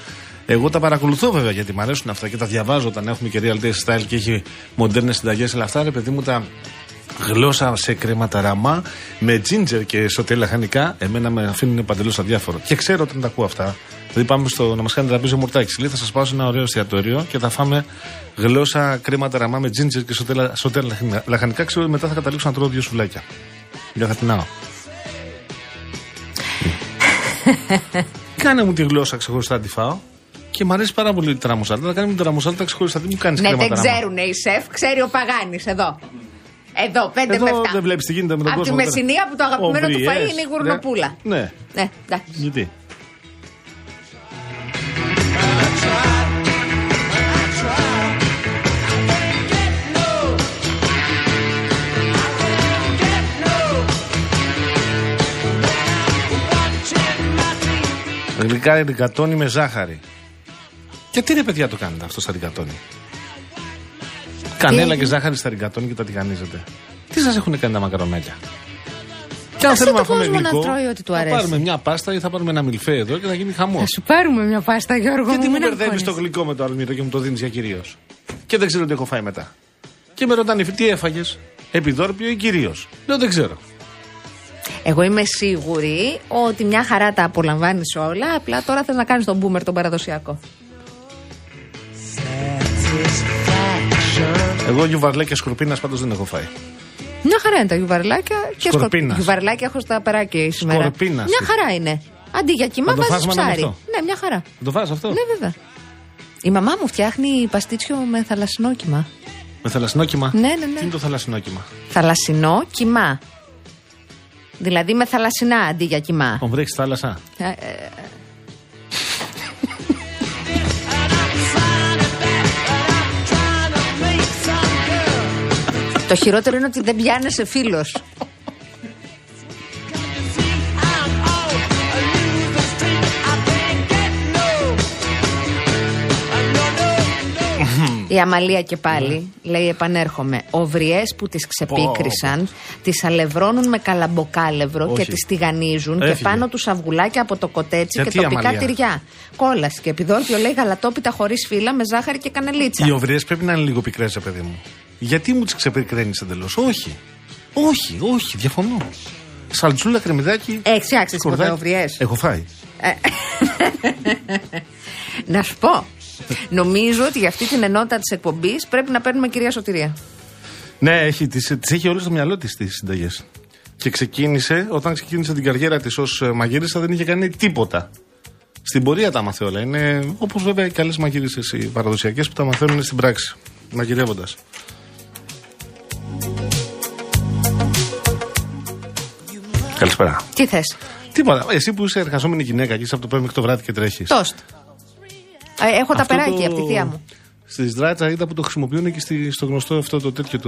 Εγώ τα παρακολουθώ βέβαια γιατί μου αρέσουν αυτά και τα διαβάζω όταν έχουμε και real taste style και έχει μοντέρνες συνταγές. Αλλά αυτά ρε παιδί μου τα γλώσσα σε κρέματα ραμά με τζίντζερ και σωτέ λαχανικά, εμένα με αφήνουν παντελώς αδιάφορο. Και ξέρω όταν τα ακούω αυτά. Δηλαδή πάμε στο να μας κάνει τραπέζι ο Μουρτάκης. Λέει θα σας πάω σε ένα ωραίο εστιατόριο και θα φάμε γλώσσα κρέματα ραμά με τζίντζερ και σωτέ, λα- σωτέ λαχανικά. λαχανικά. Ξέρω ότι μετά θα καταλήξω να τρώω δύο σουβλάκια. Για θα πεινάω. Κάνε μου τη γλώσσα ξεχωριστά να τη φάω. Και μου αρέσει πάρα πολύ η τραμοσάλτα. Να κάνει μου την τραμοσάλτα ξεχωριστά. Τι μου κάνεις Ναι, δεν κρέματα ραμά. ξέρουν οι σεφ, ξέρει ο Παγάνης εδώ. Εδώ, 5 Εδώ με 7. δεν βλέπεις τι γίνεται με τον Από τη κόσμο. Μεσσηνία που το αγαπημένο του Ομβριές. φαΐ είναι η γουρνοπούλα. Ναι. Ναι, εντάξει. Γιατί; Γλυκά ρικατόνι με ζάχαρη. Γιατί ρε παιδιά το κάνετε αυτό στα ρικατόνι. Κανέλα και έγινε; ζάχαρη στα ρικατόνι και τα τηγανίζετε. Τι σας έχουν κάνει τα μακαρονάκια; Και Άσε τον κόσμο να τρώει ό,τι του θα αρέσει. πάρουμε μια πάστα ή θα πάρουμε ένα μιλφέ εδώ και θα γίνει χαμός. Θα σου πάρουμε μια πάστα, Γιώργο. Γιατί μου, μου μην μπερδεύεις αγχώνεσαι. το γλυκό με το αλμύρο και μου το δίνεις για κυρίως; Και δεν ξέρω τι έχω φάει μετά. Και με ρωτάνε τι έφαγες. Επιδόρπιο ή κυρίως; Λέω δεν ξέρω. Εγώ είμαι σίγουρη ότι μια χαρά τα απολαμβάνεις όλα. Απλά τώρα θες να κάνεις τον boomer τον παραδοσιακό. Εγώ γιουβαρλέ σκορπίνας πάντως δεν έχω φάει. Μια χαρά είναι τα γιουβαρλάκια και σκορ- Σκορπίνας. Γιουβαρλάκια έχω στα περάκια σήμερα. Σκορπίνας. Μια χαρά είναι. Αντί για κοιμά Να το βάζεις φας με ένα ψάρι. ανοιχτό. Ναι, μια χαρά. Θα το φας αυτό. Ναι, βέβαια. Η μαμά μου φτιάχνει παστίτσιο με θαλασσινό κύμα. Με θαλασσινό κύμα. Ναι, ναι, ναι. Τι είναι το θαλασσινό κύμα. Θαλασσινό κύμα. Δηλαδή με θαλασσινά αντί για κύμα. Τον βρέχεις θάλασσα; Ε, ε, Το χειρότερο είναι ότι δεν πιάνεσαι φίλος. Η Αμαλία και πάλι λέει: Επανέρχομαι. Οβριέ που τις ξεπίκρισαν, τις αλευρώνουν με καλαμποκάλευρο και Όχι. τις τηγανίζουν και Έφυγε. πάνω τους αυγουλάκια από το κοτέτσι Γιατί, και τοπικά Αμαλία; τυριά. Κόλαση και επιδόρπιο λέει γαλατόπιτα χωρίς φύλλα με ζάχαρη και κανελίτσα. Οι οβριέ πρέπει να είναι λίγο πικρές, παιδί μου. Γιατί μου τις ξεπικραίνεις εντελώς; Όχι. Όχι, όχι, διαφωνώ. Σαλτσούλα, κρεμμυδάκι. Έχει φτιάξει τίποτα σκορδάκι. οβριέ. Έχω φάει. Να σου πω. Νομίζω ότι για αυτή την ενότητα της εκπομπής πρέπει να παίρνουμε κυρία Σωτηρία. Ναι, έχει, τις, τις έχει όλες στο μυαλό της τις συνταγές. Και ξεκίνησε, όταν ξεκίνησε την καριέρα της ως ε, μαγείρισα δεν είχε κάνει τίποτα. Στην πορεία τα μαθε όλα. Είναι όπως βέβαια οι καλές μαγείρισες οι παραδοσιακές που τα μαθαίνουν στην πράξη, μαγειρεύοντας. Καλησπέρα. Τι θες; Τίποτα. Εσύ που είσαι εργαζόμενη γυναίκα και είσαι από το πρωί μέχρι το βράδυ και τρέχεις. Τόστ. Ε, έχω τα περάκια από τη θεία μου. Στη Δράτσα είδα που το χρησιμοποιούν και στη, στο γνωστό αυτό το τέτοιο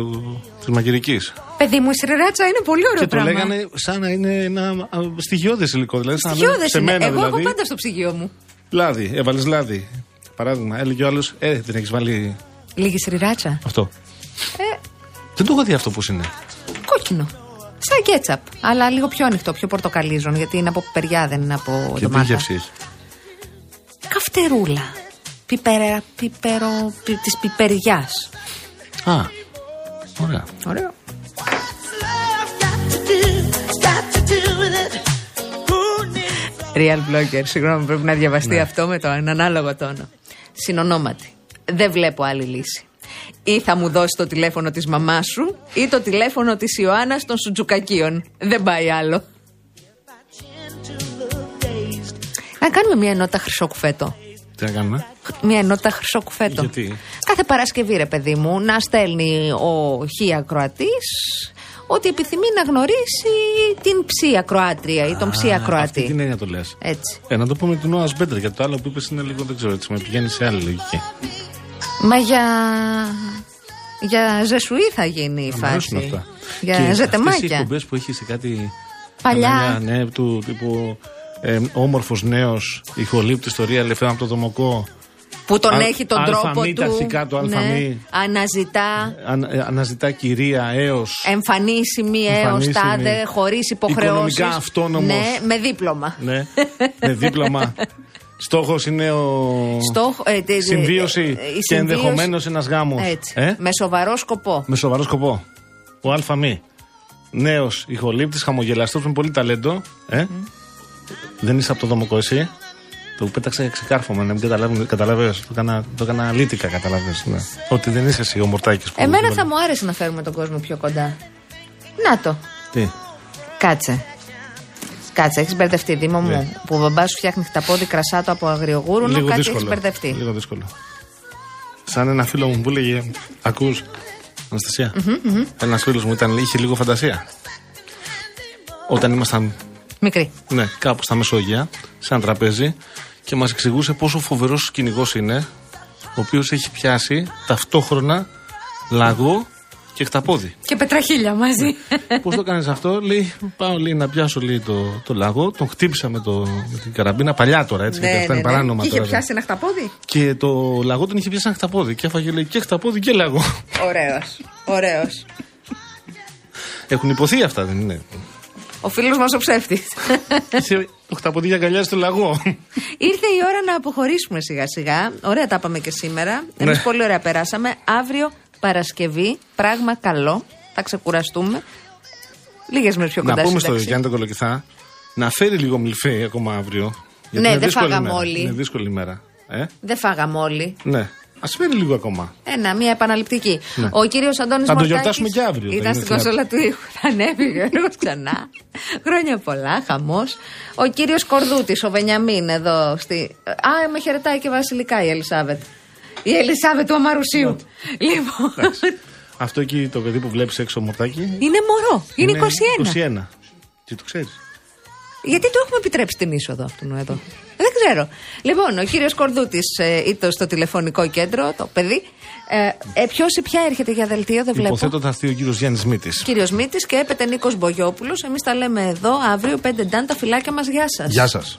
της μαγειρικής. Παιδί μου, η σιρεράτσα είναι πολύ ωραίο Και το πράγμα. λέγανε σαν να είναι ένα στοιχειώδες υλικό. Δηλαδή, σαν να λένε Στοιχειώδες σε είναι. μένα Εγώ δηλαδή. έχω πάντα στο ψυγείο μου. Λάδι, έβαλες λάδι. Παράδειγμα, έλεγε ο άλλος, Ε, δεν έχεις βάλει Λίγη σιρεράτσα. αυτό. Ε, Δεν το έχω δει αυτό πώς είναι. κόκκινο. Σαν κέτσαπ. Αλλά λίγο πιο ανοιχτό, πιο πορτοκαλίζον. Γιατί είναι από πιπεριά, δεν είναι από Και τι ντομάτα. γεύση έχει. Καυτερούλα. Πιπερα, πιπερο, πι, της πιπεριάς. Α, ωραία. Ωραίο. Real blogger, συγγνώμη, πρέπει να διαβαστεί αυτό με τον ανάλογο τόνο. Συνονόματι. Δεν βλέπω άλλη λύση. Ή θα μου δώσει το τηλέφωνο της μαμάς σου ή το τηλέφωνο της Ιωάννας των Σουτζουκακίων. Δεν πάει άλλο. Να κάνουμε μια ενότητα χρυσό κουφέτο. Τι να κάνουμε; Μια ενότητα χρυσό κουφέτο. Γιατί; Κάθε Παρασκευή, ρε παιδί μου, να στέλνει ο χι ακροατής ότι επιθυμεί να γνωρίσει την ψή ακροάτρια ή τον ψή Α, Αυτή ακροατή. την έννοια το λες. Έτσι. Ε, να το πούμε την Νόα Μπέντερ γιατί το άλλο που είπες είναι λίγο δεν ξέρω έτσι. Με πηγαίνει σε άλλη λογική. Μα για. Για ζεσουή θα γίνει η Μ' αρέσουν φάση. αυτά. Για Και αυτές οι ζετεμάκια. εκπομπές που έχει σε κάτι. Παλιά. κανάλια, Ναι, του τύπου ε, όμορφος νέος, ηχολήπτης ιστορία, ελευθερά από το δομοκό. Που τον Α- έχει τον αλφα τρόπο μη, του. τα αρχικά του αλφα μη. αναζητά. Αν- ε, αναζητά κυρία έως. Εμφανίσιμη έως Εμφανίσιμη. τάδε, χωρίς υποχρεώσεις. Οικονομικά αυτόνομος. Ναι, με δίπλωμα. Ναι, με δίπλωμα. Στόχος είναι ο. Στόχο- ε, τε- τε- Συμβίωση ε, η και συμβίωση- ενδεχομένως ένας γάμος. Έτσι. Ε; Με σοβαρό σκοπό. Με σοβαρό σκοπό. Ο ΑΜΗ. Νέος ηχολήπτης, χαμογελαστός με πολύ ταλέντο. Ε; Δεν είσαι από το δομοκό εσύ. Το πέταξε ξεκάρφωμα, να μην καταλάβεις. καταλαβαίνεις. Το έκανα, το έκανα αλήτικα, καταλαβαίνεις, Ναι. Ότι δεν είσαι εσύ ο Μορτάκης που. Εμένα θα μου άρεσε να φέρουμε τον κόσμο πιο κοντά. Να το. Τι; Κάτσε. Κάτσε, έχεις μπερδευτεί, Δήμο μου. Ναι. Που ο μπαμπάς σου φτιάχνει χταπόδι κρασάτο από αγριογούρουνο, Λίγο κάτι έχεις δύσκολο. μπερδευτεί. Λίγο δύσκολο. Σαν ένα φίλο μου που έλεγε. Ακούς. Αναστασία. Ένας φίλος μου ήταν, είχε λίγο φαντασία. Όταν ήμασταν Μικρή. Ναι, κάπου στα Μεσόγεια, σε ένα τραπέζι και μας εξηγούσε πόσο φοβερός κυνηγό είναι, ο οποίος έχει πιάσει ταυτόχρονα λαγό και χταπόδι. Και πετραχίλια μαζί. Πώς το κάνεις αυτό, λέει, Πάω λέει, να πιάσω λέει, το, το λαγό, τον χτύπησα με, το, με την καραμπίνα, παλιά τώρα έτσι, γιατί αυτά είναι παράνομα Ναι, Και είχε τώρα. πιάσει ένα χταπόδι; Και το λαγό τον είχε πιάσει ένα χταπόδι και έφαγε λέει, και χταπόδι και λαγό. Ωραίος. Ωραίος. Έχουν υποθεί αυτά, δεν είναι; Ο φίλος μας ο ψεύτης. Είχε το χταπόδι για αγκαλιάς στο λαγό. Ήρθε η ώρα να αποχωρήσουμε σιγά σιγά. Ωραία τα πάμε και σήμερα. Εμείς Ναι. πολύ ωραία περάσαμε. Αύριο Παρασκευή, πράγμα καλό. Θα ξεκουραστούμε. Λίγες μέρες πιο κοντά να πούμε στο σύνταξη. Γιάννη τον Κολοκυθά να φέρει λίγο μιλφέ ακόμα αύριο. Ναι, είναι δεν δύσκολη φάγαμε μέρα. όλοι. Είναι δύσκολη ημέρα. Ε; Δεν φάγαμε όλοι. Ναι. Α φέρει λίγο ακόμα. Ένα, μία επαναληπτική. Ναι. Ο κύριος Αντώνης Θα το γιορτάσουμε και αύριο, δεν Ήταν είναι στην θέμα. κονσόλα του ήχου. Θα ανέβει ο Γιώργος ξανά. Χρόνια πολλά, χαμός. Ο κύριος Κορδούτης, ο Βενιαμίν εδώ. Στη... Α, με χαιρετάει και βασιλικά η Ελισάβετ. Η Ελισάβετ του Αμαρουσίου. λοιπόν. Εντάξει. Αυτό εκεί το παιδί που βλέπεις έξω μορτάκι. είναι μωρό. Είναι, 21. 21. Τι το ξέρεις; Γιατί του έχουμε επιτρέψει την είσοδο αυτού εδώ. Δεν ξέρω. Λοιπόν, ο κύριος Κορδούτης ε, ήταν στο τηλεφωνικό κέντρο, το παιδί. Ε, ε, Ποιος ή ποια έρχεται για δελτίο, δεν βλέπω. Υποθέτω θα έρθει ο κύριος Γιάννης Μήτης. Κύριος Μήτης και έπεται Νίκος Μπογιόπουλος. Εμείς τα λέμε εδώ αύριο 5 ντάν τα φυλάκια μας. Γεια σας. Γεια σας.